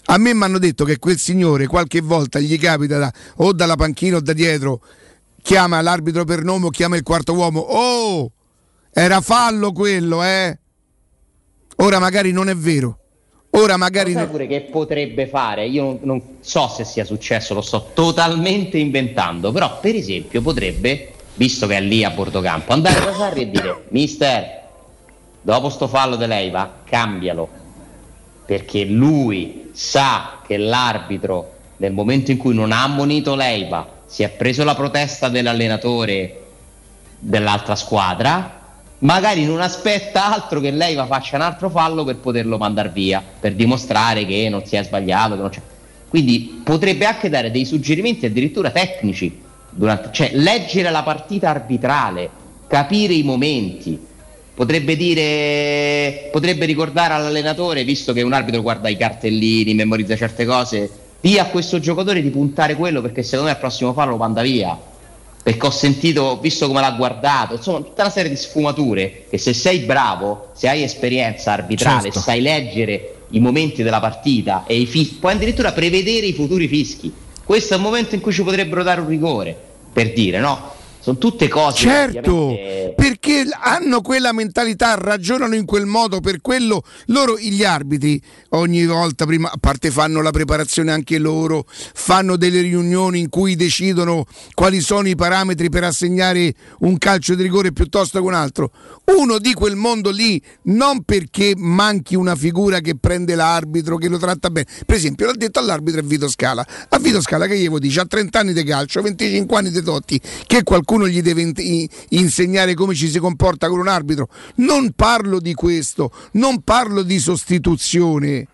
A me mi hanno detto che quel signore qualche volta gli capita da- o dalla panchina o da dietro, chiama l'arbitro per nome o chiama il quarto uomo. Oh, era fallo quello, eh? Ora magari non è vero. Ora magari no- pure che potrebbe fare? Io non, non so se sia successo, lo sto totalmente inventando, però per esempio potrebbe, visto che è lì a bordo campo, andare da Sarri e dire Mister, dopo sto fallo di Leiva, cambialo, perché lui sa che l'arbitro nel momento in cui non ha ammonito Leiva si è preso la protesta dell'allenatore dell'altra squadra. Magari non aspetta altro che Leiva faccia un altro fallo per poterlo mandare via per dimostrare che non si è sbagliato quindi potrebbe anche dare dei suggerimenti addirittura tecnici durante- cioè leggere la partita arbitrale capire i momenti. Potrebbe dire potrebbe ricordare all'allenatore visto che un arbitro guarda i cartellini memorizza certe cose di a questo giocatore di puntare quello perché secondo me al prossimo fallo lo manda via perché ho sentito, ho visto come l'ha guardato, insomma tutta una serie di sfumature che se sei bravo, se hai esperienza arbitrale, Certo. sai leggere i momenti della partita e i fischi, puoi addirittura prevedere i futuri fischi. Questo è un momento in cui ci potrebbero dare un rigore, per dire, no? Sono tutte cose Certo, perché hanno quella mentalità, ragionano in quel modo, per quello loro, gli arbitri, ogni volta prima, a parte fanno la preparazione anche loro, fanno delle riunioni in cui decidono quali sono i parametri per assegnare un calcio di rigore piuttosto che un altro. Uno di quel mondo lì, non perché manchi una figura che prende l'arbitro, che lo tratta bene. Per esempio, l'ha detto all'arbitro Vito Scala. A Vito Scala che gli dire? Ha 30 anni di calcio, 25 anni di Totti, che qualcuno gli deve insegnare come ci si comporta con un arbitro. Non parlo di questo, non parlo di sostituzione.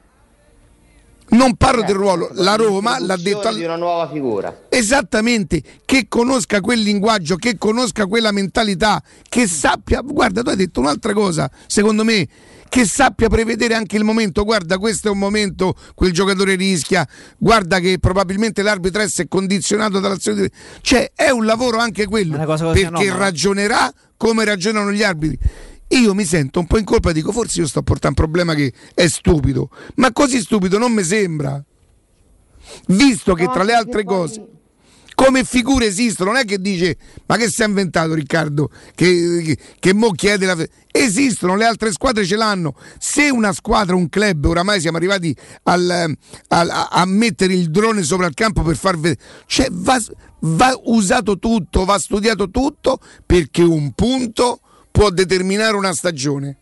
Non parlo del ruolo, la Roma l'ha detto al- di una nuova figura. Esattamente, che conosca quel linguaggio, che conosca quella mentalità, che sappia, guarda, tu hai detto un'altra cosa, secondo me, che sappia prevedere anche il momento, guarda, questo è un momento, quel giocatore rischia, guarda che probabilmente l'arbitro è condizionato dall'azione di... Cioè, è un lavoro anche quello, perché anomala. ragionerà come ragionano gli arbitri. Io mi sento un po' in colpa, dico, forse io sto portando un problema che è stupido, ma così stupido non mi sembra. Visto che tra le altre cose come figure esistono, non è che dice ma che si è inventato Riccardo che, che, che mo chiede la fe-". esistono, le altre squadre ce l'hanno se una squadra, un club, oramai siamo arrivati al- al- a, a mettere il drone sopra il campo per far vedere cioè va, va usato tutto, va studiato tutto perché un punto può determinare una stagione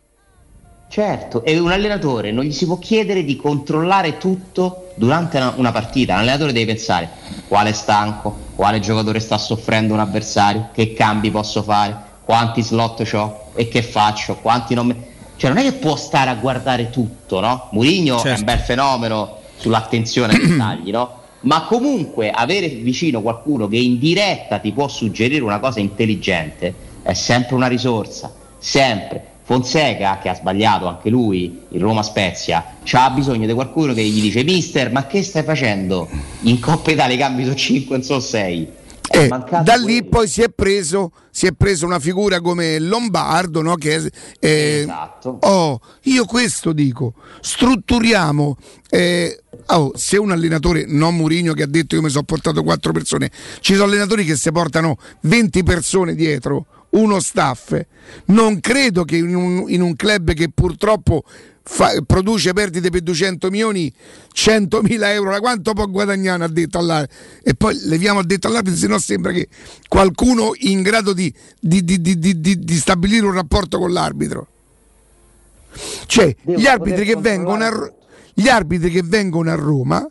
Certo, e un allenatore non gli si può chiedere di controllare tutto durante una, una partita. L'allenatore deve pensare quale è stanco, quale giocatore sta soffrendo un avversario, che cambi posso fare, quanti slot ho e che faccio, quanti non me... Cioè non è che può stare a guardare tutto, no? Mourinho è Certo. un bel fenomeno sull'attenzione ai dettagli, no? Ma comunque avere vicino qualcuno che in diretta ti può suggerire una cosa intelligente è sempre una risorsa, sempre. Fonseca, che ha sbagliato anche lui, il Roma Spezia, ha bisogno di qualcuno che gli dice Mister, ma che stai facendo? In Coppa Italia i cambi sono 5, non sono 6. Eh, da lì poi si è, preso, si è preso una figura come Lombardo, no? che è, eh, Esatto. oh, io questo dico, strutturiamo. eh, oh, se un allenatore, non Murigno che ha detto io mi sono portato quattro persone, ci sono allenatori che si portano 20 persone dietro, uno staff. Non credo che in un, in un club che purtroppo fa- produce perdite per 200 milioni, 100 mila euro, da quanto può guadagnare ha detto all'arbitro? E poi leviamo il detto all'arbitro, se no sembra che qualcuno in grado di, di- di- di- stabilire un rapporto con l'arbitro. Cioè, gli arbitri, poter che vengono a, gli arbitri che vengono a Roma,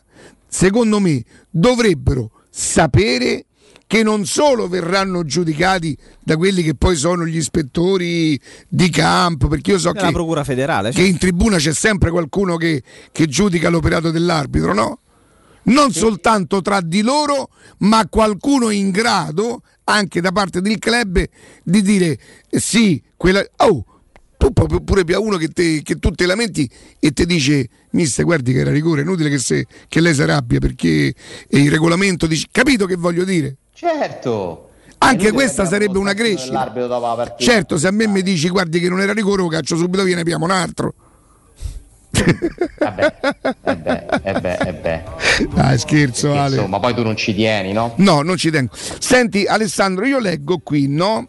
secondo me, dovrebbero sapere che non solo verranno giudicati da quelli che poi sono gli ispettori di campo, perché io so Della che, procura federale. che in tribuna c'è sempre qualcuno che, che giudica l'operato dell'arbitro, no? Non soltanto tra di loro, ma qualcuno in grado, anche da parte del club, di dire eh, sì, quella... Oh, tu pure più a uno che, te, che tu te lamenti e ti dice mister guardi che era rigore, è inutile che, se- che lei si arrabbia perché il regolamento dice... Capito che voglio dire? Certo. Anche È inutile questa sarebbe una crescita. Certo, se a me mi dici guardi che non era rigore, lo caccio subito via, ne abbiamo un altro. Eh beh, eh beh, eh beh. Dai, scherzo, Perché, Ale. Insomma, poi tu non ci tieni, no? No, non ci tengo. Senti, Alessandro, io leggo qui, no?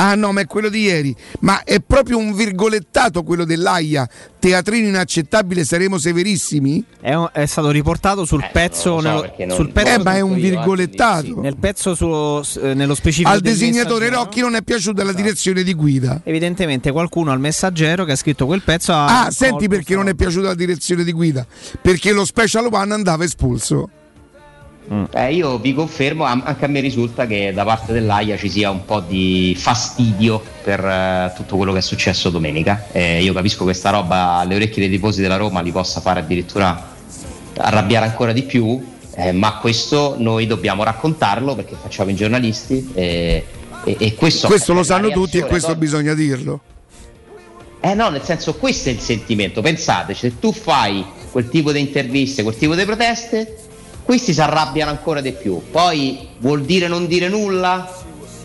Ah no, ma è quello di ieri. Ma è proprio un virgolettato quello dell'AIA. Teatrino inaccettabile, saremo severissimi? È, un- è stato riportato sul pezzo. lo so, nello, non- sul pezzo Eh, ma è un io, eh, virgolettato. nel pezzo su- s- eh, nello specifico Al disegnatore Rocchi non è piaciuta la direzione di guida. Evidentemente qualcuno al messaggero che ha scritto quel pezzo ha Ah, senti perché non è piaciuta la direzione di guida? Perché lo Special One andava espulso. Eh, io vi confermo, anche a me risulta che da parte dell'AIA ci sia un po' di fastidio per eh, tutto quello che è successo domenica. Eh, io capisco che questa roba alle orecchie dei tifosi della Roma li possa fare addirittura arrabbiare ancora di più, eh, ma questo noi dobbiamo raccontarlo perché facciamo i giornalisti e, e- e questo, Questo lo sanno tutti e questo no? bisogna dirlo. Eh no, nel senso questo è il sentimento. Pensate, se tu fai quel tipo di interviste, quel tipo di proteste, questi si arrabbiano ancora di più. Poi vuol dire non dire nulla?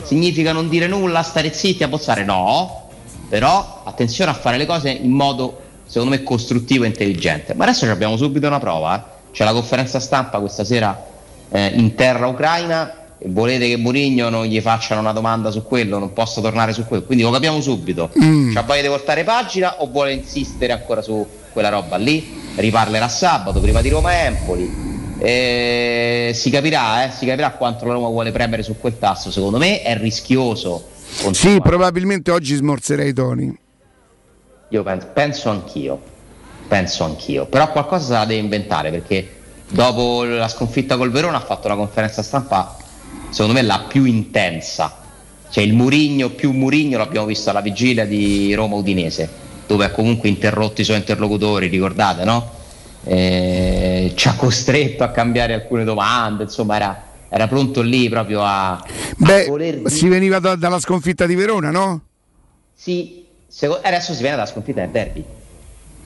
Significa non dire nulla, stare zitti, abbozzare? No. Però attenzione a fare le cose in modo, secondo me, costruttivo e intelligente. Ma adesso abbiamo subito una prova. eh. C'è la conferenza stampa questa sera eh, in terra ucraina. Volete che Mourinho non gli facciano una domanda su quello, non posso tornare su quello. Quindi lo capiamo subito. Mm. Voglia di voltare pagina o vuole insistere ancora su quella roba lì? Riparlerà sabato prima di Roma Empoli. Eh, si capirà, eh, si capirà quanto la Roma vuole premere su quel tasto. Secondo me è rischioso. Sì, probabilmente oggi smorzerei i toni. Io penso, penso anch'io, penso anch'io, però qualcosa se la deve inventare perché dopo la sconfitta col Verona ha fatto una conferenza stampa, secondo me la più intensa, cioè il Murigno più Murigno l'abbiamo visto alla vigilia di Roma Udinese, dove ha comunque interrotto i suoi interlocutori, ricordate no? Eh, ci ha costretto a cambiare alcune domande, insomma era, era pronto lì proprio a, a Beh, voler si veniva da- dalla sconfitta di Verona, no? sì, seco- adesso si viene dalla sconfitta del derby.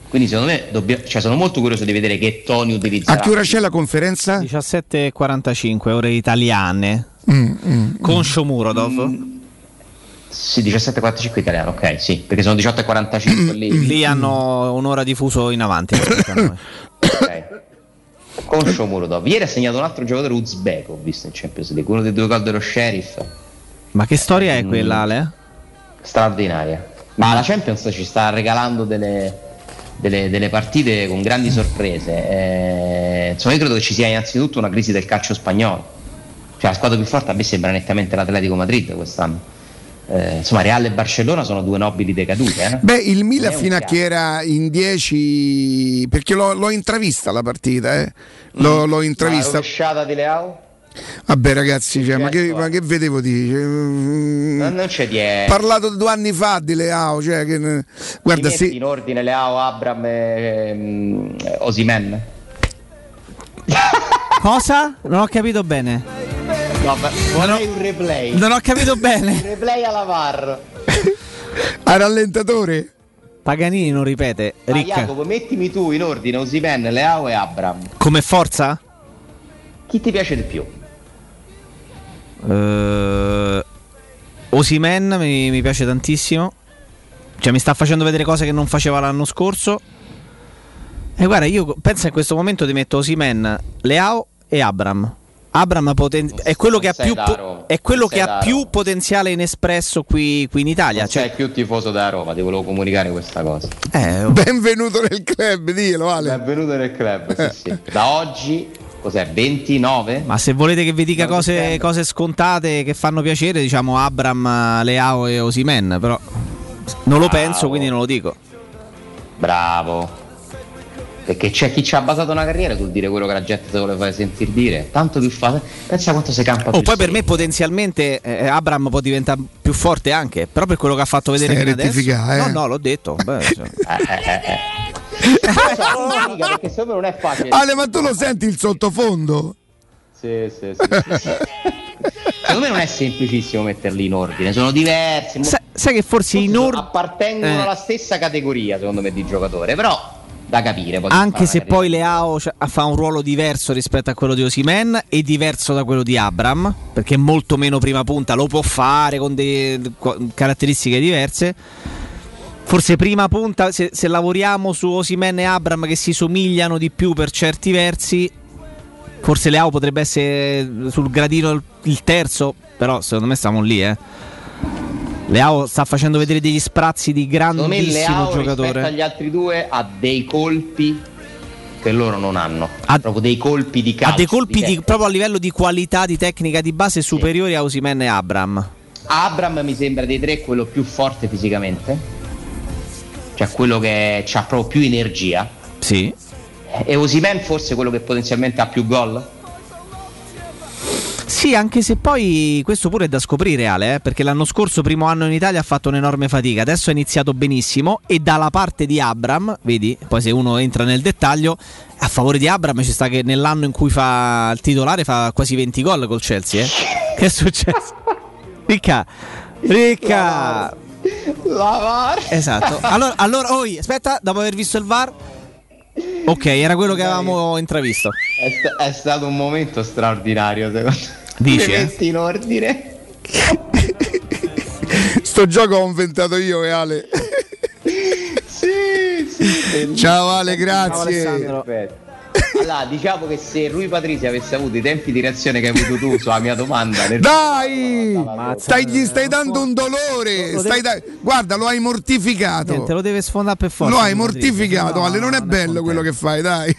Quindi secondo me dobbia- cioè, sono molto curioso di vedere che toni utilizzerà. A che ora c'è la conferenza? 17.45 ore italiane Mm, mm. con Shomurodov. Sì, 17.45 italiano, ok, sì, perché sono 18.45 lì. Lì hanno un'ora di fuso in avanti. Ok. Con Shomurodov. Ieri ha segnato un altro giocatore uzbeko, ho visto in Champions League, uno dei due gol dello Sheriff. Ma che storia è quella, Mm. Ale? Straordinaria. Ma la Champions ci sta regalando delle, delle- delle partite con grandi sorprese. Eh, insomma, io credo che ci sia innanzitutto una crisi del calcio spagnolo. Cioè, la squadra più forte a me sembra nettamente l'Atletico Madrid quest'anno. Eh, insomma, Real e Barcellona sono due nobili decadute. eh. Beh, il Milan fino a che era in 10, perché l'ho, l'ho intravista la partita, eh. l'ho, l'ho Ma la intravista. rovesciata di Leao? Vabbè, ragazzi, cioè, ma, che, Certo. ma che vedevo di? Cioè, mm, Non, non c'è di parlato due anni fa di Leao, cioè, che, guarda, metti sì, in ordine Leao, Abram e mm, Osimen. Cosa? Non ho capito bene. No, beh, vorrei un replay. Non ho capito Un bene. replay alla VAR. a rallentatore. Paganini non ripete. Ma Ricca. Jacopo, mettimi tu in ordine Osimen, Leao e Abram. Come forza? Chi ti piace di più? Eh, Osimen mi, mi piace tantissimo. Cioè, mi sta facendo vedere cose che non faceva l'anno scorso. E guarda, io penso in questo momento ti metto Osimen, Leao e Abram. Abram poten- è quello che ha più, po- è quello che ha più potenziale in espresso qui, qui in Italia. Non Cioè, sei più tifoso da Roma, ti volevo comunicare questa cosa. eh, Benvenuto nel club, dillo Ale. Benvenuto nel club, sì, sì. Da oggi, cos'è, 29? ma se volete che vi dica cose, cose scontate che fanno piacere, diciamo Abram, Leao e Osimen, però non lo Bravo. penso, quindi non lo dico. Bravo. Perché c'è chi ci ha basato una carriera sul dire quello che la gente si vuole fare sentir dire. Tanto più fa. Pensa quanto si campa Oh, poi per me potenzialmente eh, Abram può diventare più forte anche, però per quello che ha fatto vedere Stai fino adesso. rettificare, eh? No, no, l'ho detto. Beh, cioè. Eh, eh, eh, eh. Perché secondo me non è facile. Ale, ma tu lo senti il sottofondo? Sì, sì, sì, sì. Secondo me non è semplicissimo metterli in ordine, sono diversi. Sai, sai che forse in ordine. appartengono Eh. alla stessa categoria, secondo me, di giocatore, però da capire. Anche se poi Leao cioè, fa un ruolo diverso rispetto a quello di Osimen e diverso da quello di Abram, perché è molto meno prima punta, lo può fare con delle caratteristiche diverse. Forse prima punta, se, se lavoriamo su Osimen e Abram che si somigliano di più per certi versi, forse Leao potrebbe essere sul gradino il, il terzo, però secondo me stiamo lì, eh. Leao sta facendo vedere degli sprazzi di grandissimo Leao rispetto giocatore. agli altri due ha dei colpi che loro non hanno. Ha- proprio dei colpi di calcio. ha dei colpi di, proprio a livello di qualità di tecnica di base superiori a Osimen e Abram. Abram mi sembra dei tre quello più forte fisicamente. Cioè quello che ha proprio più energia. Sì. E Osimen forse quello che potenzialmente ha più gol. Sì, anche se poi questo pure è da scoprire, Ale, eh, perché l'anno scorso, primo anno in Italia, ha fatto un'enorme fatica. Adesso ha iniziato benissimo e dalla parte di Abram, vedi, poi se uno entra nel dettaglio, a favore di Abram ci sta che nell'anno in cui fa il titolare fa quasi 20 gol col Chelsea. Eh? Che è successo? Ricca, Ricca. La VAR. Esatto. Allora, allora oi, aspetta, dopo aver visto il VAR. Ok, era quello che avevamo intravisto. È, sta- è stato un momento straordinario, secondo me. Dici, Mi eh? metti in ordine. Sto gioco ho inventato io e Ale. sì, sì. Ciao Ale, grazie. Perfetto. Allora, diciamo che se Rui Patrizi avesse avuto i tempi di reazione che hai avuto tu sulla mia domanda, Dai! Stai, gli stai dando un dolore. Stai da- Guarda, lo hai mortificato. Niente, lo deve sfondare per forza. Lo hai mortificato, No, Ale. Non è non è bello quello che fai, dai.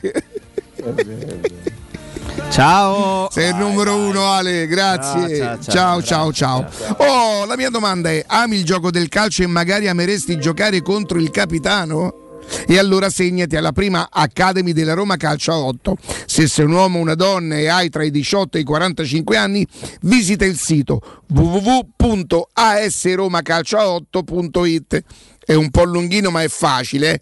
Ciao. Sei il numero uno, Ale. Grazie. Ciao, Ciao, ciao, ciao, ciao. Oh, la mia domanda è: ami il gioco del calcio e magari ameresti giocare contro il capitano? E allora segnati alla prima Academy della Roma Calcio a 8. Se sei un uomo o una donna e hai tra i 18 e i 45 anni, visita il sito www.asromacalcio8.it. È un po' lunghino ma è facile, eh?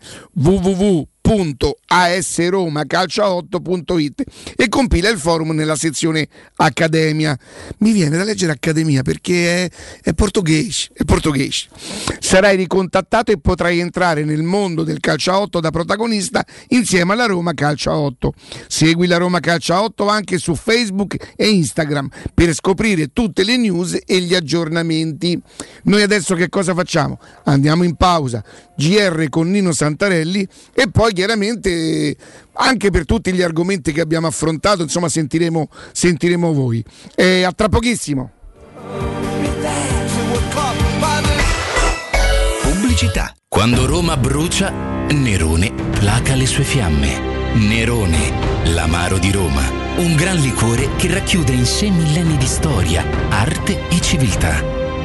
www.asromacalcio8.it e compila il forum nella sezione Accademia. Mi viene da leggere Accademia perché è, è portoghese, è portoghese. Sarai ricontattato e potrai entrare nel mondo del calcio a 8 da protagonista insieme alla Roma Calcio a 8. Segui la Roma Calcio a 8 anche su Facebook e Instagram per scoprire tutte le news e gli aggiornamenti. Noi adesso che cosa facciamo? Andiamo in pausa, GR con Nino Santarelli e poi chiaramente anche per tutti gli argomenti che abbiamo affrontato, insomma sentiremo, sentiremo voi. E a tra pochissimo. Pubblicità. Quando Roma brucia, Nerone placa le sue fiamme. Nerone, l'amaro di Roma. Un gran liquore che racchiude in sé millenni di storia, arte e civiltà.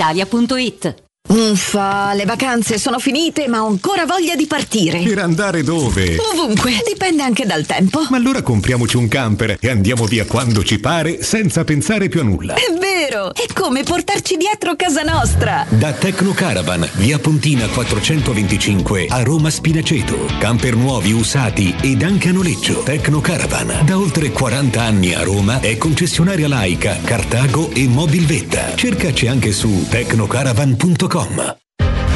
brispalitalia.it. Uffa, le vacanze sono finite, ma ho ancora voglia di partire. Per andare dove? Ovunque, dipende anche dal tempo. Ma allora compriamoci un camper e andiamo via quando ci pare, senza pensare più a nulla. È vero! È come portarci dietro casa nostra. Da Tecno Caravan, via Pontina 425 a Roma Spinaceto. Camper nuovi, usati ed anche a noleggio. Tecno Caravan, da oltre 40 anni a Roma, è concessionaria laica, Cartago e Mobilvetta. Cercaci anche su tecnocaravan.com.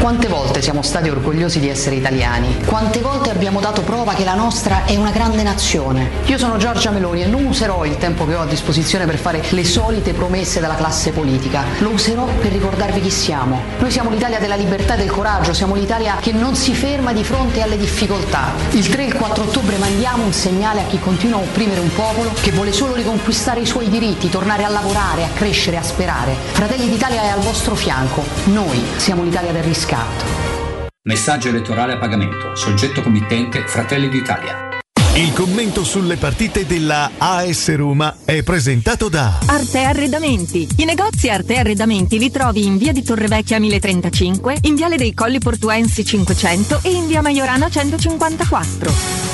Quante volte siamo stati orgogliosi di essere italiani? Quante volte abbiamo dato prova che la nostra è una grande nazione? Io sono Giorgia Meloni e non userò il tempo che ho a disposizione per fare le solite promesse della classe politica. Lo userò per ricordarvi chi siamo. Noi siamo l'Italia della libertà e del coraggio, siamo l'Italia che non si ferma di fronte alle difficoltà. Il 3 e il 4 ottobre mandiamo un segnale a chi continua a opprimere un popolo che vuole solo riconquistare i suoi diritti, tornare a lavorare, a crescere, a sperare. Fratelli d'Italia è al vostro fianco. Noi siamo l'Italia del riscatto. Messaggio elettorale a pagamento. Soggetto committente Fratelli d'Italia. Il commento sulle partite della AS Roma è presentato da Arte Arredamenti. I negozi Arte Arredamenti li trovi in via di Torrevecchia 1035, in viale dei Colli Portuensi 500 e in via Maiorana 154.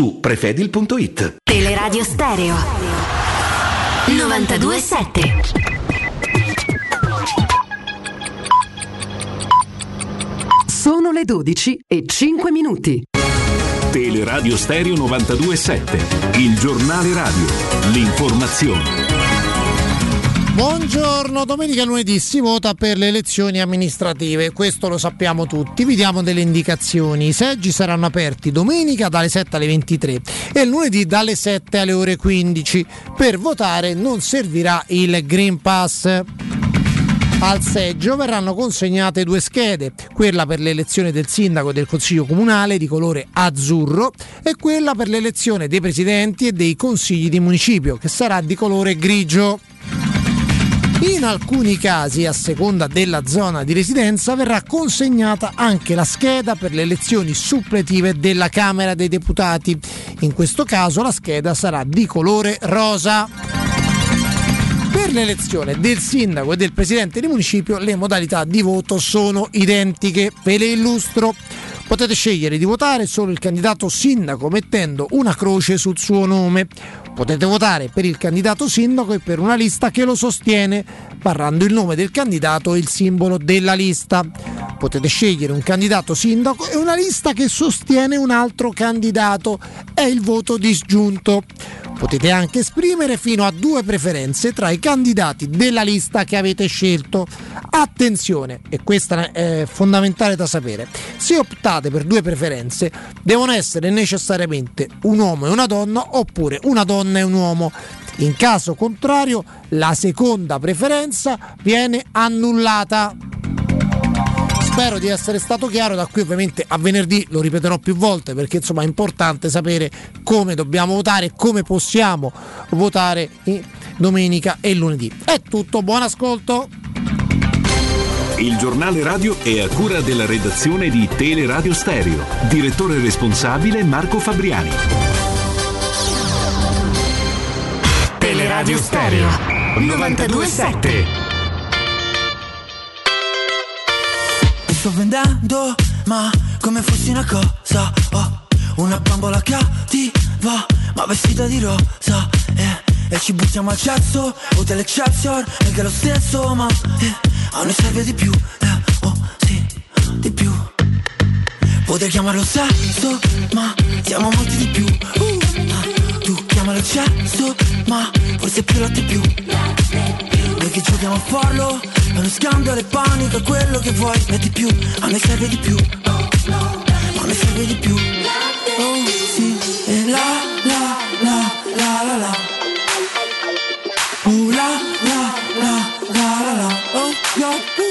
prefedil.it. Teleradio Stereo 927 Sono le 12 e 5 minuti. Teleradio Stereo 927, il giornale radio, l'informazione. Buongiorno, domenica e lunedì si vota per le elezioni amministrative, questo lo sappiamo tutti, vi diamo delle indicazioni. I seggi saranno aperti domenica dalle 7 alle 23 e lunedì dalle 7 alle ore 15. Per votare non servirà il Green Pass. Al seggio verranno consegnate due schede, quella per l'elezione del sindaco e del consiglio comunale di colore azzurro e quella per l'elezione dei presidenti e dei consigli di municipio che sarà di colore grigio. In alcuni casi, a seconda della zona di residenza, verrà consegnata anche la scheda per le elezioni suppletive della Camera dei Deputati. In questo caso la scheda sarà di colore rosa. Per l'elezione del sindaco e del presidente di municipio le modalità di voto sono identiche. Ve le illustro. Potete scegliere di votare solo il candidato sindaco mettendo una croce sul suo nome. Potete votare per il candidato sindaco e per una lista che lo sostiene, barrando il nome del candidato e il simbolo della lista. Potete scegliere un candidato sindaco e una lista che sostiene un altro candidato. È il voto disgiunto. Potete anche esprimere fino a due preferenze tra i candidati della lista che avete scelto. Attenzione, e questa è fondamentale da sapere, se optate per due preferenze devono essere necessariamente un uomo e una donna oppure una donna e un uomo. In caso contrario la seconda preferenza viene annullata. Spero di essere stato chiaro, da qui ovviamente a venerdì lo ripeterò più volte perché insomma è importante sapere come dobbiamo votare e come possiamo votare domenica e lunedì. È tutto, buon ascolto! Il giornale radio è a cura della redazione di Teleradio Stereo. Direttore responsabile Marco Fabriani. Teleradio Stereo 927. Mi sto vendendo, ma come fossi una cosa. Oh, una bambola cattiva, ma vestita di rosa. Eh, e ci buttiamo al cesso, hotel Excelsior, e che è lo stesso, ma eh, a noi serve di più. Eh, oh, sì, di più. Potrei chiamarlo sesso, ma siamo molti di più. Uh, tu chiamalo eccesso, ma forse più latte più. Noi che giochiamo a farlo, è uno scandalo e panico, quello che vuoi, di più, a noi serve di più. A noi serve di più. Oh sì, e la la la la la la. Oh la la la la la la. Oh yo,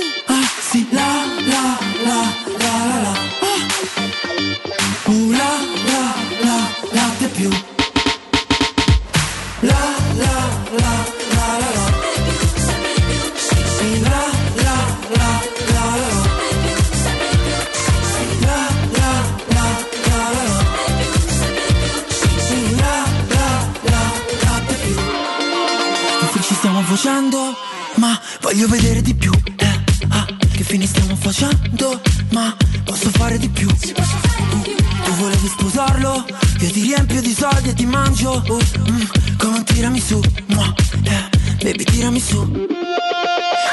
voglio vedere di più. Eh, ah, che fine stiamo facendo? Ma posso fare di più. Tu volevi sposarlo? Io ti riempio di soldi e ti mangio. Uh, mm, come un tiramisù. Mua, eh, baby tirami su.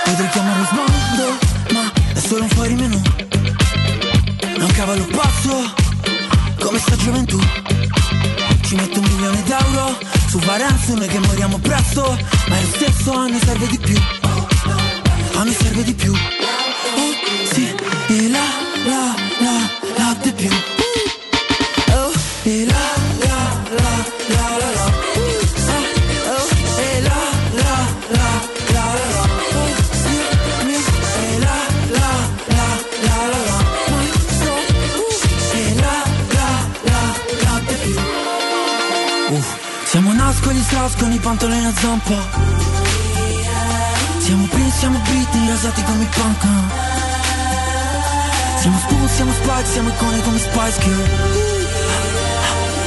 Potrei chiamarlo smondo, ma è solo un fuori menù. È un cavallo pazzo, come sta gioventù. Ci metto un milione d'euro su Varenzo, noi che moriamo presto, ma lo stesso, a noi serve di più. A noi serve di più. Oh, sì, e la, la, la, la di più. Oh, e la, la, la, la, la, la. Ah, oh, e. Oh, e. Oh, uh, e siamo nascoli straus con i pantaloni a zampa Siamo siamo Britney, rasati come i punk Siamo smooth, siamo spike, siamo icone come Spice Girl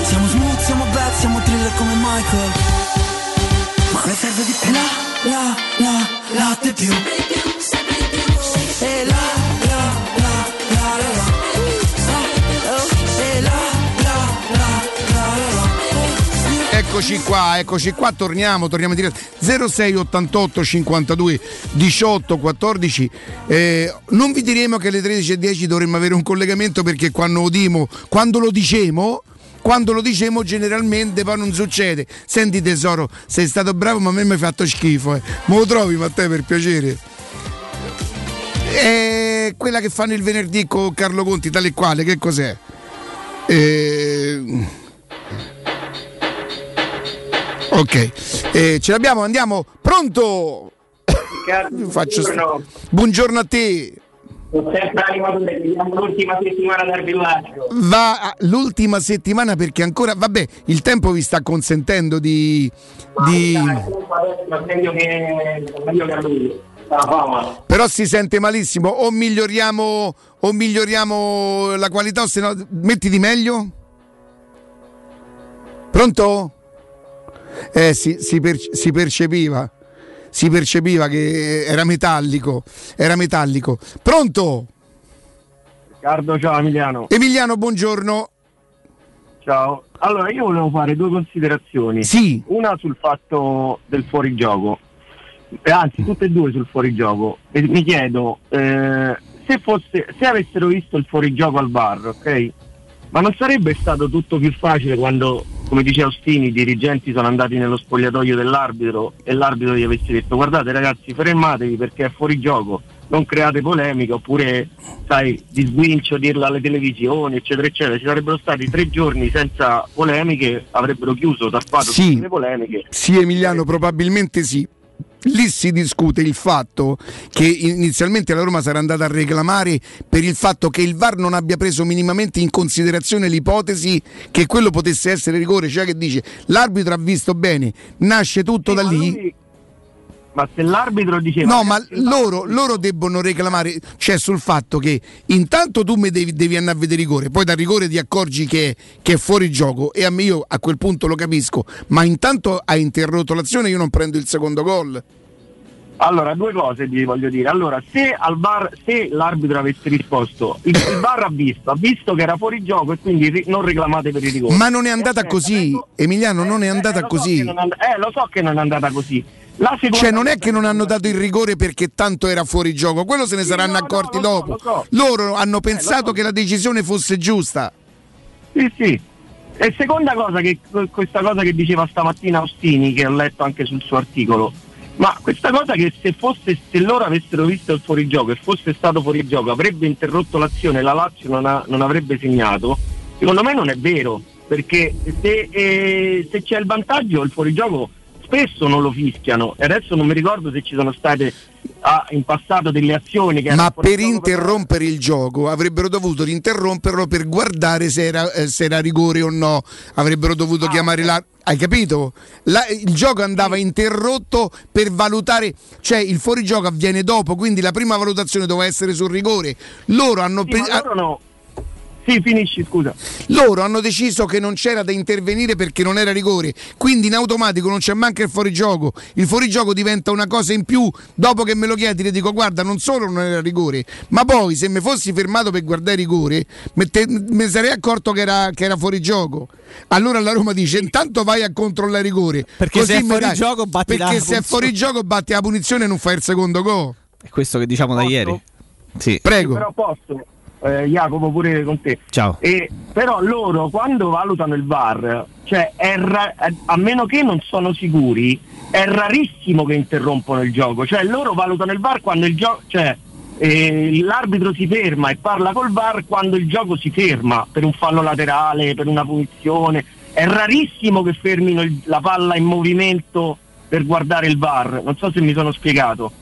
Siamo smooth, siamo bad, siamo thriller come Michael Ma ne serve di più La, la, la, la di più E la, la, la, Eccoci qua, eccoci qua, torniamo, torniamo a dire 06 88 52 18 14. Eh, non vi diremo che alle 13.10 dovremmo avere un collegamento perché quando lo, dimo, quando lo diciamo quando lo diciamo generalmente poi non succede. Senti tesoro, sei stato bravo ma a me mi hai fatto schifo. Eh. Ma lo trovi Matteo per piacere? È quella che fanno il venerdì con Carlo Conti, tale e quale, che cos'è? Eh... Ok, eh, ce l'abbiamo, andiamo. Pronto? Faccio st- Buongiorno a te. Ho sempre animatore, vediamo l'ultima settimana dal villaggio. Va ah, l'ultima settimana perché ancora, vabbè, il tempo vi sta consentendo di... di... Meglio che, meglio che a lui. La fama. Però si sente malissimo, o miglioriamo, o miglioriamo la qualità o se no metti di meglio? Pronto? Eh sì, si, per- si percepiva, si percepiva che era metallico, era metallico. Pronto? Riccardo, ciao Emiliano. Emiliano, buongiorno. Ciao. Allora, io volevo fare due considerazioni. Sì. Una sul fatto del fuorigioco, eh, anzi tutte e due sul fuorigioco. E mi chiedo, eh, se, fosse, se avessero visto il fuorigioco al bar, ok? Ma non sarebbe stato tutto più facile quando, come dice Ostini, i dirigenti sono andati nello spogliatoio dell'arbitro e l'arbitro gli avesse detto guardate ragazzi fermatevi perché è fuori gioco, non create polemiche oppure sai di sguincio dirla alle televisioni eccetera eccetera, ci sarebbero stati tre giorni senza polemiche, avrebbero chiuso, tappato Sì. tutte le polemiche. Sì, Emiliano, probabilmente sì. Lì si discute il fatto che inizialmente la Roma sarà andata a reclamare per il fatto che il VAR non abbia preso minimamente in considerazione l'ipotesi che quello potesse essere rigore, cioè che dice l'arbitro ha visto bene, nasce tutto da lì. Ma se l'arbitro diceva No, ma loro, loro debbono reclamare, cioè sul fatto che intanto tu mi devi, devi andare a vedere rigore, poi dal rigore ti accorgi che, che è fuori gioco e a me io a quel punto lo capisco, ma intanto hai interrotto l'azione io non prendo il secondo gol. Allora, due cose ti voglio dire. Allora, se al VAR, se l'arbitro avesse risposto, il, il VAR ha visto, ha visto che era fuori gioco e quindi ri- non reclamate per il rigore. Ma non è andata così, Emiliano, non è andata Eh, lo so così. non and- eh, lo so che non è andata così. Cioè non è che non hanno dato il rigore perché tanto era fuori gioco, quello se ne saranno accorti lo so, dopo. lo so. Loro hanno pensato che la decisione fosse giusta. Sì, sì. E seconda cosa, che, questa cosa che diceva stamattina Ostini, che ho letto anche sul suo articolo, ma questa cosa che se, fosse, se loro avessero visto il fuorigioco e fosse stato fuorigioco avrebbe interrotto l'azione e la Lazio non, ha- non avrebbe segnato, secondo me non è vero, perché se, eh, se c'è il vantaggio il fuorigioco spesso non lo fischiano e adesso non mi ricordo se ci sono state ah, in passato delle azioni che Ma per interrompere il gioco avrebbero dovuto interromperlo per guardare se era, eh, se era rigore o no. Avrebbero dovuto chiamare la. Hai capito? La- il gioco andava interrotto per valutare, cioè il fuorigioco avviene dopo, quindi la prima valutazione doveva essere sul rigore. Loro hanno Sì, ma pe- loro no. Sì, finisci, scusa. loro hanno deciso che non c'era da intervenire perché non era rigore, quindi in automatico non c'è manco il fuorigioco. Il fuorigioco diventa una cosa in più. Dopo che me lo chiedi, ti dico: guarda, non solo non era rigore, ma poi se mi fossi fermato per guardare rigore, me, te- me sarei accorto che era, che era fuorigioco. Allora la Roma dice: intanto vai a controllare rigore. Perché se è mi fuori dai- gioco, batti la Perché se è punizione. fuori gioco, batti la punizione e non fai il secondo gol. È questo che diciamo da ieri. Sì. Prego. Però posso, eh, Jacopo, pure con te. Ciao. E, però loro quando valutano il VAR, cioè è ra- a meno che non sono sicuri, è rarissimo che interrompono il gioco. Cioè loro valutano il VAR quando il gioco. Cioè, eh, l'arbitro si ferma e parla col VAR quando il gioco si ferma per un fallo laterale, per una punizione. È rarissimo che fermino il- la palla in movimento per guardare il VAR. Non so se mi sono spiegato.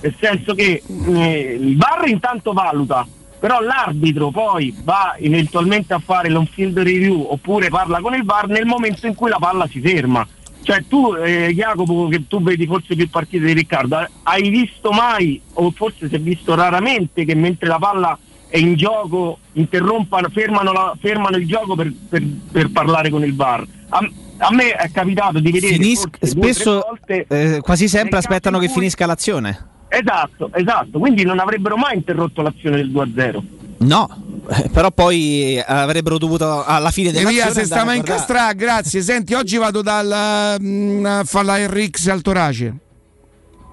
Nel senso che eh, il VAR intanto valuta, però l'arbitro poi va eventualmente a fare l'on-field review oppure parla con il VAR nel momento in cui la palla si ferma. Cioè tu, eh, Jacopo, che tu vedi forse più partite di Riccardo, hai visto mai, o forse si è visto raramente, che mentre la palla è in gioco interrompano, fermano, la- fermano il gioco per, per- per parlare con il VAR? A, a me è capitato di vedere Finis- spesso, volte eh, quasi sempre aspettano che cui- finisca l'azione. Esatto, esatto, quindi non avrebbero mai interrotto l'azione del 2-0. No, eh, però poi eh, avrebbero dovuto alla fine dell'azione via, se stava a in castra, grazie. Senti, oggi vado dal mm, a fare la RX al torace.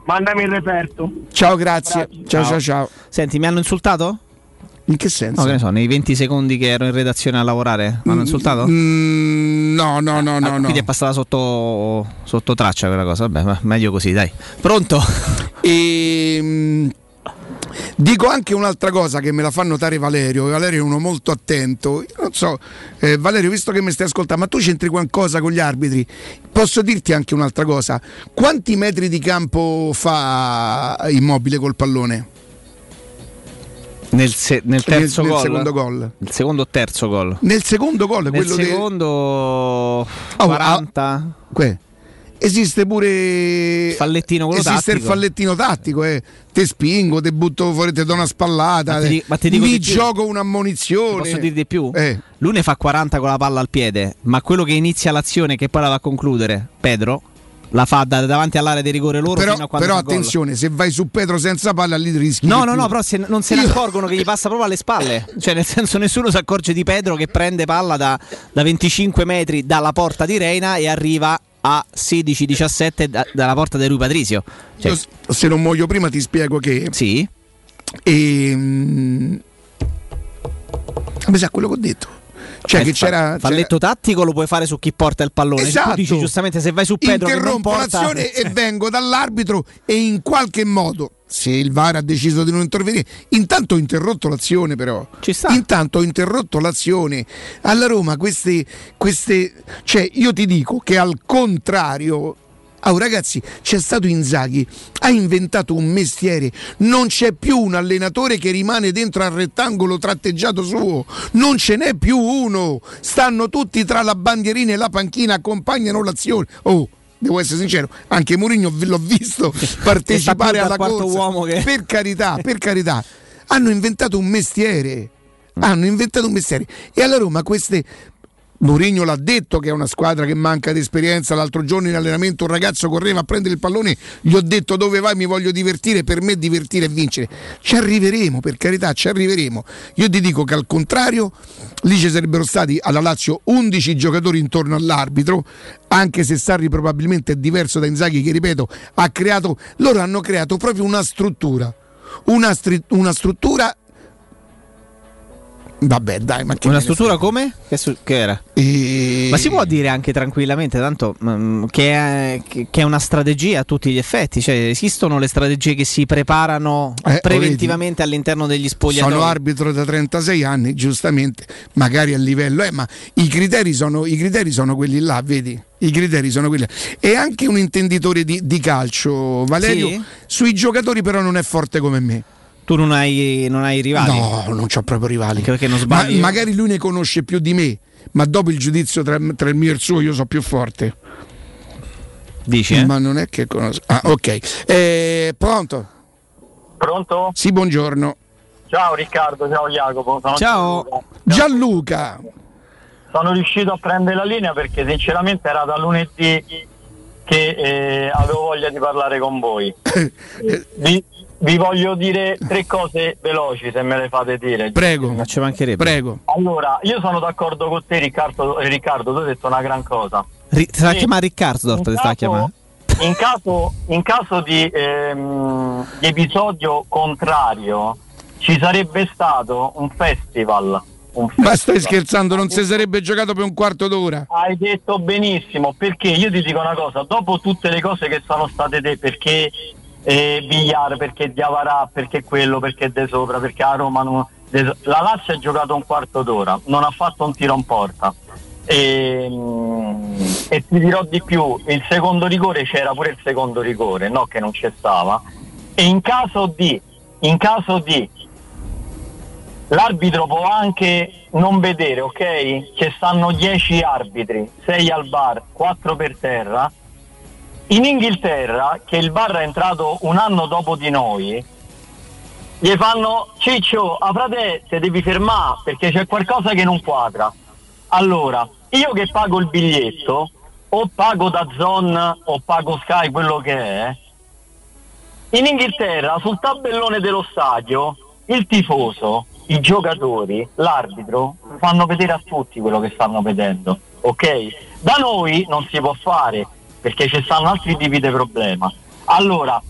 Mandami il referto. Ciao, grazie. Ciao, ciao, ciao. Senti, mi hanno insultato? In che senso? No, che ne so, nei 20 secondi che ero in redazione a lavorare, mi hanno insultato? Mm, no, no, no, Ah, no, no. Quindi è passata sotto, sotto traccia quella cosa. Vabbè, ma meglio così, dai. Pronto? E, mm, dico anche un'altra cosa che me la fa notare Valerio. Valerio è uno molto attento. Io non so, eh, Valerio, visto che mi stai ascoltando, ma tu c'entri qualcosa con gli arbitri? Posso dirti anche un'altra cosa. Quanti metri di campo fa immobile col pallone? Nel, se- nel Nel- terzo nel gol? secondo gol. Il secondo o terzo gol? Nel secondo gol, Nel quello secondo ah, 40. Que- Esiste pure fallettino quello Esiste il tattico. fallettino tattico, eh. Te spingo, te butto fuori, te do una spallata, Ma ti ma ti dico mi di più. gioco un'ammonizione. Posso dire di più? Eh. Lui ne fa 40 con la palla al piede, ma quello che inizia l'azione che poi la va a concludere, Pedro, la fa da- davanti all'area di rigore loro Però, fino a quando però attenzione, se vai su Pedro senza palla lì rischi. No, no, più. no, però se- non se ne accorgono che gli passa proprio alle spalle. Cioè, nel senso, nessuno si accorge di Pedro che prende palla da, da 25 metri dalla porta di Reina e arriva a 16-17 da- dalla porta di Rui Patrizio. Cioè, Io, se non muoio prima ti spiego che. Sì. E. mm, mi sa quello che ho detto. Cioè, che c'era. falletto tattico lo puoi fare su chi porta il pallone. Esatto. Tu dici giustamente se vai su Pedro che non interrompo porta l'azione e vengo dall'arbitro e in qualche modo se il VAR ha deciso di non intervenire intanto ho interrotto l'azione però intanto ho interrotto l'azione alla Roma queste, queste cioè io ti dico che al contrario Oh, ragazzi, c'è stato Inzaghi, ha inventato un mestiere, non c'è più un allenatore che rimane dentro al rettangolo tratteggiato suo, non ce n'è più uno, stanno tutti tra la bandierina e la panchina, accompagnano l'azione. Oh, devo essere sincero, anche Mourinho l'ho visto partecipare alla corsa. uomo che- Per carità, per carità, hanno inventato un mestiere, hanno inventato un mestiere. E alla Roma queste Mourinho l'ha detto che è una squadra che manca di esperienza. L'altro giorno in allenamento un ragazzo correva a prendere il pallone, gli ho detto dove vai, mi voglio divertire, per me divertire e vincere. Ci arriveremo, per carità, ci arriveremo. Io ti dico che al contrario, lì ci sarebbero stati alla Lazio 11 giocatori intorno all'arbitro, anche se Sarri probabilmente è diverso da Inzaghi che ripeto, ha creato loro hanno creato proprio una struttura. Una, stri- una struttura Vabbè, dai, ma che Una struttura come? Che, su- che era? Ma si può dire anche tranquillamente, tanto mm, che, è, che- è una strategia a tutti gli effetti. Cioè, esistono le strategie che si preparano Eh, preventivamente all'interno degli spogliatoi. Sono arbitro da 36 anni, giustamente, magari a livello, eh, ma i criteri, sono, i criteri sono quelli là, vedi? I criteri sono quelli là. E anche un intenditore di, di calcio, Valerio, Sì? sui giocatori però non è forte come me. Tu non hai, non hai rivali? No, non ho proprio rivali. Anche perché non Ma, sbagli. magari lui ne conosce più di me, ma dopo il giudizio tra, tra il mio e il suo io so più forte. Dici, eh? Ma non è che conosco. Ah, ok. Eh, pronto? Pronto? Sì, buongiorno. Ciao Riccardo, ciao Jacopo. sono Ciao. Gianluca. Gianluca. Sono riuscito a prendere la linea perché sinceramente era da lunedì che eh, avevo voglia di parlare con voi. vi, vi voglio dire tre cose veloci se me le fate dire. Prego. Ma ci mancherebbe. Prego. Allora, io sono d'accordo con te Riccardo, Riccardo tu hai detto una gran cosa. Ri- ti sta a chiamare Riccardo, ti sta a chiamare. In caso, in caso di, ehm, di episodio contrario ci sarebbe stato un festival. Ma stai scherzando, non si sarebbe giocato per un quarto d'ora. Hai detto benissimo, perché io ti dico una cosa, dopo tutte le cose che sono state dette, perché eh, Villar, perché Diavarà, perché quello, perché De Sopra, perché a Roma non- De la Lazio ha giocato un quarto d'ora, non ha fatto un tiro in porta. E, mm, e ti dirò di più, il secondo rigore c'era pure il secondo rigore, no che non c'è stava. E in caso di, in caso di L'arbitro può anche non vedere, ok? Ci stanno 10 arbitri, 6 al bar, 4 per terra. In Inghilterra, che il bar è entrato un anno dopo di noi, gli fanno Ciccio, a frate, te devi fermare perché c'è qualcosa che non quadra. Allora, io che pago il biglietto, o pago da Zon o pago Sky, quello che è, in Inghilterra sul tabellone dello stadio il tifoso, i giocatori, l'arbitro fanno vedere a tutti quello che stanno vedendo, ok? Da noi non si può fare perché ci stanno altri tipi di problema. Allora,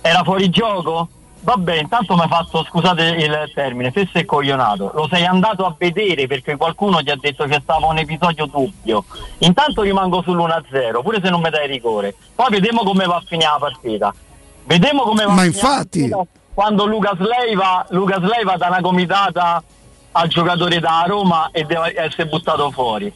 era fuori gioco? Vabbè, intanto mi ha fatto, scusate il termine, fesso e coglionato. Lo sei andato a vedere perché qualcuno ti ha detto che stava un episodio dubbio. Intanto rimango sull'1-0, pure se non mi dai rigore. Poi vediamo come va a finire la partita. Vediamo come va Ma a finire la infatti- partita quando Lucas Leiva, Lucas Leiva dà una comitata al giocatore da Roma e deve essere buttato fuori.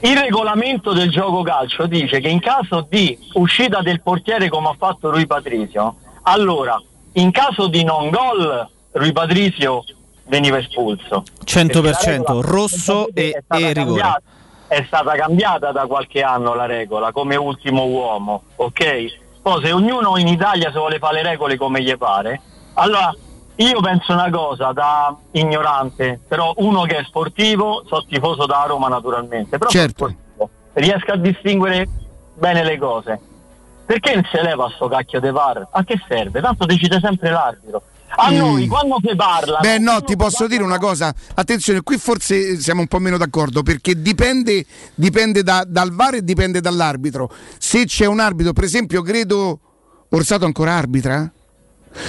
Il regolamento del gioco calcio dice che in caso di uscita del portiere come ha fatto Rui Patrizio, allora in caso di non gol Rui Patrizio veniva espulso. 100% Perché la regola- rosso e, e rigore. È stata cambiata da qualche anno la regola come ultimo uomo, ok? Poi se ognuno in Italia si vuole fare le regole come gli pare, allora io penso una cosa da ignorante, però uno che è sportivo, so tifoso da Roma naturalmente, però sono Certo. riesco a distinguere bene le cose. perché non si leva sto cacchio di VAR? A che serve? Tanto decide sempre l'arbitro. A Mm. noi quando si parla Beh, no, ti posso dire una cosa. Attenzione, qui forse siamo un po' meno d'accordo perché dipende, dipende da- dal VAR e dipende dall'arbitro. Se c'è un arbitro, per esempio, credo Orsato ancora arbitra?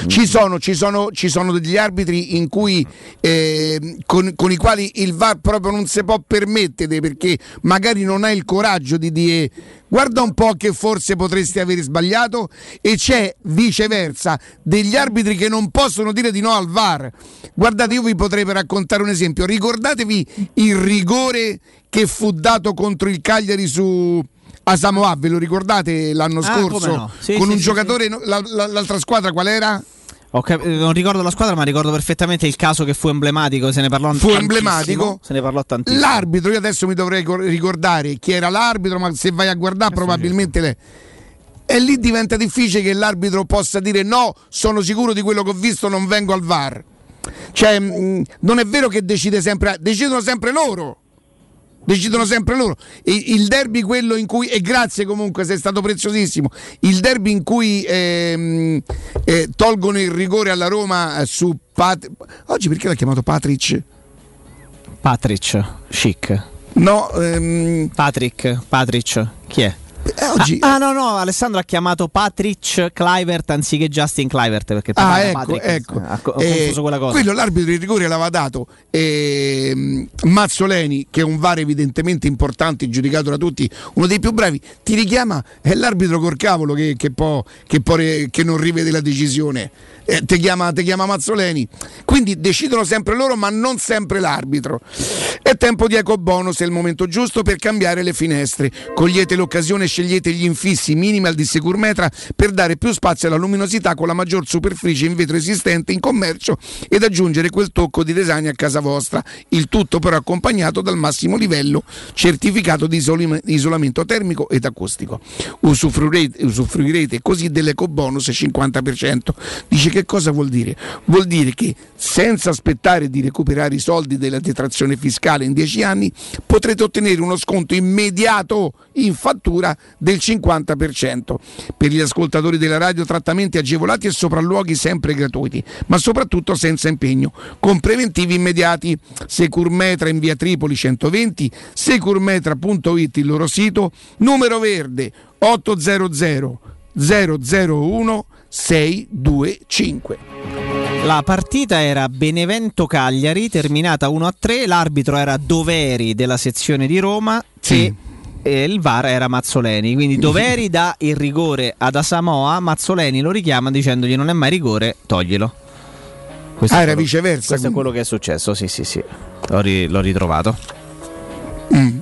Ci sono, ci, sono, ci sono degli arbitri cui, eh, con, con i quali il VAR proprio non si può permettere perché magari non ha il coraggio di dire guarda un po' che forse potresti aver sbagliato e c'è viceversa degli arbitri che non possono dire di no al VAR. Guardate, io vi potrei raccontare un esempio. Ricordatevi il rigore che fu dato contro il Cagliari su a Samoa, ve lo ricordate l'anno Ah, scorso? no. Sì, con sì, un sì, giocatore, la- la- l'altra squadra qual era? Cap- eh, non ricordo la squadra, ma ricordo perfettamente il caso che fu emblematico. Se ne parlò Fu tantissimo. emblematico. Se ne parlò tantissimo. L'arbitro, io adesso mi dovrei cor- ricordare chi era l'arbitro, ma se vai a guardare probabilmente le... E lì diventa difficile che l'arbitro possa dire no, sono sicuro di quello che ho visto, non vengo al VAR. Cioè, mh, non è vero che decide sempre, decidono sempre loro. Decidono sempre loro. E il derby, quello in cui, e grazie comunque, sei stato preziosissimo. Il derby in cui ehm, eh, tolgono il rigore alla Roma eh, su Pat- Oggi perché l'ha chiamato Patrick? Patrick, chic. No, ehm, Patrick, Patrick, chi è? Oggi- Ah, ah, no, no, Alessandro ha chiamato Patrick Clivert anziché Justin Clivert perché Ah, ecco, Patrick, ecco. ha co- ho Eh, quella cosa. Quello l'arbitro di rigore l'aveva dato ehm, Mazzoleni, che è un VAR evidentemente importante, giudicato da tutti, uno dei più bravi, ti richiama, è l'arbitro col cavolo che, che, può- che può che non rivede la decisione. Eh, ti, chiama, chiama Mazzoleni. Quindi decidono sempre loro, ma non sempre l'arbitro. È tempo di eco bonus, è il momento giusto per cambiare le finestre. Cogliete l'occasione scegliete gli infissi minimal di Securmetra per dare più spazio alla luminosità con la maggior superficie in vetro esistente in commercio ed aggiungere quel tocco di design a casa vostra. Il tutto però accompagnato dal massimo livello certificato di isolamento termico ed acustico. Usufruirete, usufruirete così dell'eco bonus 50%. Dice che cosa vuol dire? Vuol dire che senza aspettare di recuperare i soldi della detrazione fiscale in 10 anni potrete ottenere uno sconto immediato in fattura del 50%. Per gli ascoltatori della radio trattamenti agevolati e sopralluoghi sempre gratuiti, ma soprattutto senza impegno, con preventivi immediati. Securmetra in via Tripoli 120, securmetra.it il loro sito, numero verde 800 001 625. La partita era Benevento-Cagliari, terminata 1-3, l'arbitro era Doveri della sezione di Roma e, e il VAR era Mazzoleni, quindi Doveri dà il rigore ad Asamoa, Mazzoleni lo richiama dicendogli non è mai rigore, toglilo. Questo Ah, era quello- viceversa, Questo è quello che è successo, sì sì sì, l'ho, ri- l'ho ritrovato. Mm.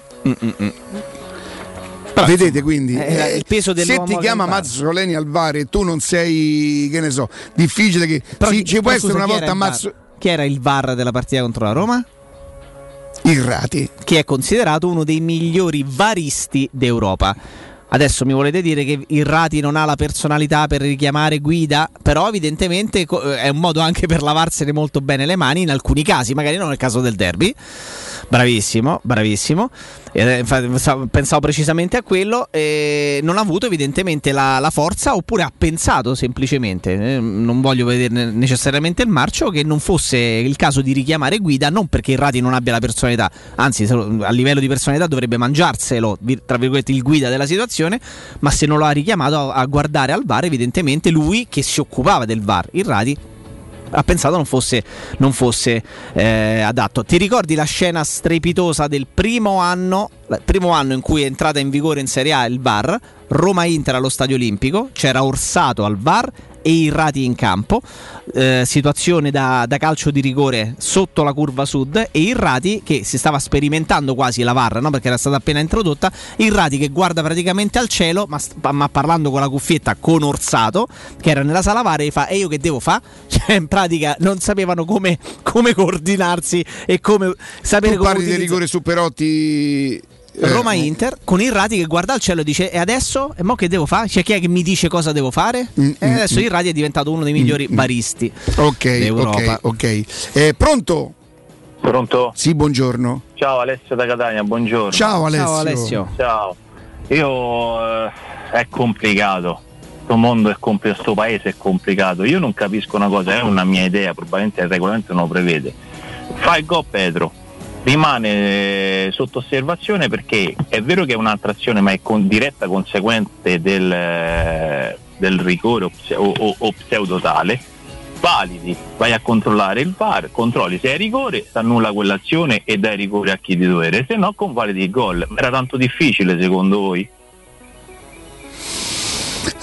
Mm-mm-mm. Vedete quindi Eh, il peso se ti chiama. Mazzoleni al VAR e tu non sei che ne so difficile che Però sì, ci può però essere una volta? Mazzo Chi era il VAR della partita contro la Roma? Irrati che è considerato uno dei migliori varisti d'Europa. Adesso mi volete dire che Irrati non ha la personalità per richiamare guida, però evidentemente eh, è un modo anche per lavarsene molto bene le mani in alcuni casi, magari non nel caso del derby. Bravissimo, bravissimo. Eh, pensavo- precisamente a quello. E non ha avuto evidentemente la, la forza, oppure ha pensato semplicemente, eh, non voglio vedere necessariamente il marcio, che non fosse il caso di richiamare guida, non perché Irrati non abbia la personalità, anzi a livello di personalità dovrebbe mangiarselo, tra virgolette, il guida della situazione, ma se non lo ha richiamato a, a guardare al VAR, evidentemente lui che si occupava del VAR, Irrati ha pensato non fosse, non fosse eh, adatto. Ti ricordi la scena strepitosa del primo anno, primo anno in cui è entrata in vigore in Serie A il VAR? Roma-Inter allo Stadio Olimpico, c'era Orsato al VAR e Irrati in campo, eh, situazione da, da calcio di rigore sotto la curva sud e Irrati che si stava sperimentando quasi la VAR no? perché era stata appena introdotta, Irrati che guarda praticamente al cielo ma, ma parlando con la cuffietta con Orsato che era nella sala VAR e fa e io che devo fare? Cioè in pratica non sapevano come, come coordinarsi e come sapere tu come parli utilizzare- rigore su Perotti eh, Roma Inter con Irrati che guarda al cielo e dice e adesso e mo che devo fare? C'è chi è che mi dice cosa devo fare? Mm, e adesso Irrati è diventato uno dei migliori baristi ok d'Europa. ok ok Eh, pronto? Pronto? sì buongiorno Ciao Alessio da Catania, buongiorno. Ciao, Alessio. Ciao, Alessio. Ciao. Io eh, è complicato. sto mondo è complicato, sto paese è complicato. Io non capisco una cosa, è una mia idea, probabilmente il regolamento non lo prevede. Fa il go Pedro, rimane eh, sotto osservazione perché è vero che è un'altra azione, ma è con diretta conseguente del, eh, del rigore o, o- o pseudotale. Validi, vai a controllare il VAR, controlli se è rigore, si annulla quell'azione e dai rigore a chi di dovere, se no convalidi il gol. Era tanto difficile secondo voi?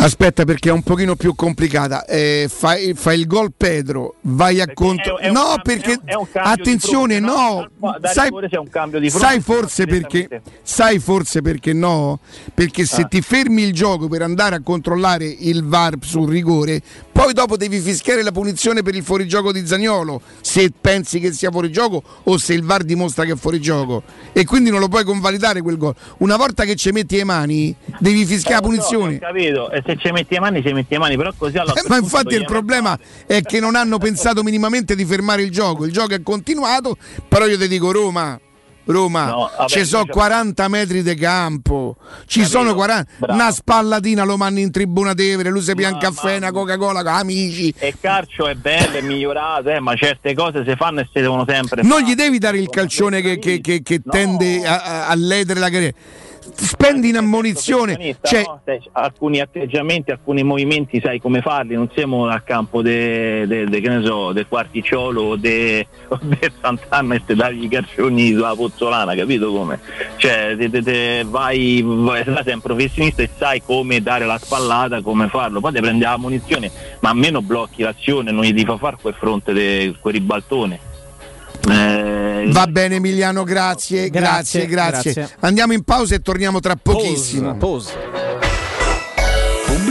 Aspetta perché è un pochino più complicata. Eh, fai, fai il gol Pedro, vai a contro. è un no, cambio- perché è un- un attenzione, fronte, no. no? Sai, un fronte, sai forse perché sai forse perché no? Perché se Ah. ti fermi il gioco per andare a controllare il VAR sul rigore, poi dopo devi fischiare la punizione per il fuorigioco di Zagnolo, se pensi che sia fuorigioco o se il VAR dimostra che è fuorigioco. E quindi non lo puoi convalidare quel gol. Una volta che ci metti le mani, devi fischiare la Eh, so, punizione. ho capito, e se ci metti le mani, ci metti le mani, però così allora. Eh, ma infatti il problema è che non hanno pensato minimamente di fermare il gioco. Il gioco è continuato, però io ti dico Roma. Roma, No, vabbè, ci sono diciamo- 40 metri di campo, ci Capito, sono 40, bravo. una spallatina lo manni in tribuna Tevere, lui si pian caffè, una Coca-Cola amici. E calcio è bello, è migliorato, eh, ma certe cose si fanno e si devono sempre Non fare. gli devi dare il calcione che, che- che- che tende a, a- a ledere la carriera. Spendi in ammonizione, cioè, no? Alcuni atteggiamenti, alcuni movimenti sai come farli, non siamo al campo de, de- de- che ne so, del quarticciolo o de, del Sant'Anna e te dagli i calcioni sulla pozzolana, capito come? Cioè te- te- te vai, vai, sei un professionista e sai come dare la spallata, come farlo, poi ti prendi la munizione, ma almeno blocchi l'azione, non gli devi far fare quel fronte di quel ribaltone. Eh, va bene Emiliano, grazie, grazie, Grazie, grazie. grazie. Andiamo in pausa e torniamo tra pochissimo.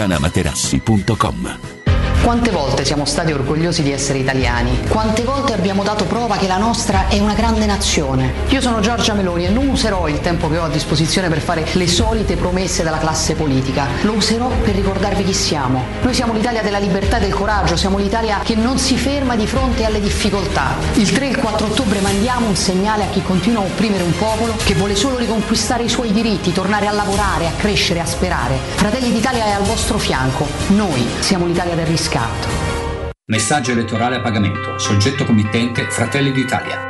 artigianamaterassi.com. Quante volte siamo stati orgogliosi di essere italiani? Quante volte abbiamo dato prova che la nostra è una grande nazione? Io sono Giorgia Meloni e non userò il tempo che ho a disposizione per fare le solite promesse della classe politica. Lo userò per ricordarvi chi siamo. Noi siamo l'Italia della libertà e del coraggio, siamo l'Italia che non si ferma di fronte alle difficoltà. Il 3 e il 4 ottobre mandiamo un segnale a chi continua a opprimere un popolo che vuole solo riconquistare i suoi diritti, tornare a lavorare, a crescere, a sperare. Fratelli d'Italia è al vostro fianco. Noi siamo l'Italia del riscatto. Messaggio elettorale a pagamento. Soggetto committente Fratelli d'Italia.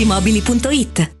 paolettimobili.it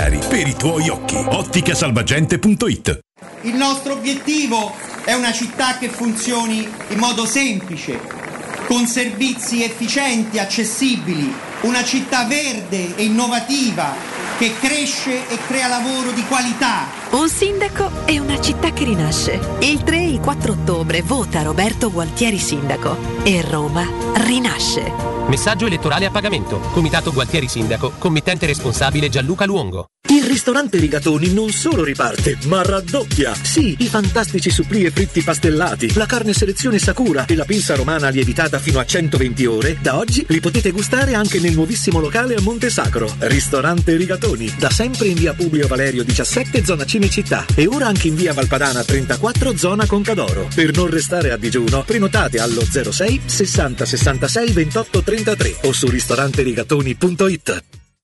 per i tuoi occhi. Otticasalvagente.it Il nostro obiettivo è una città che funzioni in modo semplice, con servizi efficienti, accessibili, una città verde e innovativa che cresce e crea lavoro di qualità. Un sindaco e una città che rinasce. Il 3 e il 4 ottobre vota Roberto Gualtieri sindaco e Roma rinasce. Messaggio elettorale a pagamento. Comitato Gualtieri Sindaco. Committente responsabile Gianluca Luongo. Il ristorante Rigatoni non solo riparte, ma raddoppia. Sì, i fantastici supplì e fritti pastellati, la carne selezione Sakura e la pinza romana lievitata fino a 120 ore, da oggi li potete gustare anche nel nuovissimo locale a Monte Sacro. Ristorante Rigatoni, da sempre in via Publio Valerio 17, zona Cinecittà e ora anche in via Valpadana 34, zona Concadoro. Per non restare a digiuno, prenotate allo 06 60 66 28 33 o su ristoranterigatoni.it.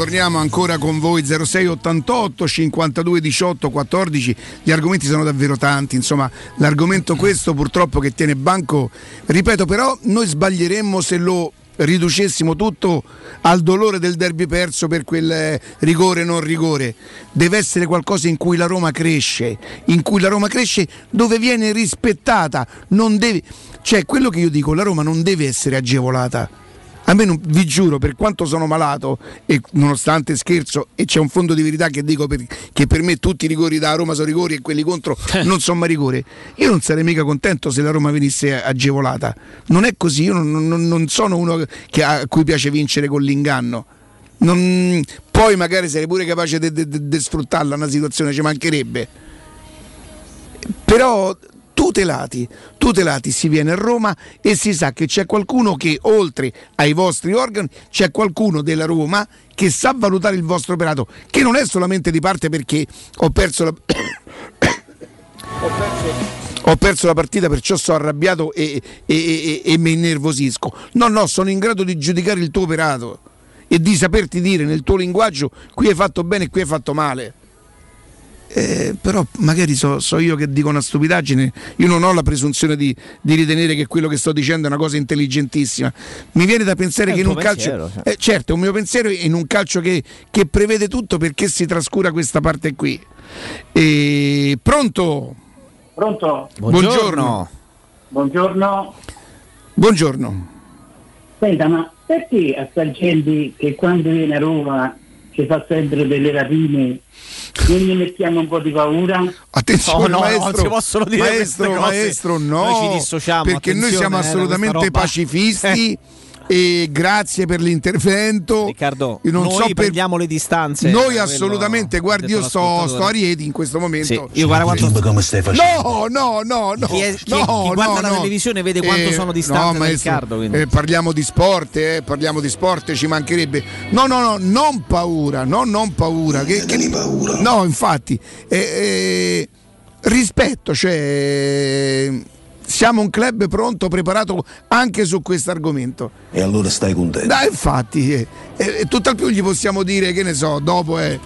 Torniamo, ancora con voi 0688 52 18 14. Gli argomenti sono davvero tanti, insomma, l'argomento questo purtroppo che tiene banco, ripeto, però noi sbaglieremmo se lo riducessimo tutto al dolore del derby perso per quel eh, rigore non rigore. Deve essere qualcosa in cui la Roma cresce, in cui la Roma cresce dove viene rispettata, non deve cioè quello che io dico, la Roma non deve essere agevolata. A me non- vi giuro, per quanto sono malato e nonostante scherzo, e c'è un fondo di verità che dico per- che per me tutti i rigori da Roma sono rigori e quelli contro non sono mai rigori. Io non sarei mica contento se la Roma venisse agevolata. Non è così, io non, non- non sono uno che- a cui piace vincere con l'inganno. Non- poi magari sarei pure capace di sfruttarla una situazione, ci mancherebbe. Però tutelati, tutelati si viene a Roma e si sa che c'è qualcuno che oltre ai vostri organi c'è qualcuno della Roma che sa valutare il vostro operato, che non è solamente di parte perché ho perso la ho perso la partita perciò sono arrabbiato e, e- e- e mi innervosisco. No, no, sono in grado di giudicare il tuo operato e di saperti dire nel tuo linguaggio qui hai fatto bene e qui hai fatto male. Eh, però magari so, so io che dico una stupidaggine, io non ho la presunzione di, di ritenere che quello che sto dicendo è una cosa intelligentissima. Mi viene da pensare È che in un calcio, pensiero, cioè. eh, certo, è un mio pensiero in un calcio che, che prevede tutto perché si trascura questa parte qui. E, pronto? Pronto? Buongiorno. Buongiorno. Buongiorno. Senta, ma perché a sta gente che quando viene a Roma ci fa sempre delle rapine. Gli mettiamo un po' di paura? Attenzione, No, no, maestro, non si possono dire maestro, maestro, no, Noi ci dissociamo, perché noi siamo eh, assolutamente pacifisti e grazie per l'intervento. Riccardo, Io non noi so per- prendiamo le distanze. Noi da assolutamente, guardi, io sto, sto a. Rieti in questo momento. Sì, io guarda quanto- come stai No, no, no, no. Chi è- chi- no, chi guarda no, la no. televisione vede quanto sono distante no, Riccardo, eh, parliamo di sport, eh, parliamo di sport, ci mancherebbe. No, no, no, non paura, no, non paura. Che, che- No, infatti, eh, eh, rispetto, cioè siamo un club pronto, preparato anche su questo argomento. E allora stai contento. Dai, infatti, e, e, e tutt'al più gli possiamo dire, che ne so, dopo è.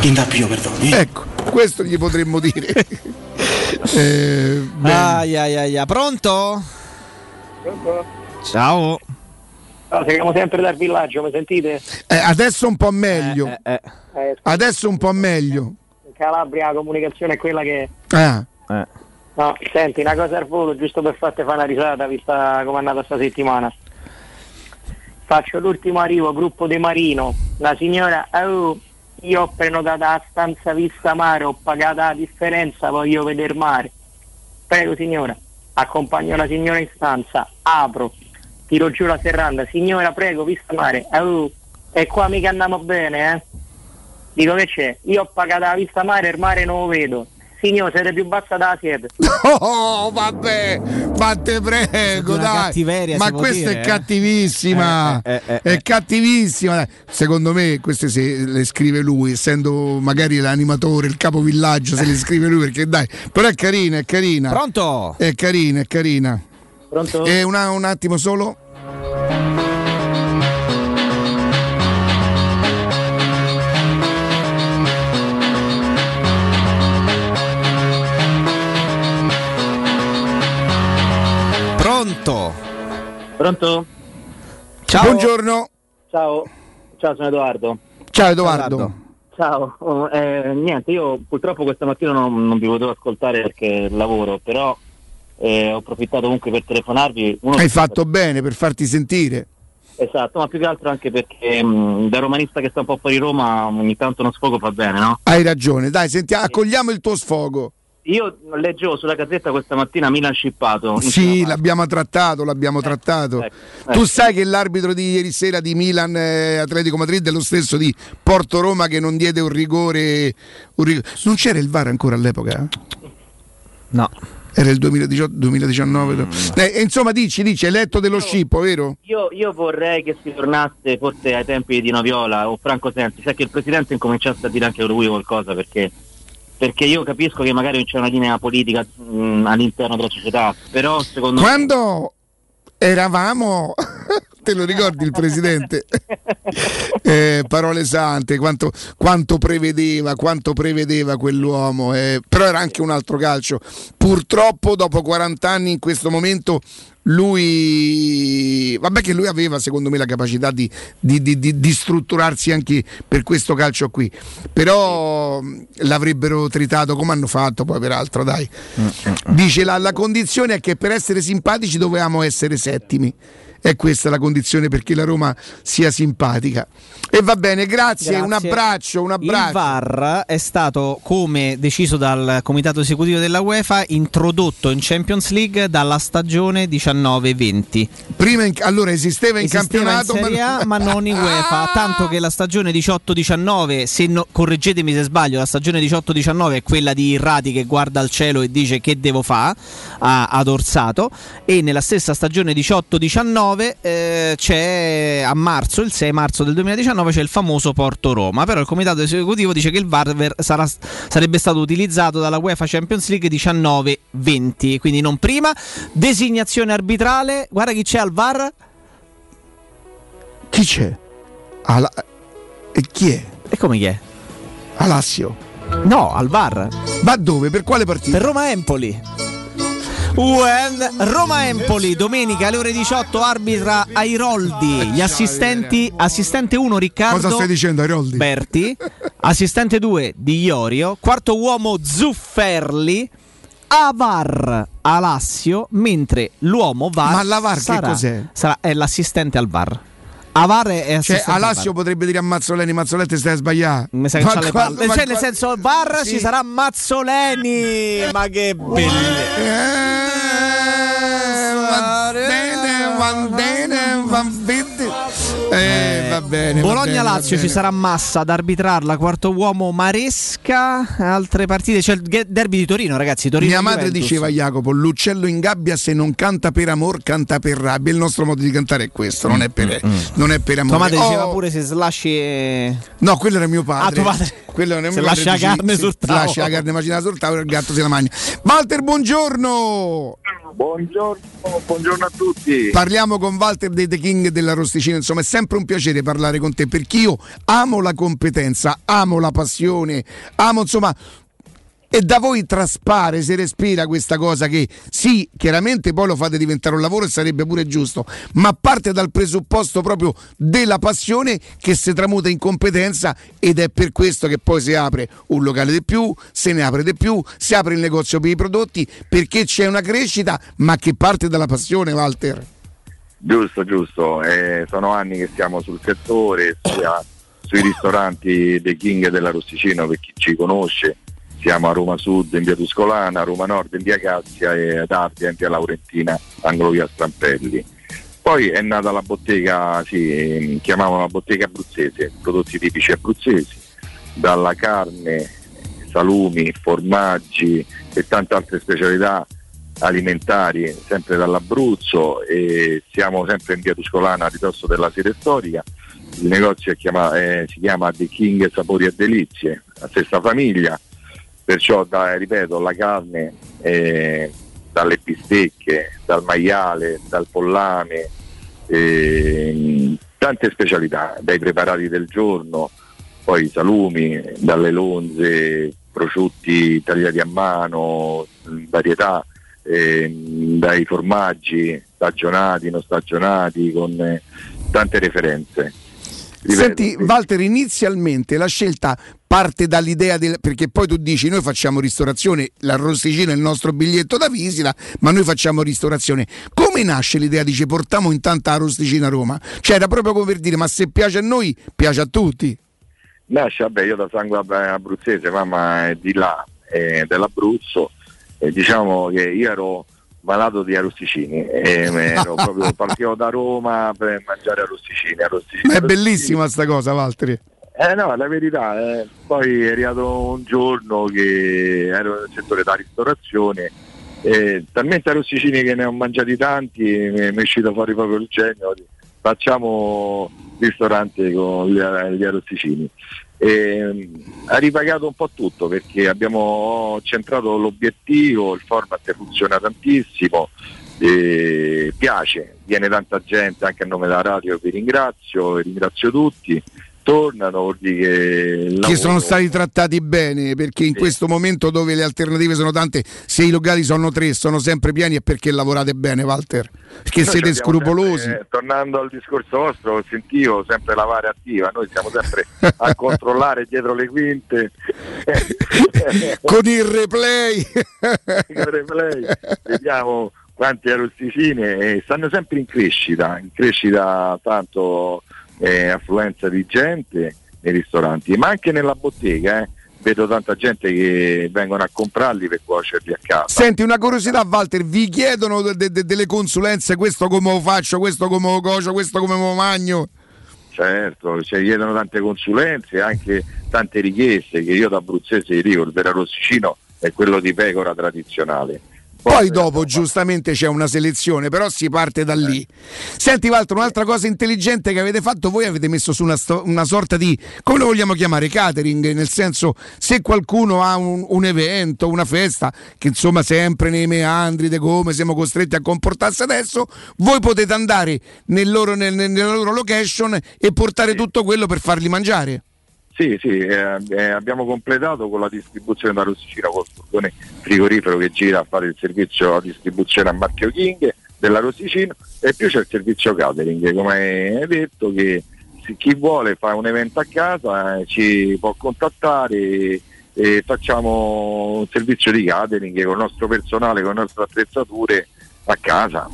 Chi dà più perdono? Ecco, questo gli potremmo dire. Eh. Ai, ai, ai, ai. Pronto? Ciao. Ah, siamo sempre dal villaggio, mi sentite? Eh, adesso un po' meglio. Eh, Adesso un po' meglio. In Calabria la comunicazione è quella che... Ah. No, senti, una cosa al volo, giusto per farti fare una risata, vista come è andata sta settimana. Faccio l'ultimo arrivo, gruppo De Marino. La signora, oh, io ho prenotato la stanza vista mare, ho pagato la differenza, voglio vedere mare. Prego signora, accompagno la signora in stanza, apro, tiro giù la serranda, signora prego, vista mare, oh, e qua mica andiamo bene, eh? Dico che c'è, io ho pagato la vista mare, il mare non lo vedo. Signore, siete più bassa da siete. Oh, vabbè, ma te prego, Una dai. cattiveria, Ma questa dire, è eh? cattivissima. Eh, eh, eh, è eh. cattivissima. dai. Secondo me, queste se le scrive lui, essendo magari l'animatore, il capovillaggio, se le scrive lui perché dai. Però è carina, è carina. Pronto? È carina, è carina. Pronto? E una- un attimo solo. Pronto? Pronto? Ciao. Buongiorno. Ciao, ciao sono Edoardo. Ciao Edoardo. Ciao, Oh, eh, niente, io purtroppo questa mattina non, non vi potevo ascoltare perché lavoro, però eh, ho approfittato comunque per telefonarvi. Uno Hai fatto bene per farti sentire. Esatto, ma più che altro anche perché mh, da romanista che sta un po' fuori Roma ogni tanto uno sfogo fa bene, no? Hai ragione. Dai, senti, accogliamo il tuo sfogo. Io leggevo sulla gazzetta questa mattina Milan scippato. Sì, l'abbiamo trattato, l'abbiamo trattato. ecco. Tu sai che l'arbitro di ieri sera di Milan eh, Atletico Madrid è lo stesso di Porto Roma che non diede un rigore. un rig- Non c'era il VAR ancora all'epoca? No. Era il 2018, 2019. Mm. Eh, insomma, dici, dici, hai letto dello scippo, vero? Io, io vorrei che si tornasse forse ai tempi di Noviola o Franco Sensi, cioè che il presidente incominciasse a dire anche lui qualcosa perché, perché io capisco che magari non c'è una linea politica mh, all'interno della società, però secondo me... Quando eravamo, te lo ricordi il presidente? Eh, parole sante, quanto, quanto prevedeva, quanto prevedeva quell'uomo, eh, però era anche un altro calcio. Purtroppo dopo 40 anni in questo momento lui, vabbè che lui aveva secondo me la capacità di, di- di- di- strutturarsi anche per questo calcio qui, però mh, l'avrebbero tritato come hanno fatto poi peraltro, dai. Dice la, la condizione è che per essere simpatici dovevamo essere settimi. È questa la condizione perché la Roma sia simpatica. E va bene, grazie, un Grazie. abbraccio, un abbraccio. Il VAR è stato, come deciso dal comitato esecutivo della UEFA, introdotto in Champions League dalla stagione 19-20. Prima in- allora esisteva in Esisteva campionato, in Serie A, ma non in UEFA, tanto che la stagione 18-19, se no- correggetemi se sbaglio, la stagione 18-19 è quella di Irrati che guarda al cielo e dice che devo fare ad Orsato e nella stessa stagione 18-19 eh, c'è a marzo, il 6 marzo del 2019 c'è il famoso Porto Roma, però il comitato esecutivo dice che il VAR sarà- sarebbe stato utilizzato dalla UEFA Champions League 19-20, quindi non prima. Designazione arbitrale, guarda chi c'è al VAR. Chi c'è? Ala- E chi è? E come chi è? Alassio. No, al VAR. Ma dove? Per quale partita? Per Roma Empoli. When Roma Empoli, domenica alle ore 18 arbitra Airoldi, gli assistenti, assistente 1 Riccardo Cosa stai dicendo, Airoldi? Berti, assistente 2 Di Iorio, quarto uomo Zufferli, Avar Alassio, mentre l'uomo VAR Ma la VAR che sarà, cos'è? sarà- è l'assistente al VAR. Avar è Cioè, assistente al Alassio potrebbe dire a Mazzoleni, Mazzoletti stai a sbagliare. Mi sa che c'ha le palle. Cioè, nel senso, al VAR Sì. ci sarà Mazzoleni. Ma che bello. Va bene, va bene, va bene. Eh, va bene. va bene, Bologna-Lazio ci sarà Massa ad arbitrarla, quarto uomo Maresca, altre partite, c'è il derby di Torino ragazzi, Torino Mia madre Juventus. diceva Jacopo, l'uccello in gabbia se non canta per amor, canta per rabbia. Il nostro modo di cantare è questo, non è per, non è per amore. Tua madre diceva Oh, pure se slasci e... No, quello era mio padre. Ah, tuo padre. Quello era Se mio padre lascia la carne sul se tavolo. Lascia la carne macinata sul tavolo e il gatto se la mangia. Walter, buongiorno. Buongiorno, buongiorno a tutti. Parliamo con Walter dei The King della Rosticina. Insomma, è sempre un piacere parlare con te perché io amo la competenza, amo la passione, amo insomma. E da voi traspare, si respira questa cosa che sì, chiaramente poi lo fate diventare un lavoro e sarebbe pure giusto, ma parte dal presupposto proprio della passione che si tramuta in competenza ed è per questo che poi si apre un locale di più, se ne apre di più, si apre il negozio per i prodotti perché c'è una crescita ma che parte dalla passione, Walter. Giusto, giusto. Eh, sono anni che siamo sul settore, sia sui ristoranti dei King della Rosticino per chi ci conosce. Siamo a Roma Sud in via Tuscolana, a Roma Nord in via Cassia e ad Ardea in via Laurentina, angolo via Strampelli. Poi è nata la bottega, sì, chiamavano la bottega abruzzese, prodotti tipici abruzzesi, dalla carne, salumi, formaggi e tante altre specialità alimentari sempre dall'Abruzzo e siamo sempre in via Tuscolana ridosso della sede storica. Il negozio chiama- eh, si chiama The King Sapori e Delizie, la stessa famiglia, perciò da- ripeto la carne eh, dalle bistecche, dal maiale, dal pollame, ehm, tante specialità, dai preparati del giorno, poi i salumi, dalle lonze, prosciutti tagliati a mano, varietà, ehm, dai formaggi stagionati, non stagionati, con eh, tante referenze. Senti, Walter, inizialmente la scelta parte dall'idea del. perché poi tu dici noi facciamo ristorazione, l'arrosticino è il nostro biglietto da visita, ma noi facciamo ristorazione. Come nasce l'idea? Dice portiamo in tanta arrosticina a Roma? Cioè era proprio come per dire ma se piace a noi, piace a tutti. Nasce, vabbè, io da sangue ab- abruzzese, mamma è di là, è dell'Abruzzo, e diciamo che io ero malato di arrosticini, e ero proprio, partivo da Roma per mangiare arrosticini. arrosticini Ma è arrosticini. bellissima sta cosa, Walter. Eh no, la verità, eh. poi è arrivato un giorno che ero nel settore della ristorazione e talmente arrosticini che ne ho mangiati tanti, mi è uscito fuori proprio il genio, facciamo ristorante con gli, gli arrosticini. E, mm, ha ripagato un po' tutto perché abbiamo centrato l'obiettivo, il format funziona tantissimo, piace, viene tanta gente anche a nome della radio, vi ringrazio, vi ringrazio tutti, tornano, vuol dire che Che sono stati trattati bene perché in questo momento dove le alternative sono tante, se i locali sono tre, sono sempre pieni è perché lavorate bene, Walter. Perché Noi siete scrupolosi. sempre, eh, tornando al discorso vostro, sentivo sempre la vara attiva, noi siamo sempre a controllare dietro le quinte. Con il replay. Con il replay. Vediamo quanti arrosticini e stanno sempre in crescita, in crescita tanto eh, affluenza di gente nei ristoranti, ma anche nella bottega. eh. Vedo tanta gente che vengono a comprarli per cuocerli a casa. Senti, una curiosità, Walter, vi chiedono de- de- delle consulenze, questo come lo faccio, questo come lo cocio, questo come lo magno. Certo, ci chiedono tante consulenze, anche tante richieste che io da abruzzese dico, il vero rossicino è quello di pecora tradizionale. Poi dopo giustamente c'è una selezione, però si parte da lì. Senti Walter, un'altra cosa intelligente che avete fatto, voi avete messo su una, una sorta di, come lo vogliamo chiamare, catering, nel senso se qualcuno ha un, un evento, una festa, che insomma sempre nei meandri di come siamo costretti a comportarsi adesso, voi potete andare nel loro- nel- nel- nella loro location e portare tutto quello per farli mangiare. Sì, sì, eh, eh, abbiamo completato con la distribuzione da Rossicino col furgone frigorifero che gira a fare il servizio a distribuzione a marchio King della Rossicino e più c'è il servizio catering, come hai detto che chi vuole fa un evento a casa eh, ci può contattare e facciamo un servizio di catering con il nostro personale, con le nostre attrezzature a casa.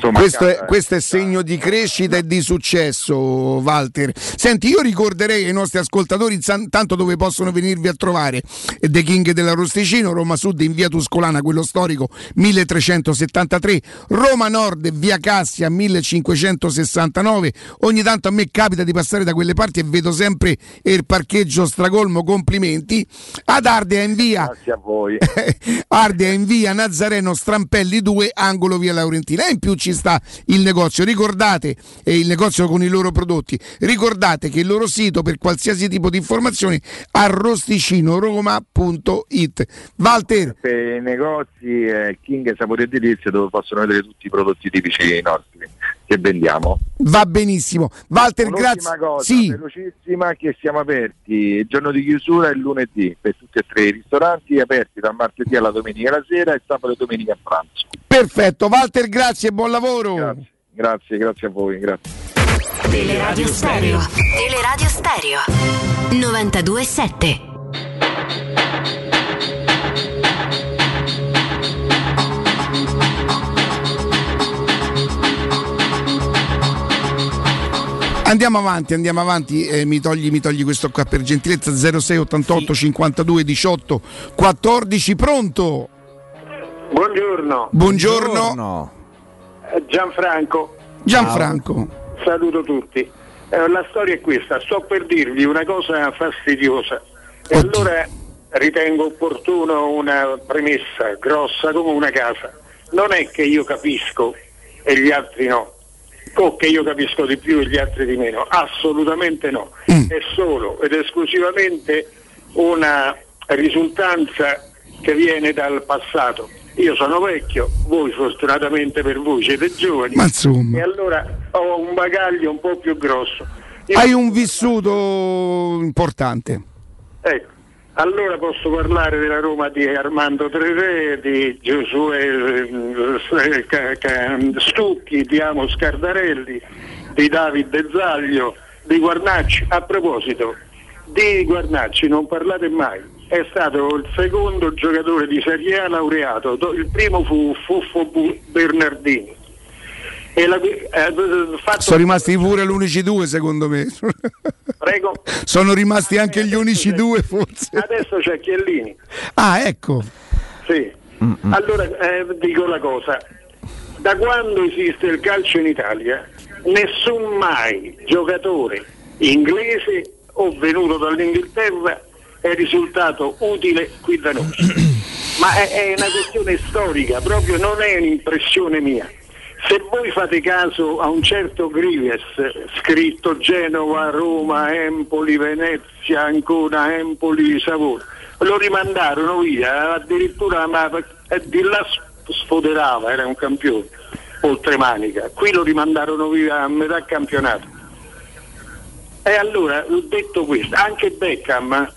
Insomma, Questo è, questo è segno di crescita e di successo, Walter. Senti, io ricorderei ai nostri ascoltatori tanto dove possono venirvi a trovare The King dell'Arosticino, Roma Sud in via Tuscolana, quello storico 1373, Roma Nord, via Cassia 1569. Ogni tanto a me capita di passare da quelle parti e vedo sempre il parcheggio stracolmo. Complimenti. Ad Ardea in via Grazie a voi. Ardea in via Nazareno Strampelli 2, angolo via Laurentina. E in più ci sta il negozio. Ricordate, e il negozio con i loro prodotti, ricordate che il loro sito per qualsiasi tipo di informazioni arrosticinoroma.it. Walter, Per i negozi eh, King Sapore Edilizia dove possono vedere tutti i prodotti tipici nostri che vendiamo. va benissimo. Walter, Un'ultima grazie. cosa, Sì, velocissima, che siamo aperti il giorno di chiusura è il lunedì per tutti e tre i ristoranti, aperti dal martedì alla domenica la sera e sabato e domenica a pranzo. perfetto. Walter, grazie e buon lavoro. Grazie, grazie a voi, grazie. Teleradio Stereo. Teleradio Stereo. 92.7. Andiamo avanti, andiamo avanti, eh, mi, togli, mi togli questo qua per gentilezza 06 88 52 18 14, pronto? Buongiorno. Buongiorno. Eh, Gianfranco. Gianfranco. Saluto tutti. Eh, la storia è questa, sto per dirvi una cosa fastidiosa e allora ritengo opportuno una premessa grossa come una casa. Non è che io capisco e gli altri no, o che io capisco di più e gli altri di meno, assolutamente no. È solo ed esclusivamente una risultanza che viene dal passato. Io sono vecchio, voi fortunatamente per voi siete giovani Ma insomma. e allora ho un bagaglio un po' più grosso. Io- Hai un vissuto importante. Ecco, allora posso parlare della Roma di Armando Trerè, di Giosuè eh, Ca- Stucchi, di Amos Cardarelli, di Davide Zaglio, di Guarnacci. A proposito, di Guarnacci non parlate mai. È stato il secondo giocatore di Serie A laureato, il primo fu Fuffo Bernardini. E la- eh, fatto- Sono rimasti pure gli unici due, secondo me. Prego. Sono rimasti anche gli unici due, forse. Adesso c'è Chiellini. Ah, ecco. Sì. Allora eh, dico la cosa, da quando esiste il calcio in Italia, nessun mai giocatore inglese o venuto dall'Inghilterra è risultato utile qui da noi. Ma è, è una questione storica, proprio non è un'impressione mia. Se voi fate caso a un certo Grives, scritto Genova, Roma, Empoli, Venezia, Ancona, Empoli, Savona, lo rimandarono via, addirittura ma, di là sfoderava, era un campione, oltre manica. Qui lo rimandarono via a metà campionato. E allora, detto questo, anche Beckham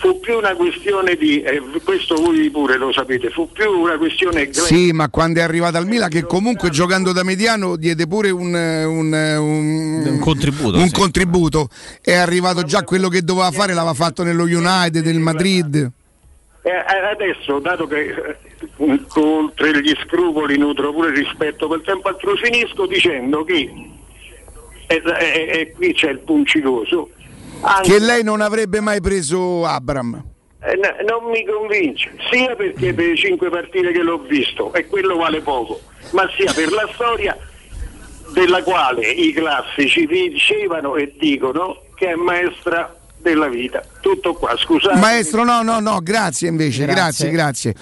fu più una questione di, eh, questo voi pure lo sapete, fu più una questione Sì, ma quando è arrivato al Milan, che comunque giocando da mediano diede pure un, un- un- Un contributo, un sì. contributo. È arrivato già quello che doveva fare, l'aveva fatto nello United, nel Madrid. Eh, eh, adesso, dato che eh, oltre gli scrupoli nutro pure rispetto quel tempo altro, finisco dicendo che, e, qui c'è il punciloso, anche- Che lei non avrebbe mai preso Abram. eh, non mi convince, sia perché per le cinque partite che l'ho visto, e quello vale poco, ma sia per la storia della quale i classici dicevano e dicono che è maestra della vita. Tutto qua, scusate. Maestro, no, no, no, grazie invece, Grazie. grazie, grazie.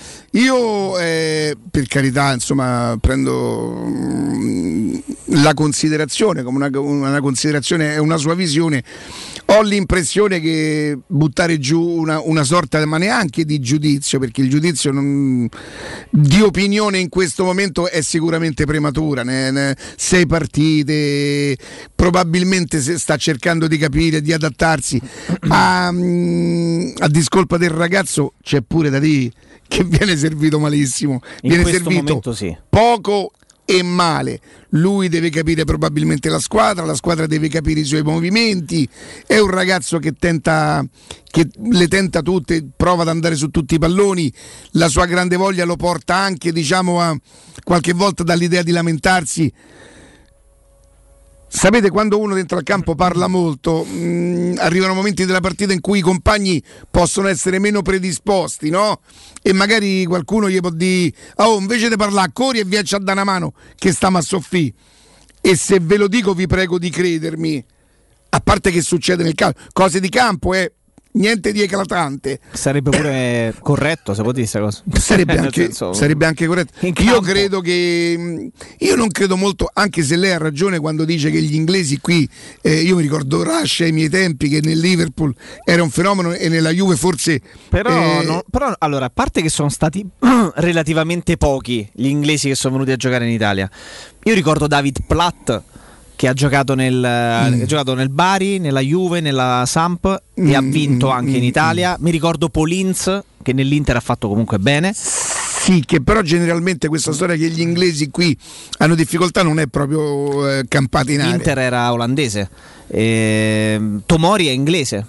Io, eh, per carità, insomma, prendo mm, la considerazione come una, una considerazione, è una sua visione. Ho l'impressione che buttare giù una, una sorta, ma neanche di giudizio, perché il giudizio non- di opinione in questo momento è sicuramente prematura. Ne- ne- sei partite, probabilmente se sta cercando di capire, di adattarsi. A, mm, a discolpa del ragazzo c'è pure da dire che viene servito malissimo. In viene servito sì. poco e male. Lui deve capire probabilmente la squadra, la squadra deve capire i suoi movimenti. È un ragazzo che tenta che le tenta tutte, prova ad andare su tutti i palloni. La sua grande voglia lo porta anche, diciamo, a qualche volta dall'idea di lamentarsi. Sapete, quando uno dentro al campo parla molto, mh, arrivano momenti della partita in cui i compagni possono essere meno predisposti, no? E magari qualcuno gli può dire: Oh, invece di parlare, corri e viaci a dare una mano, che stiamo a soffì. E se ve lo dico, vi prego di credermi. A parte che succede nel campo, cose di campo, eh, niente di eclatante. Sarebbe pure corretto se dire questa cosa. Sarebbe anche, senso- sarebbe anche corretto. Io credo che. mh, Io non credo molto, anche se lei ha ragione quando dice che gli inglesi qui. eh, io mi ricordo Rush ai miei tempi che nel Liverpool era un fenomeno e nella Juve forse. Però, eh, no- però, allora, a parte che sono stati relativamente pochi gli inglesi che sono venuti a giocare in Italia, io ricordo David Platt che ha giocato nel, Mm. ha giocato nel Bari, nella Juve, nella Samp e ha Mm, vinto mm, anche in mm, Italia. Mi ricordo Polins che nell'Inter ha fatto comunque bene. Sì, che però generalmente questa storia che gli inglesi qui hanno difficoltà non è proprio eh, campata in aria. L'Inter era olandese. Ehm, Tomori è inglese.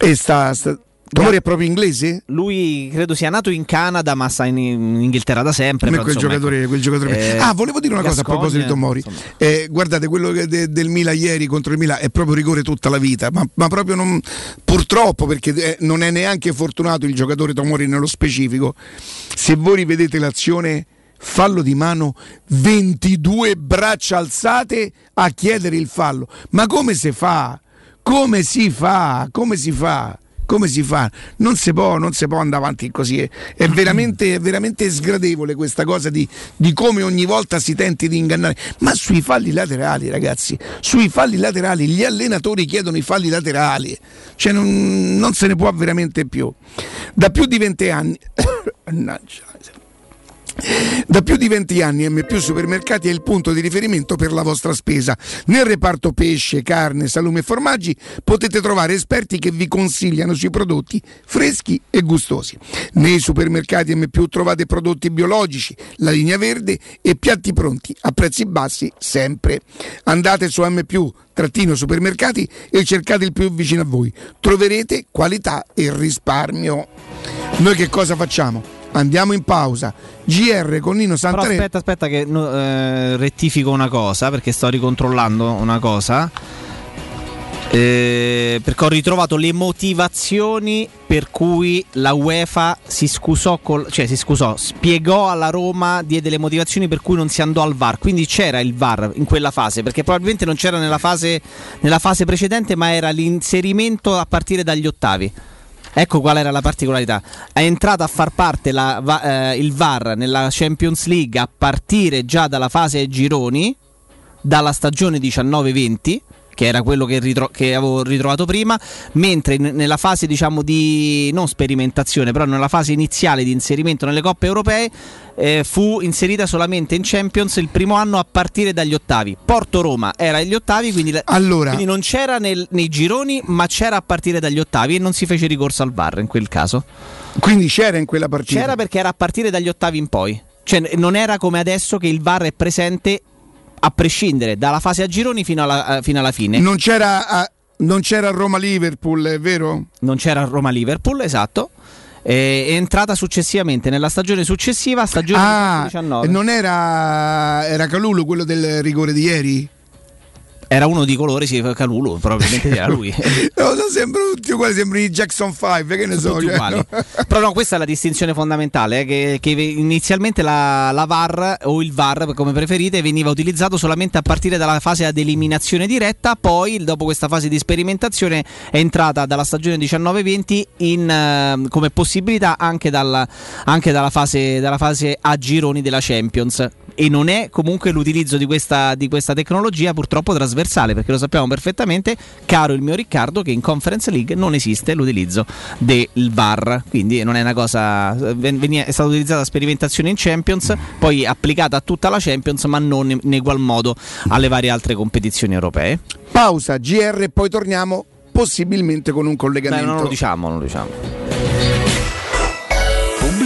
E sta, sta- Tomori è proprio inglese? Lui credo sia nato in Canada, ma sta in, in Inghilterra da sempre. Come quel insomma, giocatore, ecco. quel giocatore. Eh, ah, volevo dire una cosa a Gascogne, proposito di Tomori. Eh, guardate, quello de- del Milan ieri contro il Milan è proprio rigore tutta la vita, ma, ma proprio non, purtroppo perché eh, non è neanche fortunato il giocatore Tomori nello specifico. Se voi rivedete l'azione, fallo di mano, 22 braccia alzate a chiedere il fallo. Ma come si fa? Come si fa? Come si fa? Come si fa? Non si può, non si può andare avanti così. È, è veramente, è veramente sgradevole questa cosa di, di come ogni volta si tenti di ingannare. Ma sui falli laterali, ragazzi, sui falli laterali, gli allenatori chiedono i falli laterali. Cioè non, non se ne può veramente più. Da più di 20 anni. Da più di 20 anni M Supermercati è il punto di riferimento per la vostra spesa. Nel reparto pesce, carne, salumi e formaggi potete trovare esperti che vi consigliano sui prodotti freschi e gustosi. Nei supermercati M trovate prodotti biologici, la linea verde e piatti pronti a prezzi bassi sempre. Andate su M trattino supermercati e cercate il più vicino a voi. Troverete qualità e risparmio. Noi che cosa facciamo? Andiamo in pausa. GR con Nino Però Santarelli. aspetta, aspetta che eh, rettifico una cosa perché sto ricontrollando una cosa. Eh, perché ho ritrovato le motivazioni per cui la UEFA si scusò, col- cioè si scusò, spiegò alla Roma, diede le motivazioni per cui non si andò al VAR. Quindi c'era il VAR in quella fase, perché probabilmente non c'era nella fase, nella fase precedente, ma era l'inserimento a partire dagli ottavi. Ecco qual era la particolarità. È entrato a far parte la- eh, il VAR nella Champions League a partire già dalla fase gironi, dalla stagione 19-20 che era quello che, ritro- che avevo ritrovato prima, mentre in- nella fase diciamo di non sperimentazione, però nella fase iniziale di inserimento nelle coppe europee eh, fu inserita solamente in Champions il primo anno a partire dagli ottavi. Porto Roma era agli ottavi, quindi, la- quindi non c'era nel- nei gironi, ma c'era a partire dagli ottavi e non si fece ricorso al VAR in quel caso. Quindi c'era in quella partita. C'era perché era a partire dagli ottavi in poi. Cioè, non era come adesso che il VAR è presente a prescindere dalla fase a gironi fino alla, eh, fino alla fine. Non c'era, a- non c'era Roma-Liverpool, è vero? Non c'era Roma-Liverpool, esatto. È entrata successivamente nella stagione successiva, stagione Ah, 19. e non era, era Calulu quello del rigore di ieri? Era uno di colore, sì, Calulu, probabilmente era lui. No, no, sembrano tutti uguali, sembrano i Jackson 5, che ne so. tutti cioè, uguali. no? Però no, questa è la distinzione fondamentale, eh, che, che inizialmente la, la VAR o il VAR, come preferite, veniva utilizzato solamente a partire dalla fase ad eliminazione diretta, poi dopo questa fase di sperimentazione è entrata dalla stagione 19-20 in, eh, come possibilità anche, dalla, anche dalla, fase, dalla fase a gironi della Champions. E non è comunque l'utilizzo di questa, di questa tecnologia purtroppo trasversale, perché lo sappiamo perfettamente, caro il mio Riccardo, che in Conference League non esiste l'utilizzo del VAR, quindi non è una cosa. è stata utilizzata sperimentazione in Champions, poi applicata a tutta la Champions, ma non in, egual modo alle varie altre competizioni europee. Pausa, GR, poi torniamo possibilmente con un Dai, collegamento. non lo diciamo, non lo diciamo.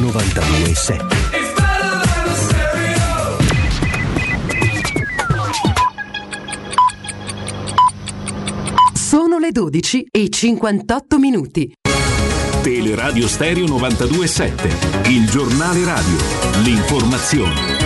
927 Sono le 12 e 58 minuti. Teleradio Stereo 927, il giornale radio, l'informazione.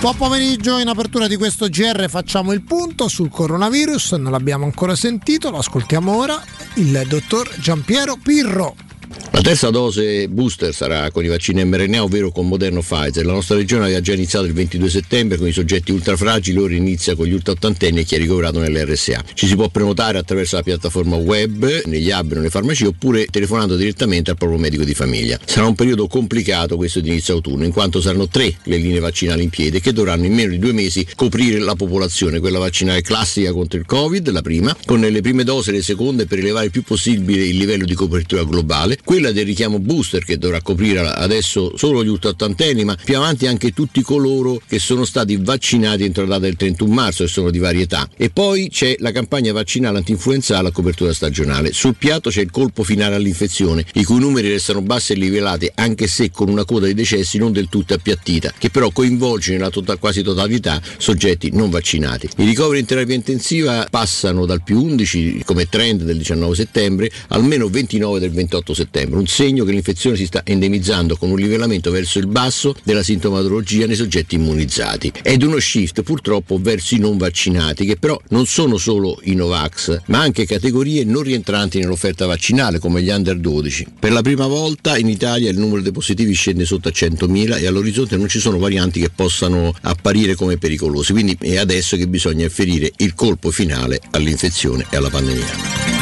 Buon pomeriggio, in apertura di questo GR facciamo il punto sul coronavirus, non l'abbiamo ancora sentito, lo ascoltiamo ora, il dottor Giampiero Pirro. La terza dose booster sarà con i vaccini mRNA, ovvero con Moderno Pfizer. La nostra regione aveva già iniziato il 22 settembre con i soggetti ultrafragili, ora inizia con gli ultraottantenni e chi è ricoverato nell'RSA. Ci si può prenotare attraverso la piattaforma web, negli hub, nelle farmacie oppure telefonando direttamente al proprio medico di famiglia. Sarà un periodo complicato questo di inizio autunno, in quanto saranno tre le linee vaccinali in piedi che dovranno in meno di due mesi coprire la popolazione, quella vaccinale classica contro il Covid, la prima, con le prime dosi e le seconde per elevare il più possibile il livello di copertura globale, quella quella del richiamo booster che dovrà coprire adesso solo gli ultraottantenni, ma più avanti anche tutti coloro che sono stati vaccinati entro la data del 31 marzo e sono di varietà. E poi c'è la campagna vaccinale antinfluenzale a copertura stagionale. Sul piatto c'è il colpo finale all'infezione, i cui numeri restano bassi e livelati anche se con una coda di decessi non del tutto appiattita, che però coinvolge nella tota- quasi totalità soggetti non vaccinati. I ricoveri in terapia intensiva passano dal più 11 come trend del 19 settembre al meno 29 del 28 settembre, un segno che l'infezione si sta endemizzando con un livellamento verso il basso della sintomatologia nei soggetti immunizzati ed uno shift purtroppo verso i non vaccinati che però non sono solo i Novax ma anche categorie non rientranti nell'offerta vaccinale come gli under 12. Per la prima volta in Italia il numero dei positivi scende sotto a 100.000 e all'orizzonte non ci sono varianti che possano apparire come pericolose, quindi è adesso che bisogna ferire il colpo finale all'infezione e alla pandemia.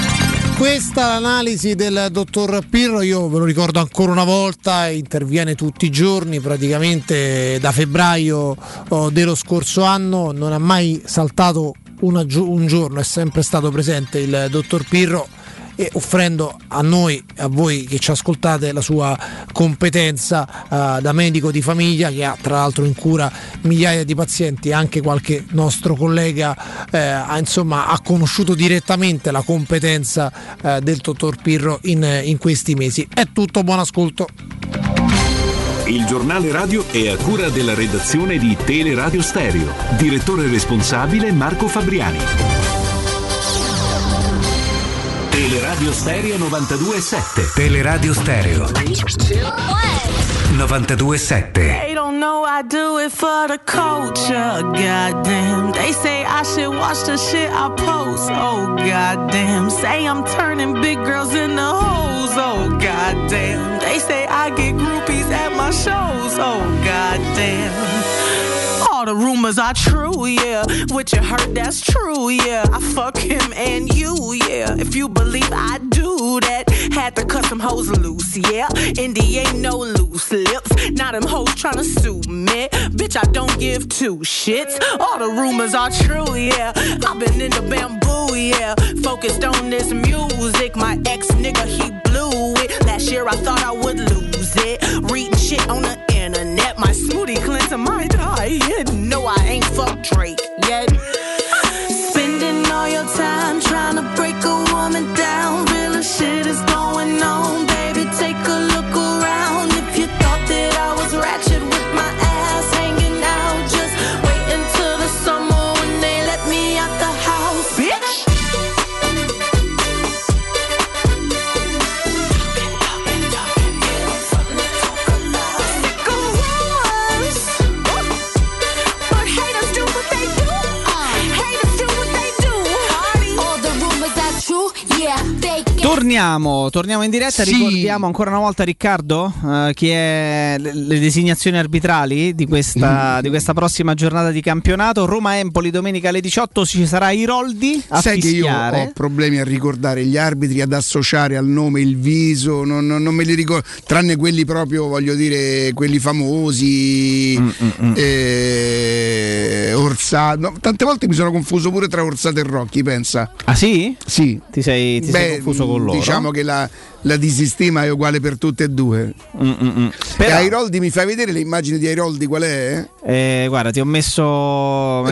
Questa l'analisi del dottor Pirro, io ve lo ricordo ancora una volta, interviene tutti i giorni, praticamente da febbraio oh, dello scorso anno, non ha mai saltato una, un giorno, è sempre stato presente il dottor Pirro e offrendo a noi a voi che ci ascoltate la sua competenza uh, da medico di famiglia che ha tra l'altro in cura migliaia di pazienti anche qualche nostro collega eh, insomma, ha conosciuto direttamente la competenza eh, del dottor Pirro in, in questi mesi. È tutto buon ascolto. Il giornale radio è a cura della redazione di Teleradio Stereo. Direttore responsabile Marco Fabriani Teleradio Stereo 92.7 Teleradio Stereo. 92.7 They don't know I do it for the culture Goddamn. They say I should watch the shit I post Oh goddamn. Say I'm turning big girls into hoes Oh goddamn. They say I get groupies at my shows Oh goddamn. all the rumors are true, yeah. What you heard, that's true, yeah. I fuck him and you, yeah. If you believe I do that, had to cut some hoes loose, yeah. Indy ain't no loose lips. Now them hoes tryna sue me. Bitch, I don't give two shits. All the rumors are true, yeah. I've been in the bamboo, yeah. Focused on this music. My ex nigga, he blew it. Last year I thought I would lose it. Reading shit on the internet. My smoothie cleanser might die. No, I ain't fuck Drake yet. Spending all your time trying to break a woman down. Torniamo, torniamo in diretta, Sì. ricordiamo ancora una volta Riccardo eh, chi è le, le designazioni arbitrali di questa, Mm. di questa prossima giornata di campionato. Roma-Empoli domenica alle 18 ci sarà Iroldi a Sai che io fischiare. ho problemi a ricordare gli arbitri, ad associare al nome il viso, non, non- non me li ricordo, tranne quelli proprio, voglio dire, quelli famosi, Mm, eh, Orsato. no, tante volte mi sono confuso pure tra Orsato e Rocchi, pensa. Ah sì? Sì. Ti sei, ti sei confuso con loro? Diciamo che la, la disistima è uguale per tutte e due. Mm, E Airoldi mi fai vedere le immagini di Airoldi qual è? Eh, guarda, ti ho messo.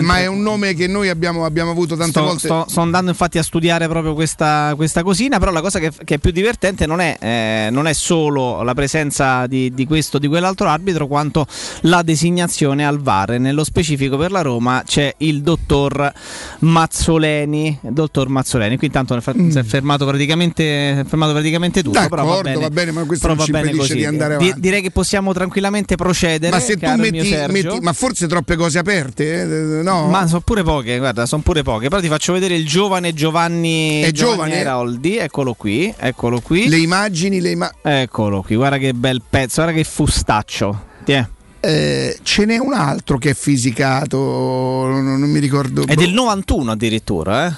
Ma è un nome che noi abbiamo, abbiamo avuto tante Sto, volte. sto- sto andando infatti a studiare proprio questa, questa cosina, però la cosa che, che è più divertente non è, eh, non è solo la presenza di, di questo o di quell'altro arbitro, quanto la designazione al VAR. Nello specifico per la Roma c'è il dottor Mazzoleni. Dottor Mazzoleni, qui intanto frat- si è fermato praticamente, è fermato praticamente tutto. però va. D'accordo, bene, va bene, ma questo non ci impedisce di andare Di- avanti. direi che possiamo tranquillamente procedere. Ma se tu metti, metti- ma forse troppe cose aperte, eh? no? Ma sono pure poche, guarda, sono pure poche. Però ti faccio vedere il giovane Giovanni, È Giovanni giovane? Airoldi. Eccolo qui, eccolo qui. Le immagini, le ima- Eccolo qui, guarda che bel pezzo, guarda che fustaccio. Tiè. Eh, ce n'è un altro che è fisicato, non, non mi ricordo. È del 91 addirittura, eh.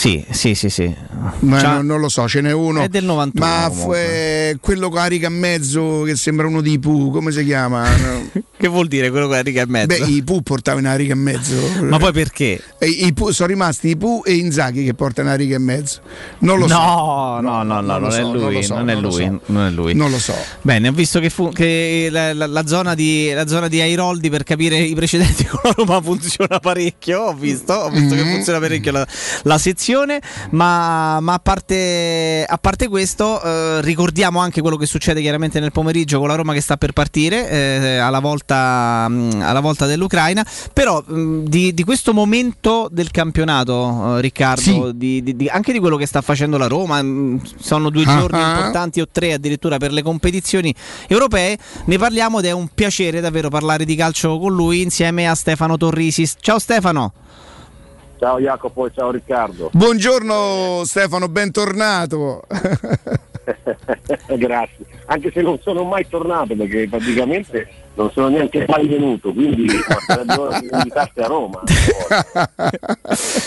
Sì, sì, sì, sì. No- non lo so, ce n'è uno. È del 91 Ma eh, quello con la riga e mezzo che sembra uno di Pooh, come si chiama? Che vuol dire quello con la riga e mezzo? Beh, i Pooh portavano una riga e mezzo. Ma poi perché? E i Pooh- sono rimasti i Pooh e Inzaghi che portano una riga e mezzo. Non lo so. No, no, no, no, non è lui, non lo so, non è lui, so. non è lui. Non lo so. Bene, ho visto che, fu- che la, la- la zona di, la zona di Airoldi per capire i precedenti con la Roma funziona parecchio. Ho visto, ho visto che Mhm. funziona parecchio la, la sezione. Ma, ma a, parte, a parte questo, eh, ricordiamo anche quello che succede chiaramente nel pomeriggio con la Roma che sta per partire eh, alla, volta, mh, alla volta dell'Ucraina. Però mh, di, di questo momento del campionato, eh, Riccardo, Sì. di- di- anche di quello che sta facendo la Roma, mh, sono due Ah, giorni ah. importanti o tre addirittura per le competizioni europee. Ne parliamo ed è un piacere davvero parlare di calcio con lui insieme a Stefano Torrisi. Ciao Stefano. Ciao Jacopo e ciao Riccardo. Buongiorno Stefano, bentornato. Grazie. Anche se non sono mai tornato perché praticamente non sono neanche mai venuto, quindi invitarti a Roma.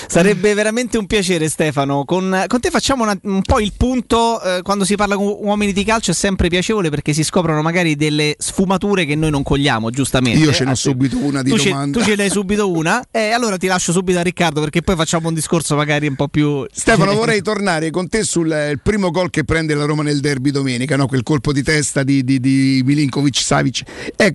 Sarebbe veramente un piacere Stefano. Con, con te facciamo una- un po' il punto, eh, quando si parla con uomini di calcio è sempre piacevole perché si scoprono magari delle sfumature che noi non cogliamo, giustamente. Io ce n'ho Ah, subito una di tu ce, domanda. tu ce l'hai subito una e allora ti lascio subito a Riccardo perché poi facciamo un discorso magari un po' più... Stefano, vorrei tornare con te sul eh, il primo gol che prende la Roma nel derby domenica, no? quel colpo di testa di, di, di Milinkovic Savic.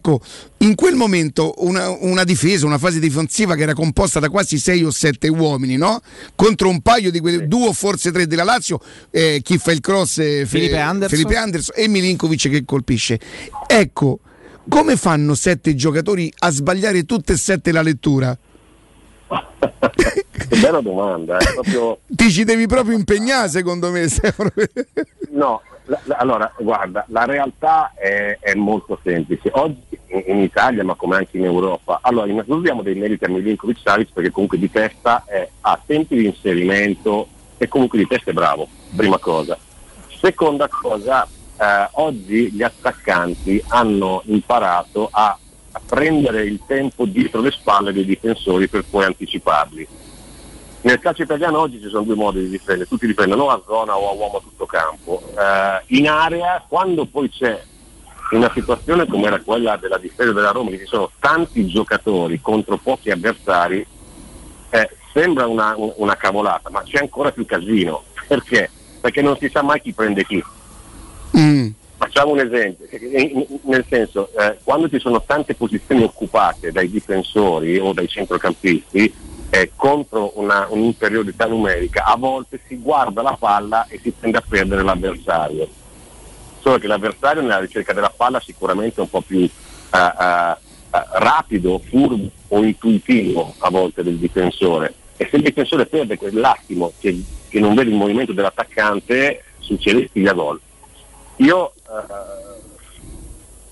Ecco, in quel momento una, una difesa, una fase difensiva che era composta da quasi sei o sette uomini, no? contro un paio di quelli, due o forse tre della Lazio, eh, chi fa il cross, eh, Fe- Felipe Anderson. Felipe Anderson e Milinkovic che colpisce. Ecco, come fanno sette giocatori a sbagliare tutte e sette la lettura? Che bella domanda, eh, proprio Ti ci devi proprio impegnare secondo me Stefano. No, la- la- allora guarda, la realtà è, è molto semplice. Oggi in, Italia, ma come anche in Europa, allora innanzitutto diamo dei meriti a Milinkovic Savic perché comunque di testa è- ha tempi di inserimento e comunque di testa è bravo, prima cosa. Seconda cosa, eh, oggi gli attaccanti hanno imparato a, a prendere il tempo dietro le spalle dei difensori per poi anticiparli. Nel calcio italiano oggi ci sono due modi di difendere, tutti difendono a zona o a uomo a tutto campo. Eh, in area, quando poi c'è una situazione come era quella della difesa della Roma, che ci sono tanti giocatori contro pochi avversari, eh, sembra una, un- una cavolata, ma c'è ancora più casino. Perché? Perché non si sa mai chi prende chi. Facciamo un esempio, eh, in- in- nel senso, eh, quando ci sono tante posizioni occupate dai difensori o dai centrocampisti eh, contro una, un'inferiorità numerica, a volte si guarda la palla e si tende a perdere l'avversario. Solo che l'avversario nella ricerca della palla sicuramente è un po' più eh, eh, rapido, furbo o intuitivo a volte del difensore. E se il difensore perde quell'attimo che, che non vede il movimento dell'attaccante, succede stiglia gol. Io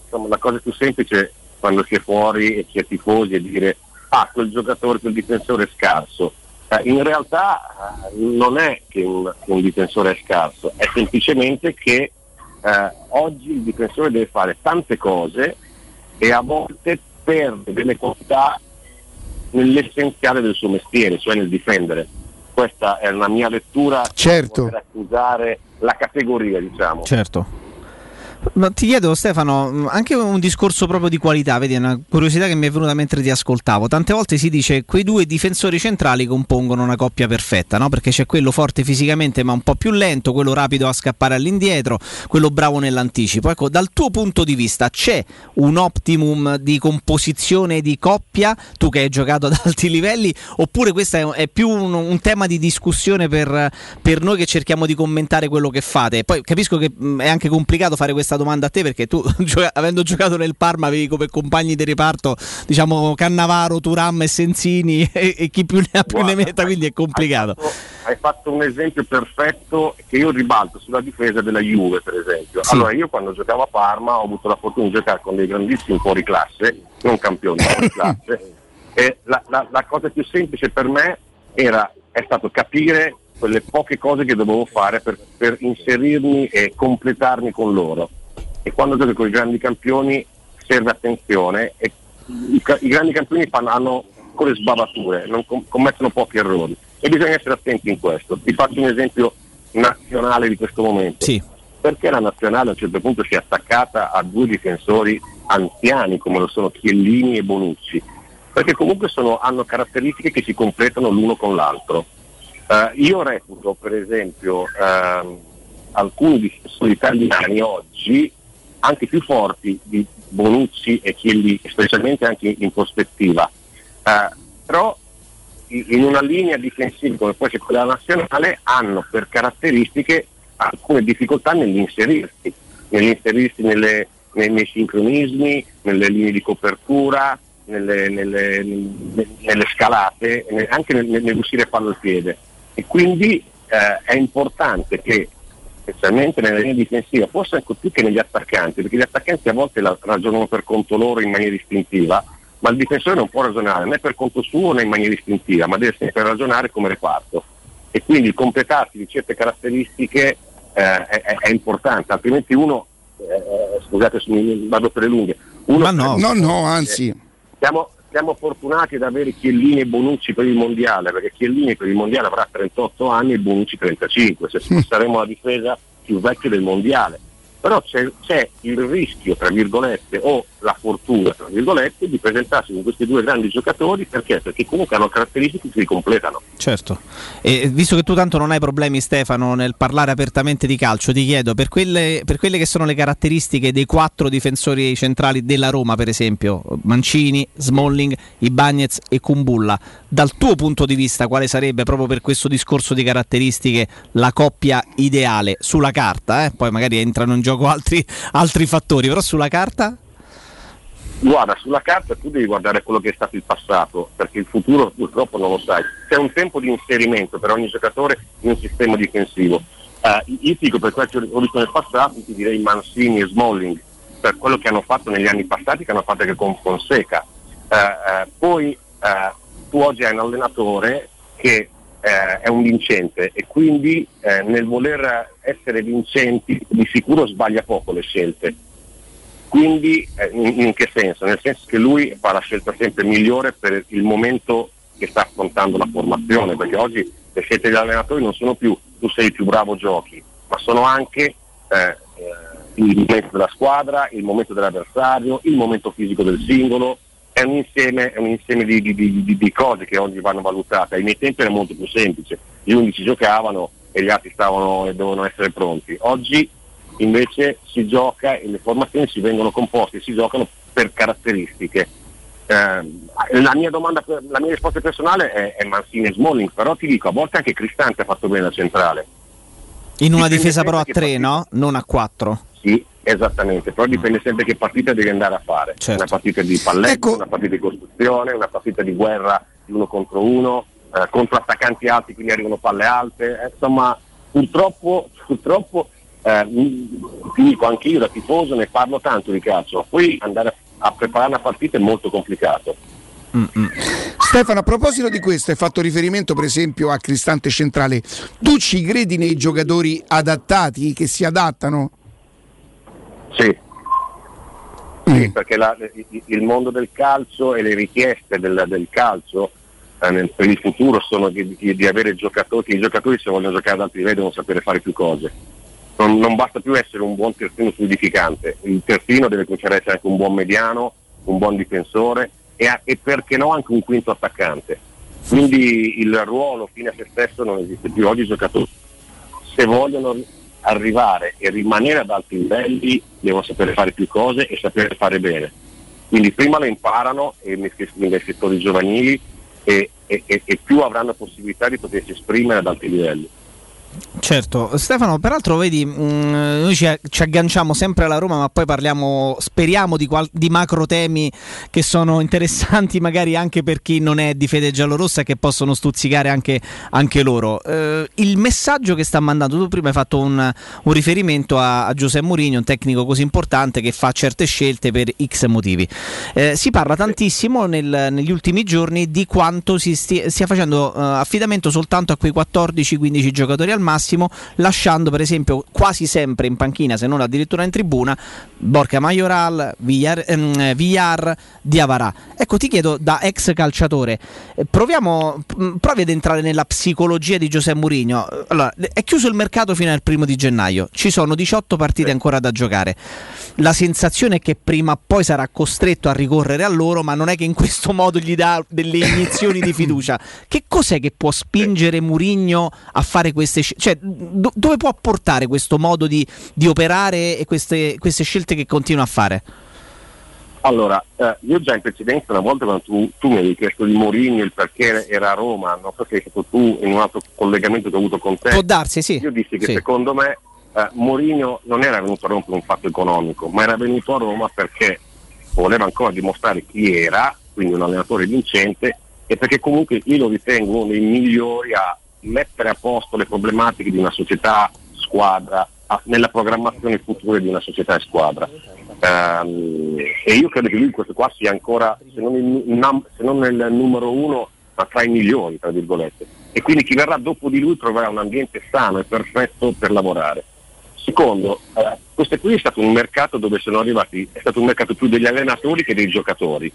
insomma, la cosa più semplice quando si è fuori e si è tifosi è dire ah quel giocatore, quel difensore è scarso. In realtà non è che un, che un difensore è scarso, è semplicemente che eh, oggi il difensore deve fare tante cose e a volte perde delle qualità nell'essenziale del suo mestiere, cioè nel difendere. Questa è una mia lettura Certo. per accusare la categoria, diciamo. Certo. Ma ti chiedo Stefano, anche un discorso proprio di qualità, vedi, una curiosità che mi è venuta mentre ti ascoltavo. Tante volte si dice che quei due difensori centrali compongono una coppia perfetta, no? Perché c'è quello forte fisicamente ma un po' più lento, quello rapido a scappare all'indietro, quello bravo nell'anticipo. Ecco, dal tuo punto di vista c'è un optimum di composizione di coppia, tu che hai giocato ad alti livelli, oppure questo è, più un, un tema di discussione per, per noi che cerchiamo di commentare quello che fate? Poi capisco che è anche complicato fare questa domanda a te perché tu, gio- avendo giocato nel Parma, avevi come compagni di reparto, diciamo, Cannavaro, Turam e Sensini e, e chi più ne ha più ne metta, quindi è complicato. Hai fatto un esempio perfetto che io ribalto sulla difesa della Juve, per esempio. Sì. Allora, io quando giocavo a Parma ho avuto la fortuna di giocare con dei grandissimi fuori classe, non campioni, fuori classe. E la, la- la cosa più semplice per me era, è stato capire quelle poche cose che dovevo fare per, per inserirmi e completarmi con loro. E quando giochi con i grandi campioni serve attenzione e i, i grandi campioni fanno- hanno ancora sbavature, non com- commettono pochi errori. e bisogna essere attenti in questo. Ti faccio un esempio nazionale di questo momento. Sì. Perché la nazionale a un certo punto si è attaccata a due difensori anziani come lo sono Chiellini e Bonucci? Perché comunque sono- hanno caratteristiche che si completano l'uno con l'altro. Eh, io reputo per esempio ehm, alcuni difensori italiani oggi anche più forti di Bonucci e Chiellini, specialmente anche in prospettiva. Eh, però in una linea difensiva come può essere quella nazionale hanno per caratteristiche alcune difficoltà nell'inserirsi, nell'inserirsi nelle- nei, nei sincronismi, nelle linee di copertura, nelle, nelle- nelle- scalate, anche nel, nel riuscire a farlo al piede. E quindi eh, è importante che specialmente nella linea difensiva, forse anche più che negli attaccanti, perché gli attaccanti a volte la- ragionano per conto loro in maniera istintiva, ma il difensore non può ragionare né per conto suo né in maniera istintiva, ma deve sempre ragionare come reparto. E quindi il completarsi di certe caratteristiche eh, è, è- importante, altrimenti uno, eh, scusate se mi vado per le lunghe, uno no, no, anzi. siamo, siamo fortunati ad avere Chiellini e Bonucci per il mondiale, perché Chiellini per il mondiale avrà 38 anni e Bonucci 35, se saremo la difesa più vecchia del mondiale. Però c'è, c'è il rischio, tra virgolette, o la fortuna, tra virgolette, di presentarsi con questi due grandi giocatori perché? Perché comunque hanno caratteristiche che si completano. Certo. E visto che tu tanto non hai problemi, Stefano, nel parlare apertamente di calcio, ti chiedo per quelle, per quelle che sono le caratteristiche dei quattro difensori centrali della Roma, per esempio, Mancini, Smalling, Ibagnez e Kumbulla, dal tuo punto di vista, quale sarebbe proprio per questo discorso di caratteristiche la coppia ideale sulla carta? eh? Poi magari entrano in gioco altri, altri fattori, però sulla carta? Guarda, sulla carta tu devi guardare quello che è stato il passato, perché il futuro purtroppo non lo sai. C'è un tempo di inserimento per ogni giocatore in un sistema difensivo. Eh, io dico per quello che ho visto nel passato, ti direi Mancini e Smalling, per quello che hanno fatto negli anni passati, che hanno fatto anche con Fonseca. Eh, eh, poi tu oggi hai un allenatore che eh, è un vincente e quindi eh, nel voler essere vincenti di sicuro sbaglia poco le scelte. Quindi eh, in, in che senso? Nel senso che lui fa la scelta sempre migliore per il momento che sta affrontando la formazione, perché oggi le scelte degli allenatori non sono più tu sei il più bravo giochi, ma sono anche eh, eh, il momento della squadra, il momento dell'avversario, il momento fisico del singolo, è un insieme, è un insieme di, di- di- di- cose che oggi vanno valutate. Ai miei tempi era molto più semplice, gli 11 giocavano e gli altri stavano e dovevano essere pronti. Oggi invece si gioca e le formazioni si vengono composte, si giocano per caratteristiche. Eh, la, mia domanda, la mia risposta personale è, è Mancini e Smalling, però ti dico, a volte anche Cristante ha fatto bene la centrale. In una difesa però a che 3, no? Non a 4. Sì, esattamente, però dipende sempre che partita devi andare a fare. Certo. Una partita di palletto, una partita di costruzione, una partita di guerra di uno contro uno, eh, contro attaccanti alti, quindi arrivano palle alte. eh, insomma, purtroppo, purtroppo eh, ti dico, anche io da tifoso ne parlo tanto di calcio, poi andare a, a preparare una partita è molto complicato. Stefano, a proposito di questo, hai fatto riferimento per esempio a Cristante Centrale. Tu ci credi nei giocatori adattati che si adattano? Sì. Sì, perché la- il- mondo del calcio e le richieste del, del calcio eh, nel- per il futuro sono di, di- di avere giocatori, i giocatori se vogliono giocare ad alti livelli devono sapere fare più cose. Non, non basta più essere un buon terzino fluidificante, il terzino deve cominciare a essere anche un buon mediano, un buon difensore e, a- e perché no anche un quinto attaccante. Quindi il ruolo fine a se stesso non esiste più. Oggi i giocatori se vogliono arrivare e rimanere ad alti livelli devono sapere fare più cose e sapere fare bene. Quindi prima le imparano nei nei settori giovanili e- e- e più avranno possibilità di potersi esprimere ad alti livelli. Certo, Stefano, peraltro vedi, mh, noi ci, ci agganciamo sempre alla Roma, ma poi parliamo, speriamo di, qual- di macro temi che sono interessanti magari anche per chi non è di fede giallorossa e che possono stuzzicare anche, anche loro. Eh, il messaggio che sta mandando, tu prima hai fatto un, un riferimento a, a Giuseppe Mourinho, un tecnico così importante che fa certe scelte per X motivi. Eh, si parla tantissimo nel- negli ultimi giorni di quanto si stia, stia facendo eh, affidamento soltanto a quei 14-15 giocatori al massimo, lasciando per esempio quasi sempre in panchina, se non addirittura in tribuna, Borca Majoral, Villar, ehm, Villar Diavarà. Ecco, ti chiedo da ex calciatore, eh, proviamo, mh, provi ad entrare nella psicologia di Giuseppe Mourinho. Allora, è chiuso il mercato fino al primo di gennaio, ci sono 18 partite ancora da giocare. La sensazione è che prima o poi sarà costretto a ricorrere a loro, ma non è che in questo modo gli dà delle iniezioni di fiducia. Che cos'è che può spingere Mourinho a fare queste? Cioè, do- dove può portare questo modo di, di operare e queste, queste scelte che continua a fare? Allora, eh, io già in precedenza, una volta quando tu, tu mi hai chiesto di Mourinho il perché era a Roma, non so se è stato tu in un altro collegamento che ho avuto con te. Può darsi, sì. Io dissi che Sì. secondo me eh, Mourinho non era venuto a Roma per un fatto economico, ma era venuto a Roma perché voleva ancora dimostrare chi era, quindi un allenatore vincente, e perché comunque io lo ritengo uno dei migliori a mettere a posto le problematiche di una società squadra, nella programmazione futura di una società e squadra. Ehm, e io credo che lui questo qua sia ancora, se non, il, se non il numero uno, ma tra i migliori, tra virgolette. E quindi chi verrà dopo di lui troverà un ambiente sano e perfetto per lavorare. Secondo, eh, questo qui è stato un mercato dove sono arrivati, è stato un mercato più degli allenatori che dei giocatori.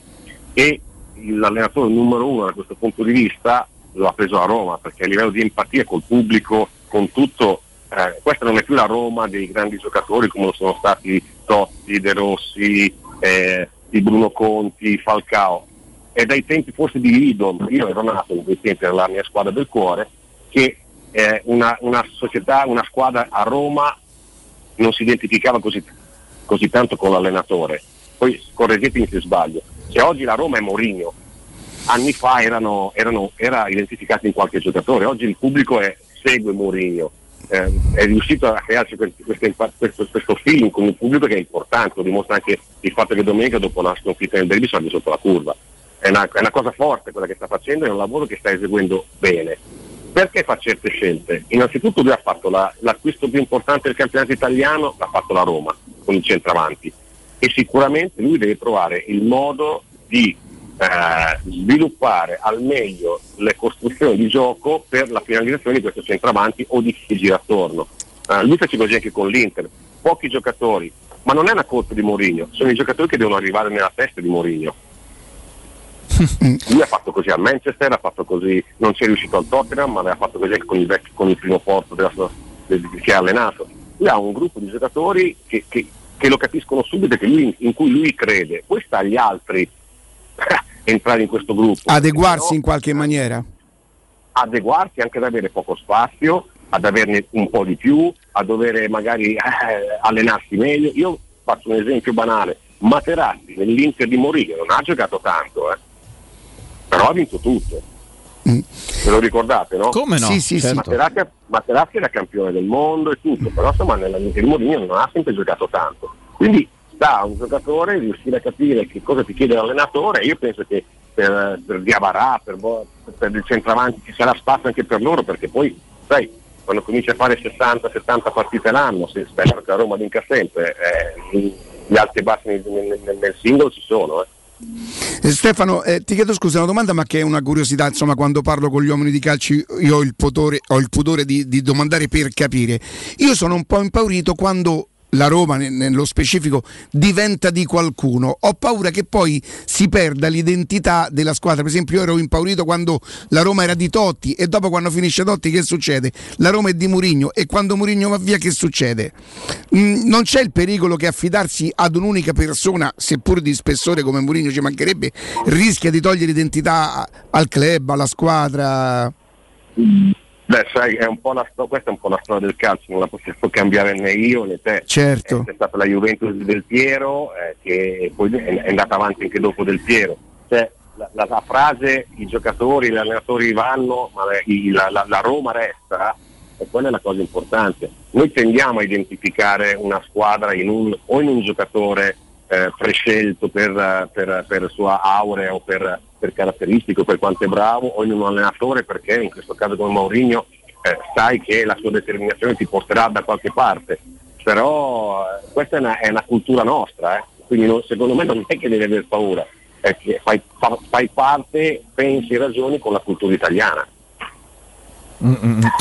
E l'allenatore numero uno da questo punto di vista lo ha preso a Roma, perché a livello di empatia col pubblico, con tutto, eh, questa non è più la Roma dei grandi giocatori come lo sono stati Totti, De Rossi, eh, di Bruno Conti, Falcao. È dai tempi forse di Lido, io ero nato in quei tempi, era la mia squadra del cuore, che eh, una, una società, una squadra a Roma non si identificava così, così tanto con l'allenatore. Poi correggetemi se sbaglio. Se oggi la Roma è Mourinho, anni fa erano, erano- era identificato in qualche giocatore, oggi il pubblico è- segue Mourinho. Eh, è riuscito a crearsi questo, questo, questo feeling con il pubblico che è importante, lo dimostra anche il fatto che domenica dopo la sconfitta del derby sono sotto la curva. È una, è una cosa forte quella che sta facendo, è un lavoro che sta eseguendo bene. Perché fa certe scelte? Innanzitutto lui ha fatto la- l'acquisto più importante del campionato italiano, l'ha fatto la Roma con il centravanti e sicuramente lui deve trovare il modo di eh, sviluppare al meglio le costruzioni di gioco per la finalizzazione di questo centravanti o di chi gira attorno. Eh, lui fece così anche con l'Inter, pochi giocatori, ma non è una colpa di Mourinho, sono i giocatori che devono arrivare nella testa di Mourinho. Lui ha fatto così al Manchester, ha fatto così, non ci è riuscito al Tottenham, ma aveva fatto così anche con il, vecchio- con il primo porto della sua- che ha allenato. Lui ha un gruppo di giocatori che, che- che lo capiscono subito e che lui- in cui lui crede. Poi sta agli altri entrare in questo gruppo. Adeguarsi in qualche maniera. adeguarsi anche ad avere poco spazio, ad averne un po' di più, a dover magari eh, allenarsi meglio. Io faccio un esempio banale, Materazzi nell'Inter di Mourinho non ha giocato tanto, eh, però ha vinto tutto. Ve lo ricordate, no? Come no? Sì, sì, sì. Materazzi, Materazzi era campione del mondo e tutto, però insomma nell'Inter di Mourinho non ha sempre giocato tanto. Quindi sta a un giocatore riuscire a capire che cosa ti chiede l'allenatore io penso che per, per Diavarà, per, per il centravanti ci sarà spazio anche per loro perché poi sai quando cominci a fare 60-70 partite l'anno, se spero che la Roma vinca sempre, eh, gli alti e bassi nel, nel- nel- singolo ci sono. Eh, Stefano, eh, ti chiedo scusa, una domanda, ma che è una curiosità, insomma, quando parlo con gli uomini di calcio io ho il pudore, ho il pudore di, di domandare per capire. Io sono un po' impaurito quando la Roma, ne- nello specifico, diventa di qualcuno. Ho paura che poi si perda l'identità della squadra. Per esempio, io ero impaurito quando la Roma era di Totti e dopo quando finisce Totti che succede? La Roma è di Murigno e quando Murigno va via che succede? Mm, non c'è il pericolo che affidarsi ad un'unica persona, seppur di spessore come Mourinho ci mancherebbe, rischia di togliere identità al club, alla squadra? Beh, sai, è un po' la questa è un po' la storia del calcio, non la possiamo cambiare né io né te. Certo. Eh, c'è stata la Juventus del Piero, eh, che poi è, è andata avanti anche dopo del Piero. Cioè, la, la- la frase i giocatori, gli allenatori vanno, ma la, la- Roma resta, e quella è la cosa importante. Noi tendiamo a identificare una squadra in un, o in un giocatore eh, prescelto per, per- per sua aurea o per, per caratteristiche o per quanto è bravo, o in un allenatore perché in questo caso come Mourinho eh, sai che la sua determinazione ti porterà da qualche parte. Però eh, questa è una, è una cultura nostra, eh. quindi non- secondo me non è che devi aver paura, è che fai, fa- fai parte, pensi e ragioni con la cultura italiana.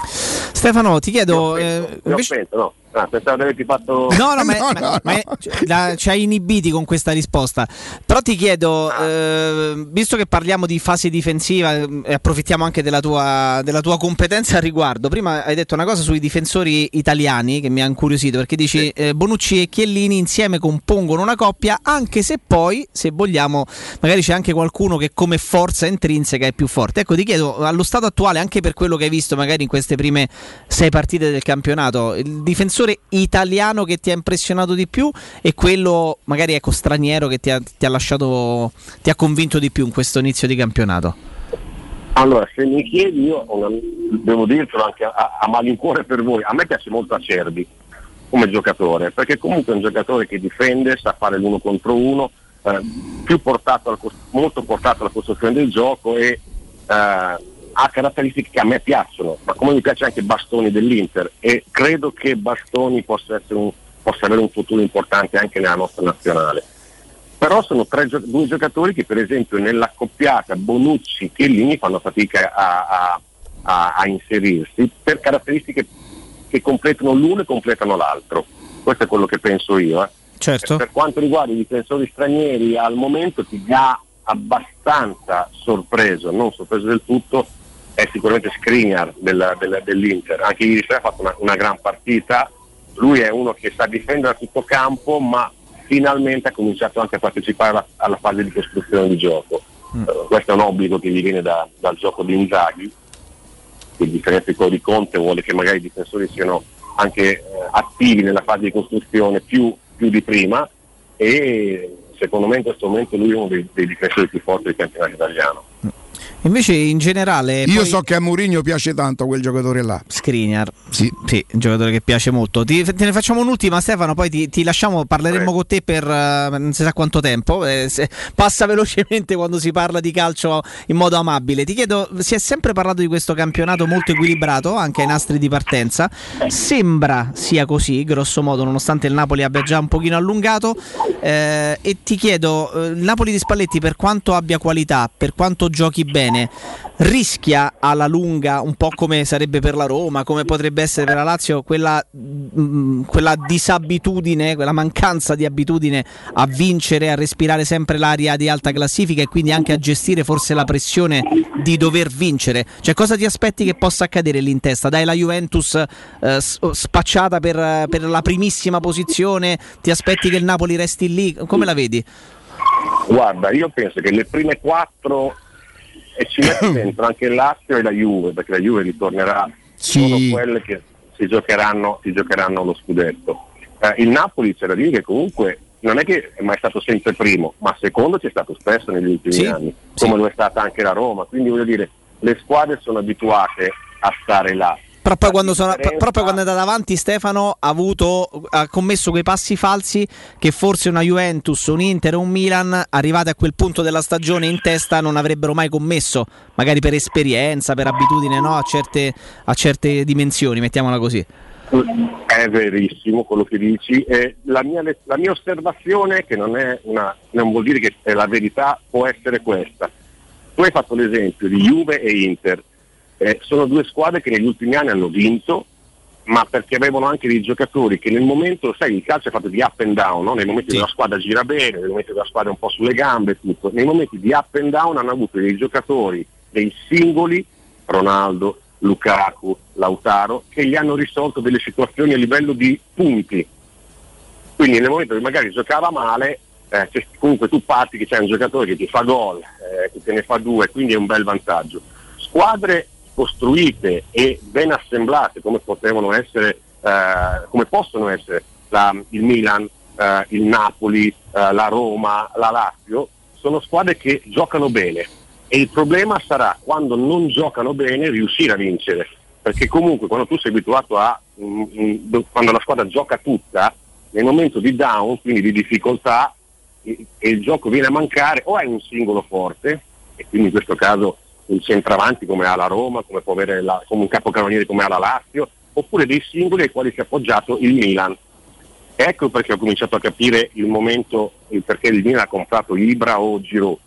Stefano, ti chiedo. eh, Io ho invece- spento, no? Ah, pensavo di averti fatto... No, no, ma, ma- ma- cioè, la- ci hai inibiti con questa risposta. Però ti chiedo, eh, visto che parliamo di fase difensiva eh, e approfittiamo anche della tua, della tua competenza al riguardo, prima hai detto una cosa sui difensori italiani che mi ha incuriosito perché dici eh, Bonucci e Chiellini insieme compongono una coppia, anche se poi, se vogliamo, magari c'è anche qualcuno che come forza intrinseca è più forte. Ecco, ti chiedo, allo stato attuale, anche per quello che hai visto magari in queste prime sei partite del campionato, il difensore italiano che ti ha impressionato di più e quello magari ecco straniero che ti ha, ti ha lasciato, ti ha convinto di più in questo inizio di campionato? Allora, se mi chiedi, io una- devo dirtelo anche a, a malincuore per voi, a me piace molto Acerbi come giocatore, perché comunque è un giocatore che difende, sa fare l'uno contro uno, eh, portato al molto portato alla costruzione del gioco e eh, ha caratteristiche che a me piacciono, ma come mi piace anche Bastoni dell'Inter e credo che Bastoni possa, essere un- possa avere un futuro importante anche nella nostra nazionale. Però sono tre due giocatori che per esempio nella coppiata Bonucci-Chiellini fanno fatica a, a- a- a inserirsi per caratteristiche che completano l'uno e completano l'altro. Questo è quello che penso io. eh. Certo. Per quanto riguarda i difensori stranieri, al momento ti ha abbastanza sorpreso, non sorpreso del tutto, è sicuramente Skriniar del- del- dell'Inter. Anche ieri sera ha fatto una, una gran partita. Lui è uno che sa difendere a tutto campo, ma finalmente ha cominciato anche a partecipare alla, alla fase di costruzione di gioco. Eh, questo è un obbligo che gli viene da- dal gioco di Inzaghi, che differenza di quello di Conte vuole che magari i difensori siano anche eh, attivi nella fase di costruzione più, più di prima e secondo me in questo momento lui è uno dei, dei difensori più forti del campionato italiano. Invece in generale... Io poi- so che a Mourinho piace tanto quel giocatore là. Skriniar. Sì. un giocatore che piace molto. Ti- te ne facciamo un'ultima, Stefano, poi ti, ti lasciamo, parleremo con te per eh, non si sa quanto tempo. eh, se- passa velocemente quando si parla di calcio in modo amabile. Ti chiedo, si è sempre parlato di questo campionato molto equilibrato, anche ai nastri di partenza. Sembra sia così, grosso modo, nonostante il Napoli abbia già un pochino allungato. eh, e ti chiedo, eh, il Napoli di Spalletti, per quanto abbia qualità, per quanto giochi bene, rischia alla lunga, un po' come sarebbe per la Roma, come potrebbe essere per la Lazio, quella, mm, quella disabitudine, quella mancanza di abitudine a vincere, a respirare sempre l'aria di alta classifica e quindi anche a gestire forse la pressione di dover vincere. Cioè, cosa ti aspetti che possa accadere lì in testa? Dai la Juventus eh, s- spacciata per, per la primissima posizione, ti aspetti che il Napoli resti lì? Come la vedi? Guarda, io penso che le prime quattro e ci metti dentro anche il Lazio e la Juve, perché la Juve ritornerà, sono quelle che si giocheranno, si giocheranno lo scudetto. Eh, il Napoli c'è da dire che comunque non è che è mai stato sempre primo, ma secondo c'è stato spesso negli ultimi Sì, anni, come lo è stata anche la Roma. Quindi voglio dire, le squadre sono abituate a stare là. Però poi quando, sono, pro- proprio quando è andato avanti Stefano ha, avuto, ha commesso quei passi falsi che forse una Juventus, un Inter o un Milan arrivate a quel punto della stagione in testa non avrebbero mai commesso, magari per esperienza, per abitudine no? a, certe, a certe dimensioni, mettiamola così. È verissimo quello che dici. E la, mia, la mia osservazione, che non, è una, non vuol dire che è la verità, può essere questa. Tu hai fatto l'esempio di Juve e Inter. Eh, sono due squadre che negli ultimi anni hanno vinto, ma perché avevano anche dei giocatori che nel momento, sai, il calcio è fatto di up and down, no? nei momenti dove la squadra gira bene, nei momenti dove la squadra è un po' sulle gambe, tutto. nei momenti di up and down hanno avuto dei giocatori, dei singoli, Ronaldo, Lukaku, Lautaro, che gli hanno risolto delle situazioni a livello di punti. Quindi nel momento che magari giocava male, eh, c'è- comunque tu parti che c'è un giocatore che ti fa gol, eh, che te ne fa due, quindi è un bel vantaggio. Squadre costruite e ben assemblate come potevano essere, eh, come possono essere la- il Milan, eh, il Napoli, eh, la Roma, la Lazio, sono squadre che giocano bene. E il problema sarà quando non giocano bene riuscire a vincere, perché comunque quando tu sei abituato a, mm, mm, do- quando la squadra gioca tutta, nel momento di down, quindi di difficoltà, e e il gioco viene a mancare, o hai un singolo forte, e quindi in questo caso un centravanti come ha la Roma, come, può avere la- come un capocannoniere come ha la Lazio, oppure dei singoli ai quali si è appoggiato il Milan. Ecco perché ho cominciato a capire il momento, il perché il Milan ha comprato Ibra o Giroud.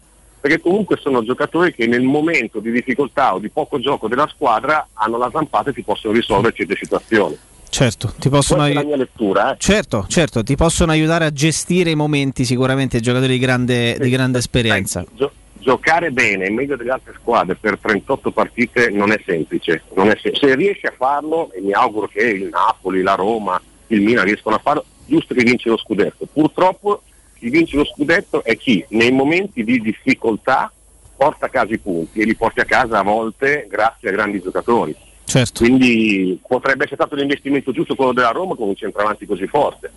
perché comunque sono giocatori che nel momento di difficoltà o di poco gioco della squadra hanno la zampata e ti possono risolvere certe situazioni. Certo, ti possono Questa è la ai- mia lettura. eh. certo, certo, ti possono aiutare a gestire i momenti sicuramente giocatori di grande, di grande esperienza. Gio- giocare bene meglio delle altre squadre per 38 partite non è semplice. non è sem- se riesci a farlo, e mi auguro che il Napoli, la Roma, il Milan riescano a farlo, giusto che vince lo scudetto. Purtroppo chi vince lo scudetto è chi nei momenti di difficoltà porta a casa i punti e li porti a casa a volte grazie a grandi giocatori. Certo. Quindi potrebbe essere stato l'investimento giusto quello della Roma con un centravanti così forte.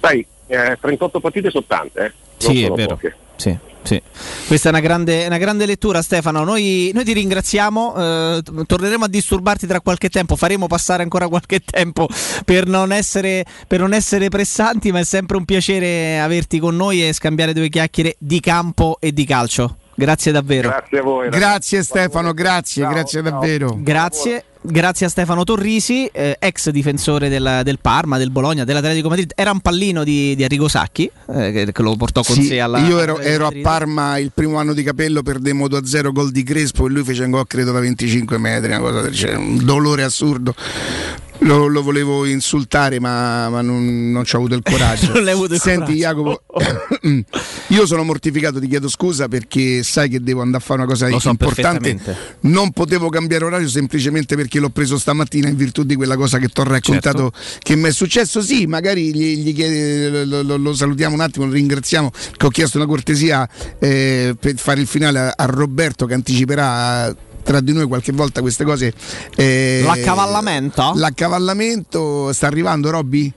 Sai, eh, 38 partite sono tante, eh? Non Sì, è vero. Sì, sì. Questa è una grande, una grande lettura, Stefano. Noi, noi ti ringraziamo. eh, torneremo a disturbarti tra qualche tempo. Faremo passare ancora qualche tempo per non, essere, per non essere pressanti, ma è sempre un piacere averti con noi e scambiare due chiacchiere di campo e di calcio. Grazie davvero. Grazie a voi. Grazie Stefano, grazie, grazie davvero. Grazie. Grazie a Stefano Torrisi, eh, ex difensore del, del Parma, del Bologna, dell'Atletico Madrid. Era un pallino di, di Arrigo Sacchi, eh, che, che lo portò con Sì, sé alla. io ero, ero a. Parma il primo anno di capello, perdemmo 2-0 gol di Crespo e lui fece un gol credo da 25 metri, una cosa del genere, un dolore assurdo. Lo, lo volevo insultare, ma, ma non, non ci ho avuto il coraggio. Non l'hai avuto il Senti, coraggio. Jacopo, io sono mortificato, ti chiedo scusa perché sai che devo andare a fare una cosa Lo importante. Non potevo cambiare orario semplicemente perché l'ho preso stamattina in virtù di quella cosa che ti ho raccontato che mi è successo. Sì, magari gli, gli chiede- lo, lo- lo salutiamo un attimo, lo ringraziamo che ho chiesto una cortesia eh, per fare il finale a, a Roberto che anticiperà tra di noi qualche volta queste cose. eh, L'accavallamento? L'accavallamento sta arrivando, Robby?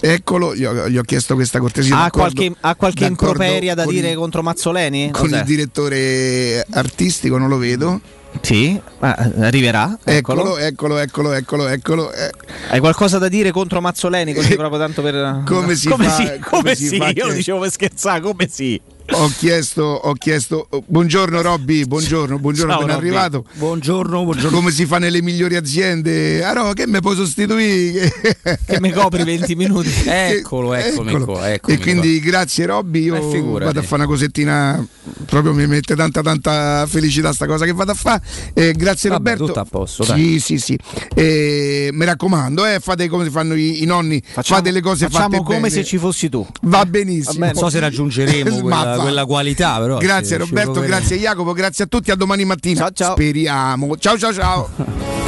Eccolo, gli ho, gli ho chiesto questa cortesia. Ha qualche, ha qualche improperia da dire il- contro Mazzoleni? con Cos'è? il direttore artistico, non lo vedo. Sì, ma arriverà. Eccolo, eccolo, eccolo, eccolo, eccolo. eh. Hai qualcosa da dire contro Mazzoleni? Così proprio tanto per. Come si come fa- Sì, come come si sì, fa io lo dicevo per scherzare, come sì. Ho chiesto, ho chiesto, buongiorno Robby, buongiorno, buongiorno, Ciao, ben Robby. arrivato. Buongiorno, buongiorno. Come si fa nelle migliori aziende? Ah no, che mi puoi sostituire? Che mi copri 20 minuti. Eccolo, eccomi Eccolo. qua. eccomi e quindi grazie Robby, io Eh, vado a fare una cosettina, proprio mi mette tanta tanta felicità sta cosa che vado a fare. Eh, grazie Vabbè, Roberto. tutto a posto, Sì, dai. sì, sì. Eh, mi raccomando, eh, fate come fanno i, i nonni, fate le cose facciamo fatte come bene. se ci fossi tu. Va benissimo. Non so se raggiungeremo Ma quella, quella qualità, però. Grazie Roberto, grazie Jacopo, grazie a tutti, a domani mattina. Ciao, ciao. Speriamo. Ciao ciao ciao.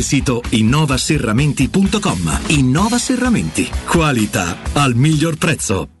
sito innovaserramenti.com. Innova Serramenti. Qualità al miglior prezzo.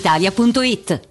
brispalitalia.it.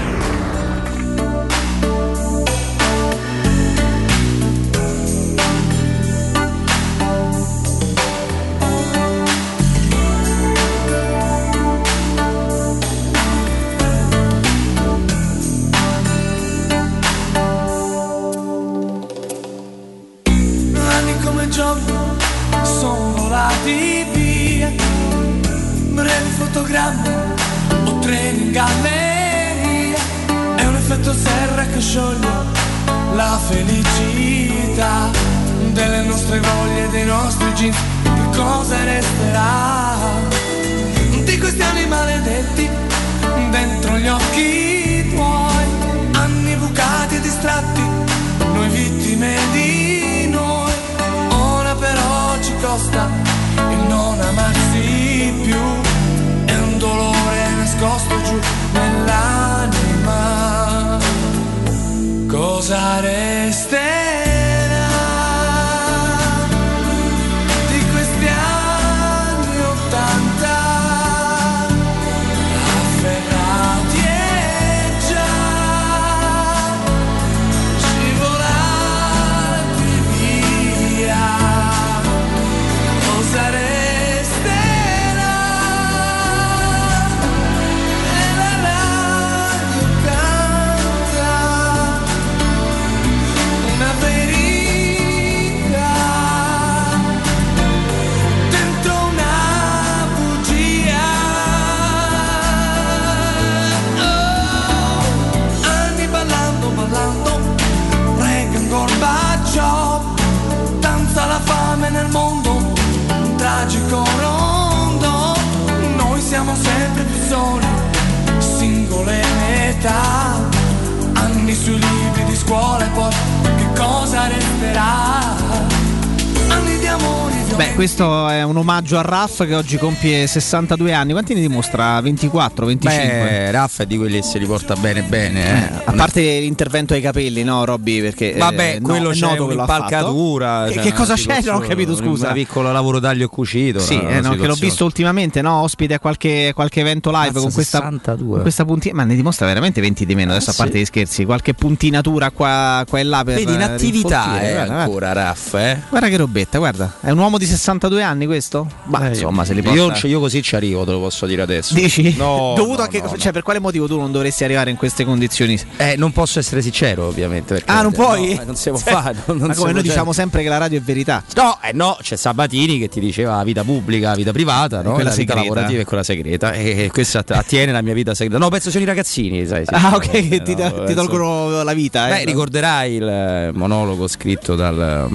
Omaggio a Raff che oggi compie 62 anni. Quanti ne dimostra? 24, 25? Beh, Raff è di quelli che se li porta bene bene. Eh. A parte l'intervento ai capelli, no, Robby? Perché Vabbè, eh, no, quello è c'è noto un'impalcatura. Che, c'è che cosa c'è? Non ho capito, scusa. Un piccolo lavoro taglio e cucito. Sì, eh, no, che l'ho visto ultimamente, no? Ospite a qualche, qualche evento live Mazza, con questa, 62. con questa puntina. Ma ne dimostra veramente 20 di meno, adesso a sì. parte gli scherzi. Qualche puntinatura qua, qua e là per Vedi, in eh, attività guarda, guarda. ancora Raff, eh. Guarda che robetta, guarda, è un uomo di 62 62 anni questo? Ma insomma, se li porta... io, io così ci arrivo, te lo posso dire adesso. Dici? No, Dovuto no, a che no, cioè, per quale motivo tu non dovresti arrivare in queste condizioni? Eh, non posso essere sincero, ovviamente. Ah, non puoi? Eh, non si può Cioè, fare. Non, non ma come noi diciamo sempre che la radio è verità. No, eh no, c'è Sabatini che ti diceva la vita pubblica, la vita privata, no? quella la vita lavorativa e quella segreta. E questo att- attiene la mia vita segreta. No, penso siano i ragazzini, sai. sì. Ah, ok, che Eh, ti, no, ti penso- tolgono la vita. Beh, eh. ricorderai il eh, monologo scritto dal,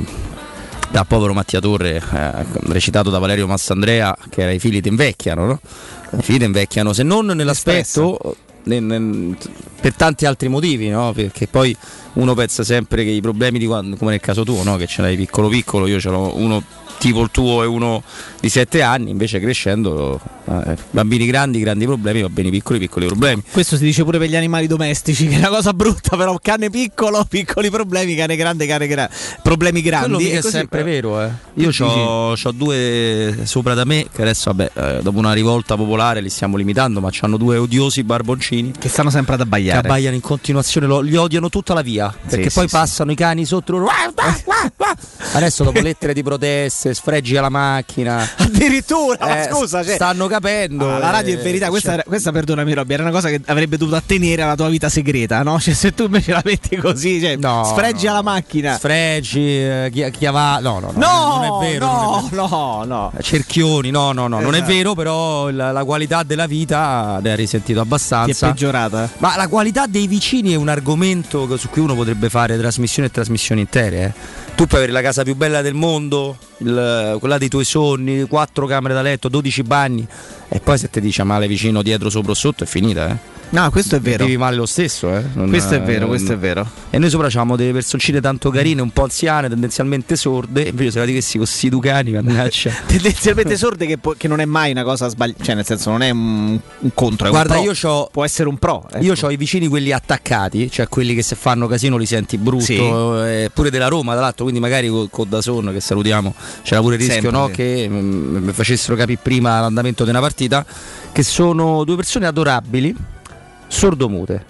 dal povero Mattia Torre, eh, recitato da Valerio Massandrea, che era i figli ti invecchiano, no? I figli ti invecchiano, se non nell'aspetto, nel- nel- per tanti altri motivi, no? Perché poi uno pensa sempre che i problemi di quando, come nel caso tuo, no? Che ce l'hai piccolo piccolo, io ce l'ho uno tipo il tuo e uno di 7 anni, invece crescendo eh, bambini grandi, grandi problemi, bambini piccoli, piccoli problemi. Questo si dice pure per gli animali domestici, che è una cosa brutta, però cane piccolo, piccoli problemi, cane grande, cane grande, problemi grandi. Quello mica è sempre però- vero, eh. Io ho due sopra da me, che adesso, vabbè, eh, dopo una rivolta popolare li stiamo limitando, ma hanno due odiosi barboncini. Che stanno sempre ad Che abbaiare. abbaiano in continuazione, lo- li odiano tutta la via. Perché sì, poi sì. passano i cani sotto loro. Adesso dopo lettere di proteste, sfregi alla macchina. Addirittura, ma eh, scusa, cioè- stanno capendo. Ah, la radio è eh, verità, questa, cioè- questa perdonami Robby, era una cosa che avrebbe dovuto attenere alla tua vita segreta, no? Cioè se tu invece la metti così, cioè, sfregi alla macchina. Sfregi, eh, chi, chi ava- No, no, no, No, non è vero. non è no, vero. no, no. Cerchioni, no, no, no, non è Esatto. vero, però la, la qualità della vita ne ha risentito abbastanza. Ti è peggiorata. Ma la qualità dei vicini è un argomento su cui uno potrebbe fare trasmissioni e trasmissioni intere. eh. Tu puoi avere la casa più bella del mondo, il- quella dei tuoi sogni, quattro camere da letto, 12 bagni, e poi se ti dice male vicino, dietro, sopra o sotto, è finita. Eh. No, questo è vero. Vivi male lo stesso, eh. Non- Questo è vero, eh, questo è vero. E noi sopra abbiamo delle personcine tanto carine, un po' anziane, tendenzialmente sorde, invece se la dicessi con sti ducani, mannaggia. Tendenzialmente sorde che, può- che non è mai una cosa sbagliata, cioè nel senso non è un, un contro, è Guarda, un io c'ho- può essere un pro. ecco. Io ho i vicini quelli attaccati, cioè quelli che se fanno casino li senti brutto, Sì. eh, pure della Roma, tra l'altro, quindi magari con, con Dazon che salutiamo, c'era pure il rischio Sempre, no, che mm, mi facessero capire prima l'andamento di una partita, che sono due persone adorabili, sordomute.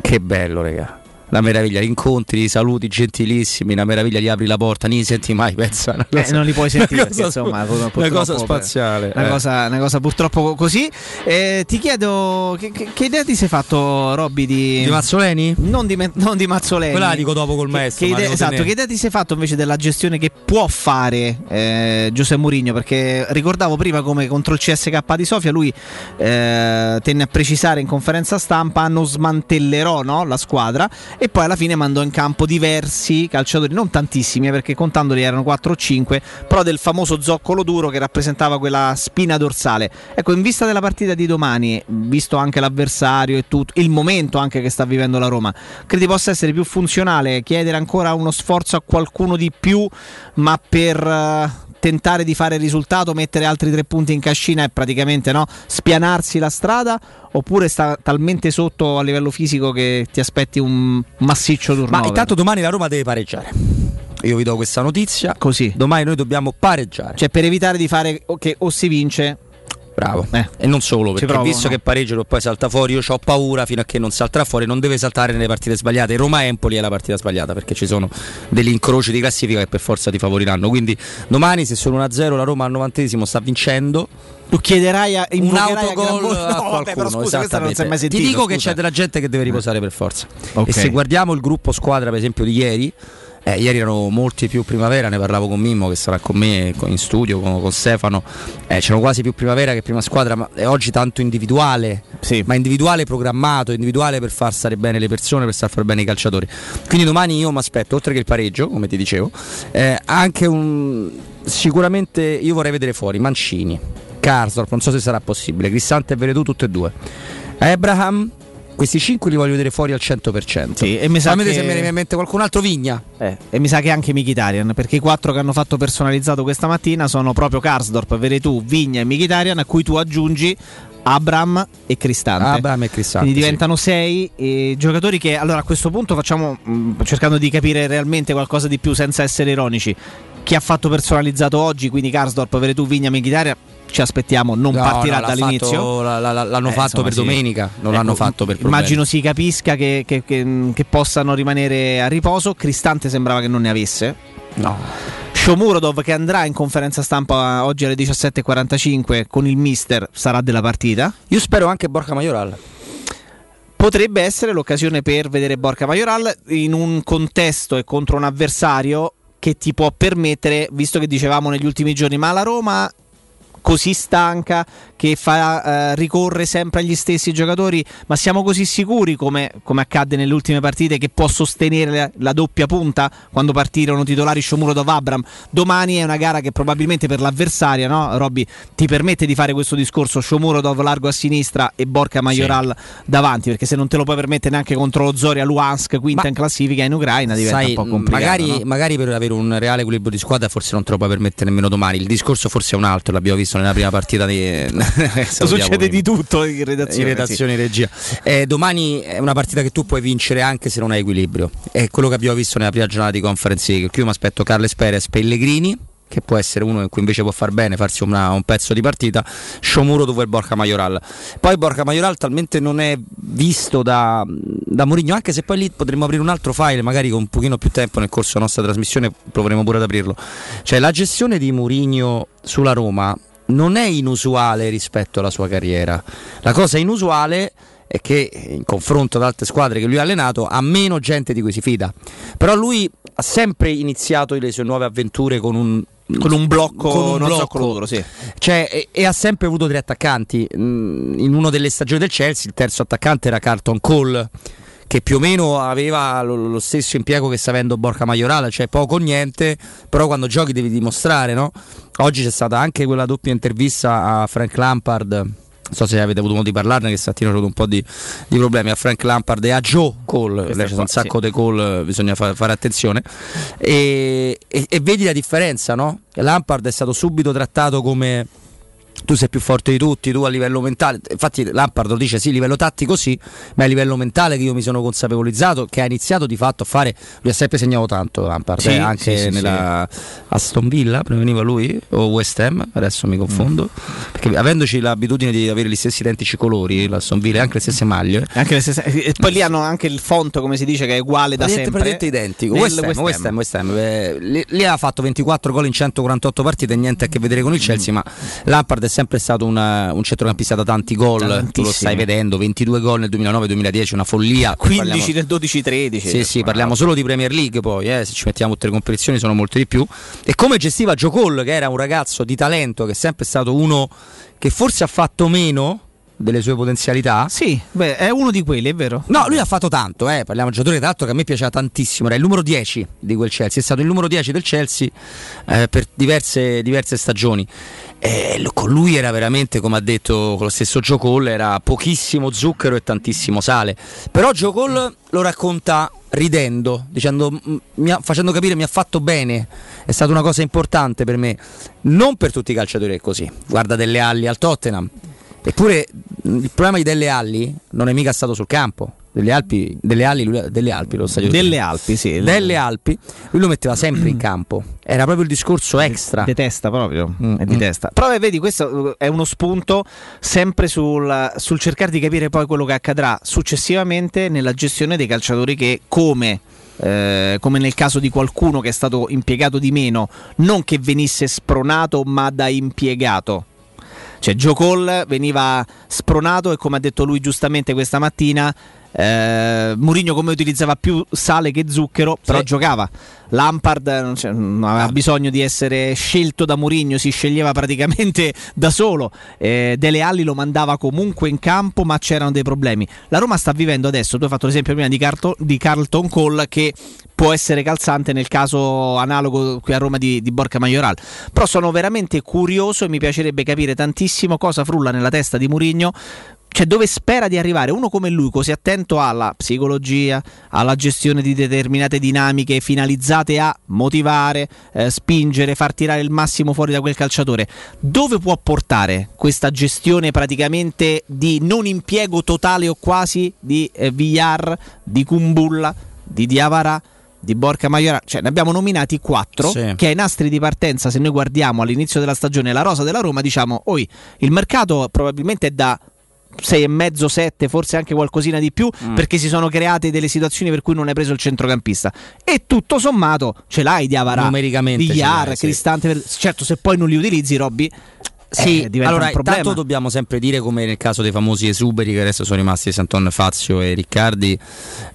Che bello, raga. Una meraviglia, incontri, saluti gentilissimi, una meraviglia, gli apri la porta, non li senti mai, pensa. Eh, cosa- non li puoi sentire una perché, cosa- insomma, una cosa spaziale. Una, eh. cosa, una cosa purtroppo così. Eh, ti chiedo che, che- che idea ti sei fatto, Robby? Di, Di Mazzoleni? Non di, non di Mazzoleni. Quella la dico dopo col Che- maestro, Che, ma idea, esatto, che idea ti sei fatto invece della gestione che può fare eh, Giuseppe Mourinho? Perché ricordavo prima come contro il CSK di Sofia lui eh, tenne a precisare in conferenza stampa non smantellerò no, la squadra e poi alla fine mandò in campo diversi calciatori, non tantissimi eh, perché contandoli erano 4 o 5, però del famoso zoccolo duro che rappresentava quella spina dorsale. Ecco, in vista della partita di domani, visto anche l'avversario e tutto, il momento anche che sta vivendo la Roma, credi possa essere più funzionale chiedere ancora uno sforzo a qualcuno di più, ma per eh, tentare di fare il risultato, mettere altri tre punti in cascina e praticamente no, spianarsi la strada? Oppure sta talmente sotto a livello fisico che ti aspetti un massiccio turnover? Ma intanto domani la Roma deve pareggiare. Io vi do questa notizia. Così. Domani noi dobbiamo pareggiare. Cioè, per evitare di fare che o si vince. Bravo. Eh. E non solo, perché provo, visto no? che pareggiano e poi salta fuori, io ho paura fino a che non salterà fuori, non deve saltare nelle partite sbagliate. Roma-Empoli è la partita sbagliata perché ci sono degli incroci di classifica che per forza ti favoriranno. Quindi domani se sono 1-0 la Roma al 90 sta vincendo. Tu chiederai a un invocherai a autogol gran voce- a No, qualcuno. vabbè, però scusa, sentito, Ti dico che scusa. c'è della gente che deve riposare per forza. Ok. E se guardiamo il gruppo squadra, per esempio, di ieri, eh, ieri erano molti più primavera, ne parlavo con Mimmo che sarà con me in studio, con, con Stefano. Eh, c'erano quasi più primavera che prima squadra, ma è oggi tanto individuale, ma individuale programmato, individuale per far stare bene le persone, per far fare bene i calciatori. Quindi domani io mi aspetto, oltre che il pareggio, come ti dicevo, eh, anche un. Sicuramente io vorrei vedere fuori Mancini, Karsdorp, non so se sarà possibile, Cristante e Veretù tutte e due. Abraham, questi cinque li voglio vedere fuori al 100%. Sì, e mi sa Fammi che- se mi viene in mente qualcun altro Vigna. Eh, e mi sa che anche Mkhitaryan, perché i quattro che hanno fatto personalizzato questa mattina sono proprio Karsdorp, Veretù, Vigna e Mkhitaryan, a cui tu aggiungi Abram e Cristante. Abram e Cristante, Quindi sì. diventano sei eh, giocatori che allora a questo punto facciamo mh, cercando di capire realmente qualcosa di più senza essere ironici. Chi ha fatto personalizzato oggi, quindi Karsdorp, Veretù, Vigna, Mkhitaryan, ci aspettiamo, non No, partirà no, dall'inizio. fatto- l'hanno Eh, fatto insomma, per sì. domenica, non Ecco, l'hanno fatto per problemi. Immagino si capisca che, che- che- che possano rimanere a riposo. Cristante sembrava che non ne avesse. No. Shomurodov che andrà in conferenza stampa oggi alle 17.45 con il mister sarà della partita. Io spero anche Borca Majoral. Potrebbe essere l'occasione per vedere Borca Majoral in un contesto e contro un avversario che ti può permettere, visto che dicevamo negli ultimi giorni, ma la Roma così stanca che fa, eh, ricorre sempre agli stessi giocatori, ma siamo così sicuri come, come accadde nelle ultime partite che può sostenere la, la doppia punta quando partirono titolari Shomurodov Abram? Domani è una gara che probabilmente per l'avversaria, no? Robby, ti permette di fare questo discorso Shomurodov largo a sinistra e Borca Majoral davanti, perché se non te lo puoi permettere neanche contro lo Zoria Luhansk, quinta Ma- in classifica in Ucraina diventa Sai, un po' complicato. magari, no? magari per avere un reale equilibrio di squadra forse non te lo puoi permettere nemmeno domani. Il discorso forse è un altro, l'abbiamo visto nella prima partita di... Succede di tutto in redazione. in redazione in regia. Eh, domani è una partita che tu puoi vincere anche se non hai equilibrio. È quello che abbiamo visto nella prima giornata di Conference League. Qui io mi aspetto Carles Perez Pellegrini. Che può essere uno in cui invece può far bene, farsi una- un pezzo di partita. Shomuro dove il Borca Majoral. Poi Borca Majoral talmente non è visto da, da Mourinho, anche se poi lì potremmo aprire un altro file, magari con un pochino più tempo nel corso della nostra trasmissione proveremo pure ad aprirlo. Cioè la gestione di Mourinho sulla Roma non è inusuale rispetto alla sua carriera. La cosa inusuale è che in confronto ad altre squadre che lui ha allenato ha meno gente di cui si fida. Però lui ha sempre iniziato le sue nuove avventure con un Con un blocco, con un non so, blocco. duro, sì. Cioè, e, e ha sempre avuto tre attaccanti. Mm, In una delle stagioni del Chelsea il terzo attaccante era Carlton Cole che più o meno aveva lo, lo stesso impiego che sta avendo Borca Majoral, cioè poco o niente, però quando giochi devi dimostrare, no? Oggi c'è stata anche quella doppia intervista a Frank Lampard. Non so se avete avuto modo di parlarne, che stamattina ho avuto un po' di, di problemi a Frank Lampard e a Joe Cole. Questa Lei c'è un sacco sì. di call, bisogna fa- fare attenzione. E, e- e vedi la differenza, no? Lampard è stato subito trattato come tu sei più forte di tutti, tu a livello mentale. Infatti Lampard lo dice sì, a livello tattico sì, ma a livello mentale che io mi sono consapevolizzato, che ha iniziato di fatto a fare, lui ha sempre segnato tanto Lampard, Sì, eh, anche sì, sì, nella Aston Villa, prima veniva lui, o West Ham, adesso mi confondo, perché avendoci l'abitudine di avere gli stessi identici colori, l'Aston Villa anche le stesse maglie, Anche le stesse- e poi lì hanno anche il font, come si dice, che è uguale da sempre. praticamente identico. Nel West Ham, West Ham, West Ham. Eh, lì, lì ha fatto 24 gol in 148 partite, niente a che vedere con il Chelsea, ma Lampard è sempre stato una- un centrocampista da tanti gol, tu lo stai vedendo, 22 gol nel 2009-2010, una follia. Poi 15 parliamo- nel 12-13. sì, sì, parliamo solo di Premier League poi, eh, se ci mettiamo tutte le competizioni sono molte di più. E come gestiva Cole, che era un ragazzo di talento, che è sempre stato uno che forse ha fatto meno delle sue potenzialità. Sì, beh, è uno di quelli, è vero. No, lui ha fatto tanto, eh. parliamo di giocatore l'altro che a me piaceva tantissimo, era il numero 10 di quel Chelsea, è stato il numero 10 del Chelsea eh, per diverse, diverse stagioni. E lo- con lui era veramente, come ha detto lo stesso Joe Cole, era pochissimo zucchero e tantissimo sale. Però Joe Cole lo racconta ridendo, dicendo, "Mm, ha- facendo capire mi ha fatto bene, è stata una cosa importante per me. Non per tutti i calciatori è così. Guarda delle Alli al Tottenham. Eppure mh, il problema di Delle Alli non è mica stato sul campo. Delle Alpi, delle lui- delle Alpi lo stadio. Delle Alpi, sì. Delle Alpi, lui lo metteva sempre in campo. Era proprio il discorso extra. Di testa proprio, Mm, è di mm. testa. Però eh, vedi, questo è uno spunto sempre sul, sul cercare di capire poi quello che accadrà successivamente nella gestione dei calciatori che come... eh, come nel caso di qualcuno che è stato impiegato di meno, non che venisse spronato, ma da impiegato. Cioè, Joe Cole veniva spronato e come ha detto lui giustamente questa mattina, eh, Mourinho come utilizzava più sale che zucchero, però Sì. giocava. Lampard non, c'è- non aveva bisogno di essere scelto da Mourinho, si sceglieva praticamente da solo. Eh, Dele Alli lo mandava comunque in campo, ma c'erano dei problemi. La Roma sta vivendo adesso, tu hai fatto l'esempio prima di, Carto- di Carlton Cole che può essere calzante nel caso analogo qui a Roma di, di Borca Majoral. Però sono veramente curioso e mi piacerebbe capire tantissimo cosa frulla nella testa di Mourinho. Cioè, dove spera di arrivare uno come lui, così attento alla psicologia, alla gestione di determinate dinamiche finalizzate a motivare, eh, spingere, far tirare il massimo fuori da quel calciatore. Dove può portare questa gestione praticamente di non impiego totale o quasi di eh, Villar, di Kumbulla, di Diavara? Di Borca Maioral, cioè ne abbiamo nominati quattro Sì. che ai nastri di partenza, se noi guardiamo all'inizio della stagione la rosa della Roma, diciamo, oi, il mercato probabilmente è da 6 e mezzo, 7, forse anche qualcosina di più, Mm. perché si sono create delle situazioni per cui non hai preso il centrocampista. E tutto sommato ce l'hai di Avarà, Numericamente di Iar, sì. Cristante. per- Certo, se poi non li utilizzi, Robby. Sì, eh, allora intanto dobbiamo sempre dire come nel caso dei famosi esuberi che adesso sono rimasti Santon Fazio e Riccardi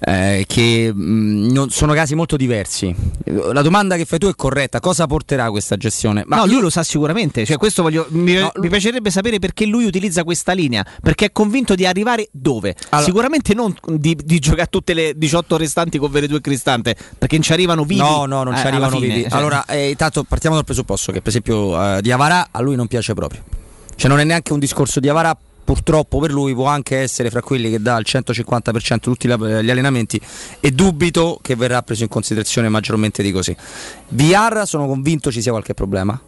eh, che mh, non- sono casi molto diversi. La domanda che fai tu è corretta, cosa porterà questa gestione? Ma no, lui lo sa sicuramente. Cioè, questo voglio, mi, mi piacerebbe sapere perché lui utilizza questa linea. Perché è convinto di arrivare dove? Allora- Sicuramente non di, di giocare tutte le 18 restanti con Veretù e Cristante. Perché non ci arrivano vivi. No, no, non eh, ci arrivano fine, vivi. cioè. Allora, eh, intanto partiamo dal presupposto che, per esempio, eh, di Avarà a lui non piace proprio. Cioè, non è neanche un discorso di Avarà. Purtroppo per lui può anche essere fra quelli che dà il 150% tutti gli allenamenti e dubito che verrà preso in considerazione maggiormente di così. VR sono convinto ci sia qualche problema.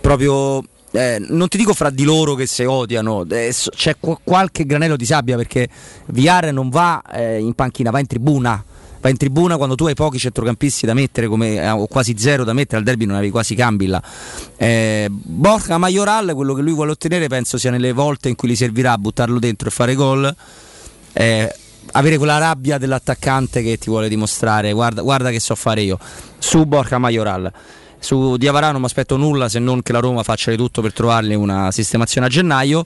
Proprio eh, non ti dico fra di loro che si odiano, eh, c'è qu- qualche granello di sabbia perché VR non va eh, in panchina, va in tribuna. Va in tribuna quando tu hai pochi centrocampisti da mettere, come, eh, o quasi zero da mettere, al derby non avevi quasi Cambilla. Eh, Borja Majoral, quello che lui vuole ottenere, penso sia nelle volte in cui gli servirà buttarlo dentro e fare gol. eh, avere quella rabbia dell'attaccante che ti vuole dimostrare guarda, guarda che so fare io su Borja Majoral su Diavara non mi aspetto nulla se non che la Roma faccia di tutto per trovargli una sistemazione a gennaio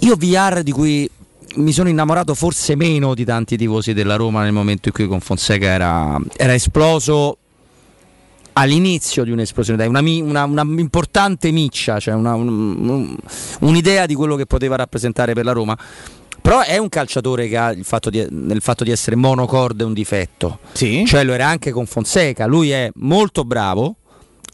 io VR di cui mi sono innamorato forse meno di tanti tifosi della Roma nel momento in cui con Fonseca era, era esploso all'inizio di un'esplosione, dai, una, una- una importante miccia, cioè una- un- un- un'idea di quello che poteva rappresentare per la Roma. Però è un calciatore che ha il fatto di, nel fatto di essere monocorde un difetto. Cioè lo era anche con Fonseca. Lui è molto bravo.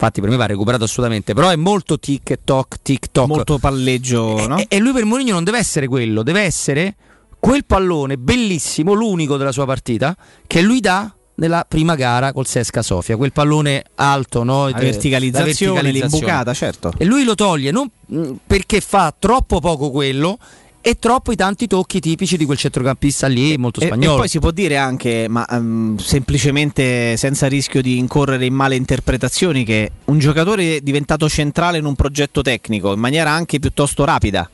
Infatti per me va recuperato assolutamente. Però è molto e tic toc. Molto palleggio, no? E, e lui per Mourinho non deve essere quello, deve essere quel pallone bellissimo, l'unico della sua partita, che lui dà nella prima gara col Sesca Sofia, quel pallone alto, no? La verticalizzazione, l'imbucata, certo. E lui lo toglie non mh, perché fa troppo poco quello e troppo i tanti tocchi tipici di quel centrocampista lì, molto E, e spagnolo. poi si può dire anche, ma ehm, semplicemente senza rischio di incorrere in male interpretazioni, che un giocatore diventato centrale in un progetto tecnico in maniera anche piuttosto rapida.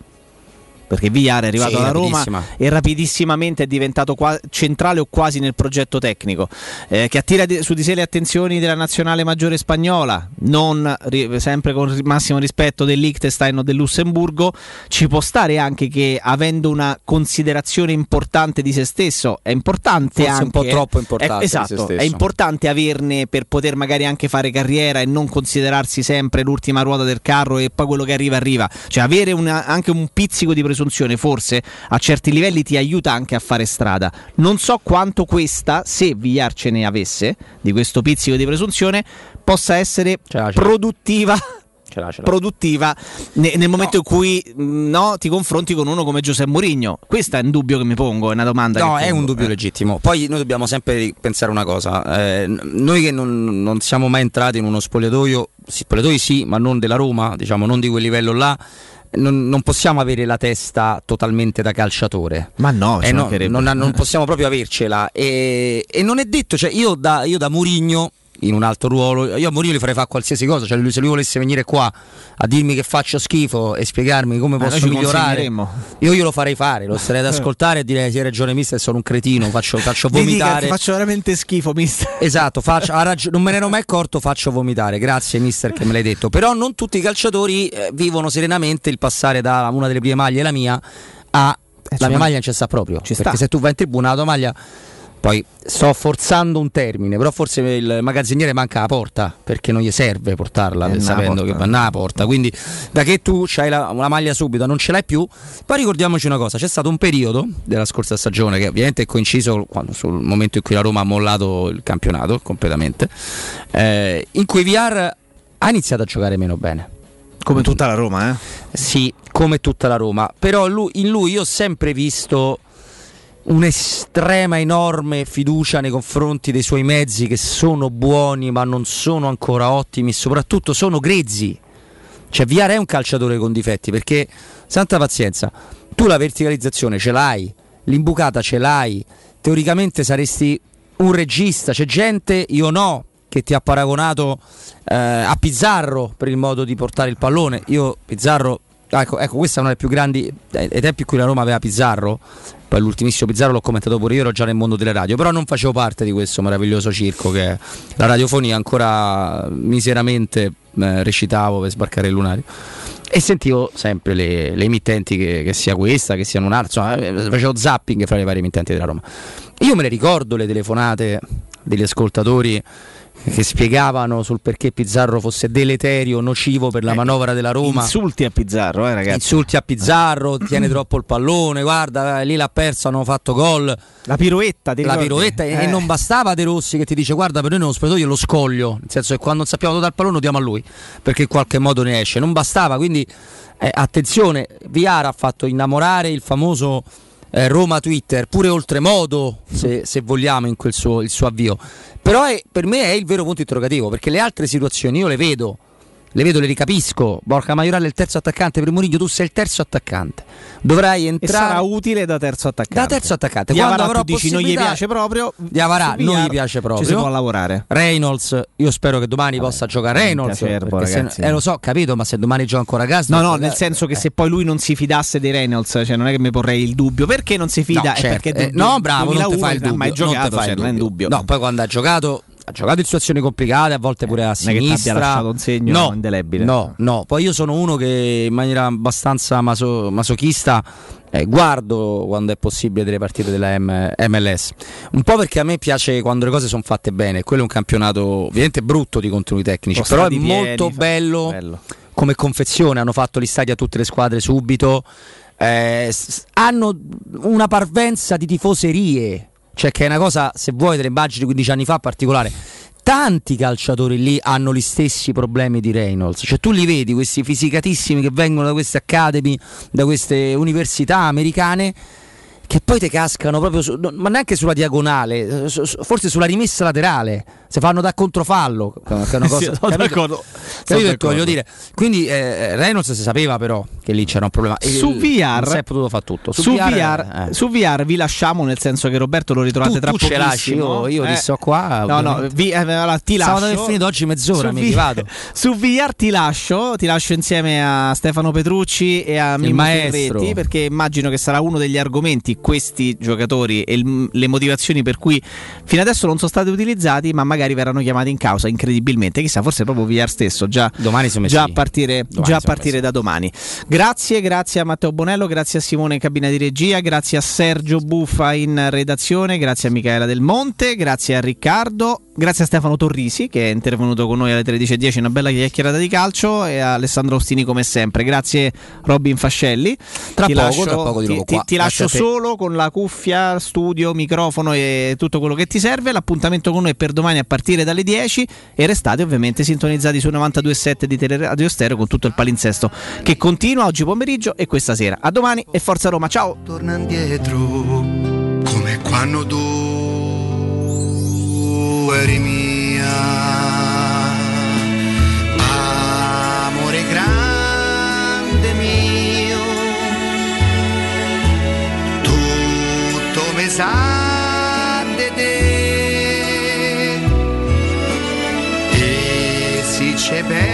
Perché Villar è arrivato Sì, alla Roma e rapidissimamente è diventato qua- centrale o quasi nel progetto tecnico, eh, che attira di- su di sé le attenzioni della nazionale maggiore spagnola, non ri- sempre con il massimo rispetto del Liechtenstein o del Lussemburgo. Ci può stare anche che avendo una considerazione importante di se stesso, è importante Forse un anche po' troppo importante è- esatto, è importante averne per poter magari anche fare carriera e non considerarsi sempre l'ultima ruota del carro e poi quello che arriva arriva. Cioè avere una- anche un pizzico di presunzione forse a certi livelli ti aiuta anche a fare strada. Non so quanto questa, se Villar ce ne avesse, di questo pizzico di presunzione, possa essere produttiva. Produttiva ne- nel momento in cui mh, no, ti confronti con uno come Giuseppe Mourinho. Questo è un dubbio che mi pongo, è una domanda. No, è un dubbio legittimo. Poi noi dobbiamo sempre pensare una cosa: eh, noi che non, non siamo mai entrati in uno spogliatoio, spogliatoi sì, ma non della Roma, diciamo non di quel livello là. Non, non possiamo avere la testa totalmente da calciatore. Ma no, Eh, no, non, non possiamo proprio avercela. E, e non è detto, cioè io da, io da Murigno in un altro ruolo, io a Mourinho gli farei fare qualsiasi cosa. Cioè, lui, se lui volesse venire qua a dirmi che faccio schifo e spiegarmi come Eh, noi posso migliorare, io glielo farei fare, lo starei ad ascoltare e dire: Sì, hai ragione, mister, sono un cretino, faccio, faccio dica, vomitare. faccio veramente schifo, mister. Esatto, faccio- ragio- non me ne ero mai accorto, faccio vomitare. Grazie, mister, che me l'hai detto. Però non tutti i calciatori eh, vivono serenamente il passare da una delle prime maglie, la mia, a la ci mia man- maglia non ci sta proprio. ci perché sta. se tu vai in tribuna, la tua maglia. Poi sto forzando un termine, però forse il magazziniere manca la porta perché non gli serve portarla Eh, sapendo una che porta. va una porta. Quindi da che tu hai una maglia subito, non ce l'hai più. Poi ricordiamoci una cosa: c'è stato un periodo della scorsa stagione che ovviamente è coinciso quando- sul momento in cui la Roma ha mollato il campionato completamente, eh, in cui VR ha iniziato a giocare meno bene. Come tutta la Roma, eh? Sì, come tutta la Roma. Però lui- in lui io ho sempre visto un'estrema, enorme fiducia nei confronti dei suoi mezzi che sono buoni ma non sono ancora ottimi, soprattutto sono grezzi. Cioè Viara è un calciatore con difetti perché, santa pazienza, tu la verticalizzazione ce l'hai, l'imbucata ce l'hai, teoricamente saresti un regista, c'è gente, io no, che ti ha paragonato eh, a Pizzarro per il modo di portare il pallone. Io Pizzarro Ecco, ecco, questa è una delle più grandi. Ai tempi in cui la Roma aveva Pizzarro, poi l'ultimissimo Pizzarro l'ho commentato pure io, ero già nel mondo delle radio, però non facevo parte di questo meraviglioso circo che la radiofonia ancora miseramente eh, recitavo per sbarcare il lunario. E sentivo sempre le, le emittenti, che, che sia questa, che siano un'altra, insomma, eh, facevo zapping fra le varie emittenti della Roma. Io me le ricordo le telefonate degli ascoltatori che spiegavano sul perché Pizzarro fosse deleterio, nocivo per la manovra della Roma. Insulti a Pizzarro, eh, ragazzi. Insulti a Pizzarro, tiene troppo il pallone, guarda, eh, lì l'ha perso, hanno fatto gol. La piroetta, La piroetta, e- e Eh. non bastava De Rossi che ti dice guarda per noi nello spogliatoio lo scoglio, nel senso che quando non sappiamo dare il pallone lo diamo a lui, perché in qualche modo ne esce. Non bastava, quindi eh, attenzione, Viara ha fatto innamorare il famoso eh, Roma Twitter, pure oltremodo, se, se vogliamo, in quel suo, il suo avvio. Però è- per me è il vero punto interrogativo, perché le altre situazioni io le vedo, le vedo, le ricapisco. Borca Maiorale è il terzo attaccante, per Mourinho tu sei il terzo attaccante. Dovrai E entrare sarà utile da terzo attaccante. da terzo attaccante. Diavara, Quando avrò tu dici non gli piace proprio. Diavara su non gli piace proprio. Ci si può lavorare. Reynolds, io spero che domani possa giocare Reynolds. acerbo, se- eh, lo so, capito, ma se domani gioca ancora Gas. No, no, nel senso che se poi lui non si fidasse dei Reynolds, cioè non è che mi porrei il dubbio. Perché non si fida? No, È certo. perché Eh, no, bravo, non 2001 ti fai il non dubbio. non te giocato, cioè, non è in dubbio. No, poi quando ha giocato ha giocato in situazioni complicate, a volte pure a Non è che sinistra. abbia lasciato un segno no, indelebile. No, no, poi io sono uno che in maniera abbastanza maso- masochista eh, guardo quando è possibile delle partite della M- MLS. Un po' perché a me piace quando le cose sono fatte bene. Quello è un campionato ovviamente brutto di contenuti tecnici, Sono però è pieni, molto bello, bello. come confezione. Hanno fatto gli stadi a tutte le squadre subito. Eh, hanno una parvenza di tifoserie, cioè che è una cosa, se vuoi, delle immagini di 15 anni fa particolare. Tanti calciatori lì hanno gli stessi problemi di Reynolds, cioè tu li vedi questi fisicatissimi che vengono da queste academy, da queste università americane che poi ti cascano proprio, su- ma neanche sulla diagonale, eh, su- su- forse sulla rimessa laterale, se fanno da controfallo, che è una cosa, Sì, sono d'accordo. Capito che voglio dire? Quindi eh, Reynolds si sapeva però che lì c'era un problema. E Su il- VR si è potuto fare tutto. Su, VR, eh. su VR vi lasciamo nel senso che Roberto lo ritrovate Tu- tra tu ce lasci, pochissimo. io- io ti sto qua, No, no, vi- eh, allora, ti lascio. Sabato è finito oggi mezz'ora, Su mi vado. Su VR ti lascio, ti lascio insieme a Stefano Petrucci e a Mimmo maestro. Ferretti perché immagino che sarà uno degli argomenti questi giocatori e il- le motivazioni per cui fino adesso non sono stati utilizzati, ma magari verranno chiamati in causa incredibilmente. Chissà, forse proprio VR stesso già, già a partire, Domani già a partire da domani. Grazie, grazie a Matteo Bonello, grazie a Simone in cabina di regia, grazie a Sergio Buffa in redazione, grazie a Michaela Del Monte, grazie a Riccardo, grazie a Stefano Torrisi che è intervenuto con noi alle 13.10, una bella chiacchierata di calcio e a Alessandro Ostini come sempre. Grazie Robin Fascelli. Tra Ti poco, lascio- tra poco di ti- nuovo ti- qua. ti lascio solo con la cuffia, studio, microfono e tutto quello che ti serve. L'appuntamento con noi è per domani a partire dalle 10 e restate ovviamente sintonizzati su 92.7 di Teleradio Stereo con tutto il palinsesto che continua oggi pomeriggio e questa sera. A domani e Forza Roma, ciao! torna indietro come quando tu eri mia. Amore grande mio tutto mi sa di te. E se ci penso